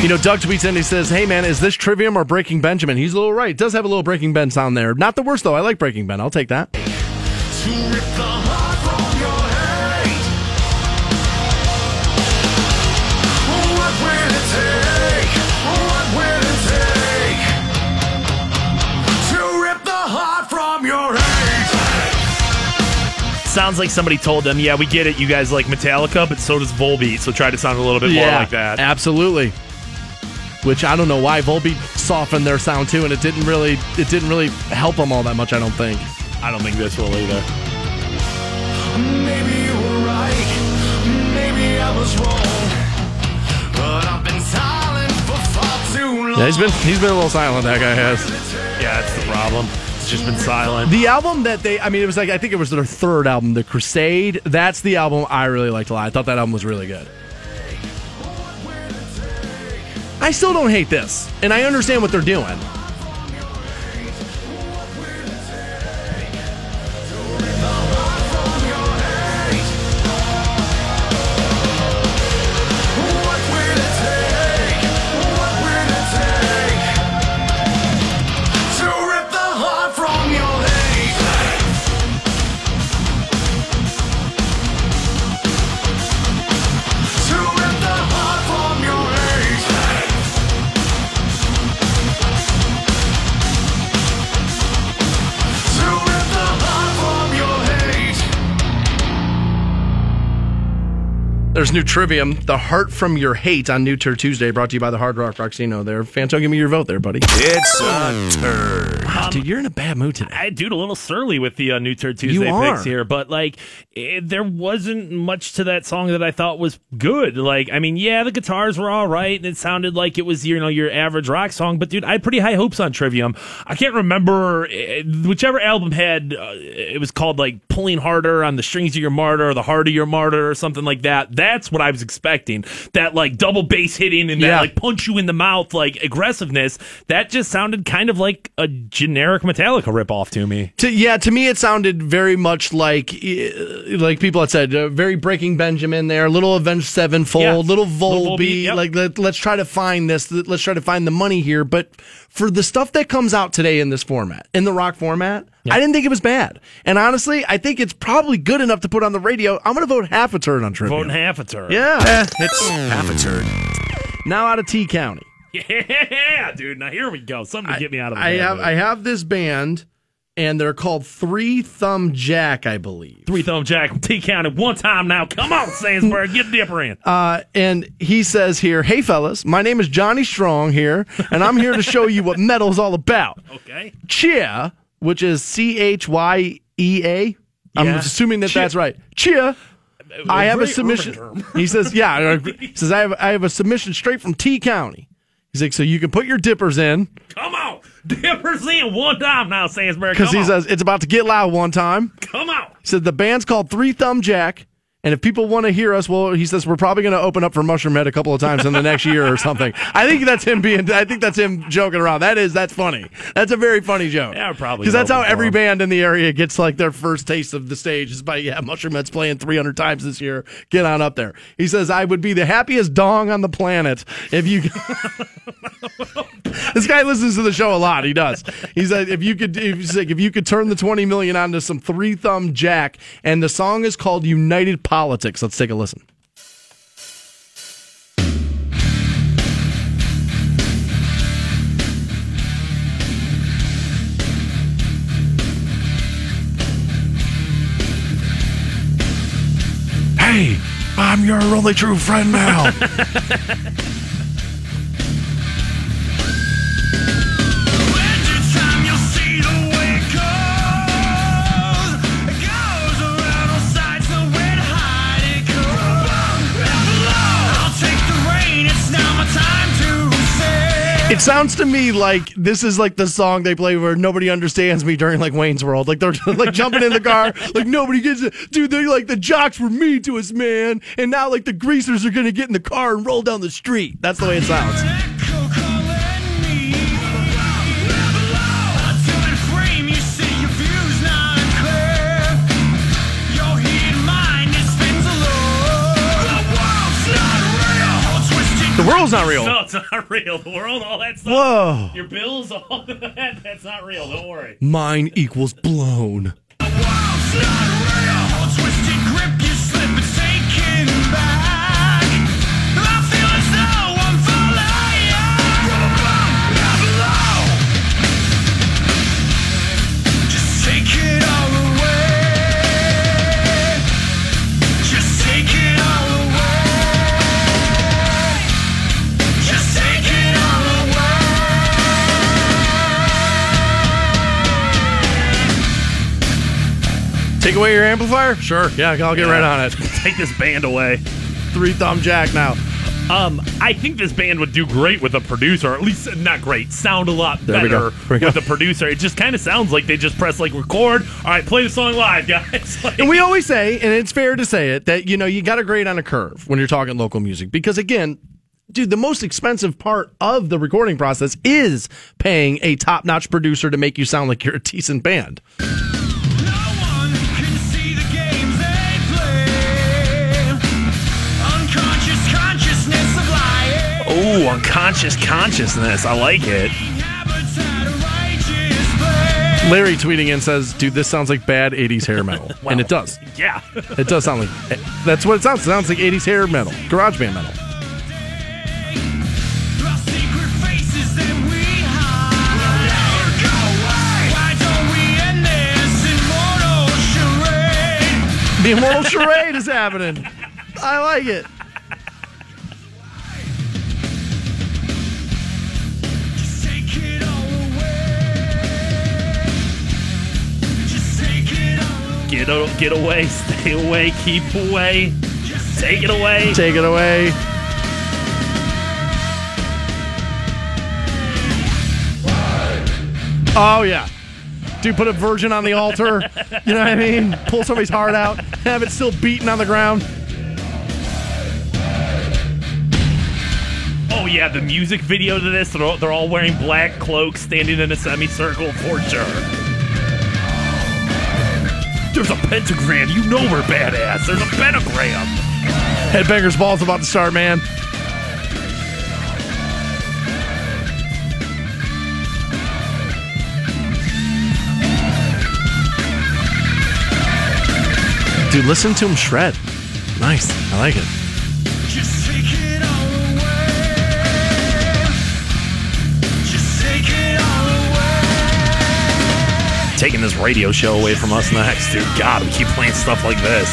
You know, Doug tweets in. He says, "Hey man, is this Trivium or Breaking Benjamin?" He's a little right. It does have a little Breaking Ben sound there. Not the worst though. I like Breaking Ben. I'll take that. To rip the heart from your hate. What will it take? What will it take to rip the heart from your hate? Sounds like somebody told them, "Yeah, we get it. You guys like Metallica, but so does Volbeat. So try to sound a little bit more like that." absolutely. Which I don't know why Volbeat softened their sound too, and it didn't really it didn't really help them all that much. I don't think. I don't think this will either. Maybe you were right. Maybe I was wrong. But I've been silent for far too long. Yeah, he's been he's been a little silent. That guy has. Yeah, that's the problem. It's just been silent. The album that they, I mean, it was like, I think it was their third album, The Crusade. That's the album I really liked a lot. I thought that album was really good. I still don't hate this, and I understand what they're doing. There's new Trivium, The Heart from Your Hate on New Turd Tuesday, brought to you by the Hard Rock Rocksino there. Fanto, give me your vote there, buddy. It's a turd. Dude, you're in a bad mood today. I dude a little surly with the uh, new Turd Tuesday You are. picks here, but like eh, there wasn't much to that song that I thought was good. Like I mean, yeah, the guitars were all right, and it sounded like it was you know your average rock song. But dude, I had pretty high hopes on Trivium. I can't remember eh, whichever album had uh, it was called like pulling harder on the strings of your martyr or the heart of your martyr or something like that. That's what I was expecting. That like double bass hitting and that like punch you in the mouth like aggressiveness. That just sounded kind of like a generic Metallica ripoff to me. To, yeah, to me, it sounded very much like, like people had said, uh, very Breaking Benjamin there, little Avenged Sevenfold, Yeah. little Little Volbeat. Volbeat, yep. Like, let, let's try to find this. Let's try to find the money here. But for the stuff that comes out today in this format, in the rock format, I didn't think it was bad. And honestly, I think it's probably good enough to put on the radio. I'm going to vote half a turn on Trivium. Voting half a turn. Yeah. (laughs) It's half a turn. Now out of T County. Yeah, dude. Now here we go. Something to get me out of the I have. I have this band, and they're called Three Thumb Jack, I believe. Three Thumb Jack, T County, one time now. Come on, Stansbury, get Dipper in. Uh, and he says here, "Hey fellas, my name is Johnny Strong here, and I'm here to show you what metal's all about. (laughs) Okay. Chia, which is C H Y E A. I'm Yeah. assuming that that's right. Chia." I have a submission. urban (laughs) He says, "Yeah." He says, "I have I have a submission straight from T County." He's like, "So you can put your dippers in Come on. Dipper's in one time now, Stansbury. because Come he on. says it's about to get loud one time." Come on. He said the band's called Three Thumb Jack. And if people want to hear us, well, he says we're probably going to open up for Mushroomhead a couple of times in the next year or something. (laughs) I think that's him being. I think that's him joking around. That is that's funny. That's a very funny joke. Yeah, probably because that's how every him. band in the area gets like their first taste of the stage is by yeah, Mushroomhead's playing 300 times this year. Get on up there. He says I would be the happiest dong on the planet if you. (laughs) this guy listens to the show a lot. He does. He said if you could, if, he's like, if you could turn the 20 million onto some three thumb jack, and the song is called United Politics. Let's take a listen. Hey, I'm your only true friend now. (laughs) It sounds to me like this is like the song they play where nobody understands me during like Wayne's World. Like they're (laughs) like jumping in the car, like nobody gets it. Dude, they like the jocks were mean to us, man. And now like the greasers are gonna get in the car and roll down the street. That's the way it sounds. The world's not real. (laughs) No, it's not real. The world, all that stuff. Whoa. Your bills, all (laughs) that, that's not real. Don't worry. Mine equals blown. Take away your amplifier? Sure. Yeah, I'll get right on it. (laughs) Take this band away. Three thumb jack now. Um, I think this band would do great with a producer, at least not great, sound a lot There better go. (laughs) There we go. with a producer. It just kind of sounds like they just press like record. All right, play the song live, (laughs) guys. Like, And we always say, and it's fair to say it, that you know you got to grade on a curve when you're talking local music because again, dude, the most expensive part of the recording process is paying a top-notch producer to make you sound like you're a decent band. Oh, unconscious consciousness. I like it. Larry tweeting in says, "Dude, this sounds like bad '80s hair metal," (laughs) and it does. Yeah. It does sound like that's what it sounds. It sounds like '80s hair metal, garage band metal. The immortal charade is happening. I like it. Get get away, (laughs) stay away, keep away, Just take it away. Take it away. Oh yeah. Dude, put a virgin on the altar. (laughs) You know what I mean? Pull somebody's heart out, have it still beating on the ground. Oh yeah, the music video to this, they're all, they're all wearing black cloaks, standing in a semicircle for sure. There's a pentagram. You know we're badass. There's a pentagram. Headbangers Ball's about to start, man. Dude, listen to him shred. Nice. I like it. Taking this radio show away from us next, dude. God, we keep playing stuff like this.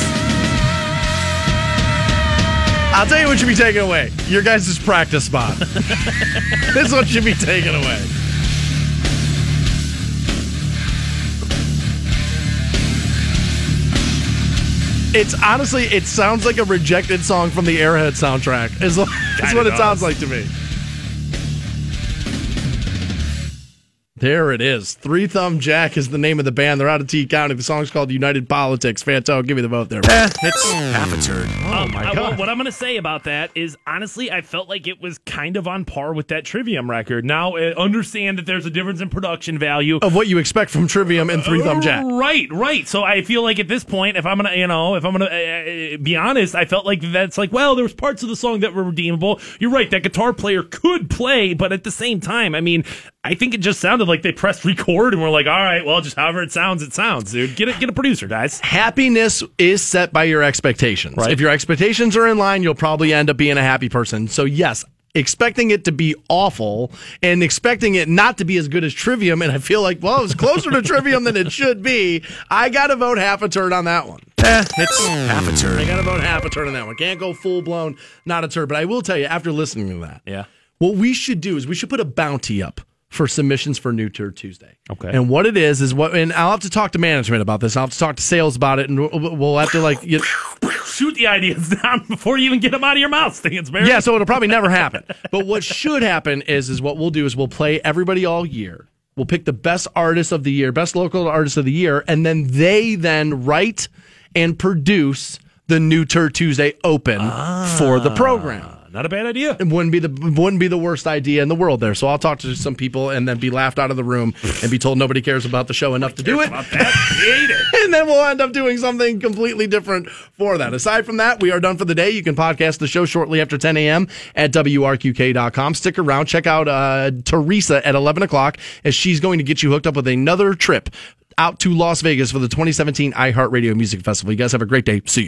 I'll tell you what should be taken away. Your guys' practice spot. (laughs) this one should be taken away. It's honestly, it sounds like a rejected song from the Airhead soundtrack. Is, (laughs) is what it does. sounds like to me. There it is. Three Thumb Jack is the name of the band. They're out of T County. The song's called United Politics. Fanto, give me the vote there. It's half a turn. Oh my Uh, god. well, what I'm going to say about that is honestly, I felt like it was kind of on par with that Trivium record. Now, uh, understand that there's a difference in production value. of what you expect from Trivium and Three Thumb Jack. Right, right. So I feel like at this point, if I'm gonna, you know, if I'm gonna uh, uh, be honest, I felt like that's like, well, there was parts of the song that were redeemable. You're right. That guitar player could play, but at the same time, I mean, I think it just sounded like they pressed record and were like, all right, well, just however it sounds, it sounds, dude. Get it, get a producer, guys. happiness is set by your expectations. Right. If your expectations are in line, you'll probably end up being a happy person. So, yes, expecting it to be awful and expecting it not to be as good as Trivium, and I feel like, well, it was closer to Trivium than it should be. I got to vote half a turn on that one. Eh, it's half a turn. I got to vote half a turn on that one. Can't go full blown, not a turn. But I will tell you, after listening to that, Yeah. what we should do is we should put a bounty up for submissions for New Turd Tuesday. Okay. And what it is is what, and I'll have to talk to management about this. I'll have to talk to sales about it, and we'll, we'll have to like. You, (laughs) Shoot the ideas (laughs) down before you even get them out of your mouth, Stansbury. yeah, so it'll probably never happen. But what should happen is is what we'll do is we'll play everybody all year. We'll pick the best artist of the year, best local artist of the year, and then they then write and produce the New Turd Tuesday Open for the ah. program. Not a bad idea. It wouldn't be the wouldn't be the worst idea in the world there. So I'll talk to some people and then be laughed out of the room (laughs) and be told nobody cares about the show enough to do it. About that, hate it. (laughs) And then we'll end up doing something completely different for that. Aside from that, we are done for the day. You can podcast the show shortly after 10 a.m. at WRQK.com. Stick around. Check out uh, Teresa at 11 o'clock as she's going to get you hooked up with another trip out to Las Vegas for the 2017 iHeartRadio Music Festival. You guys have a great day. See you.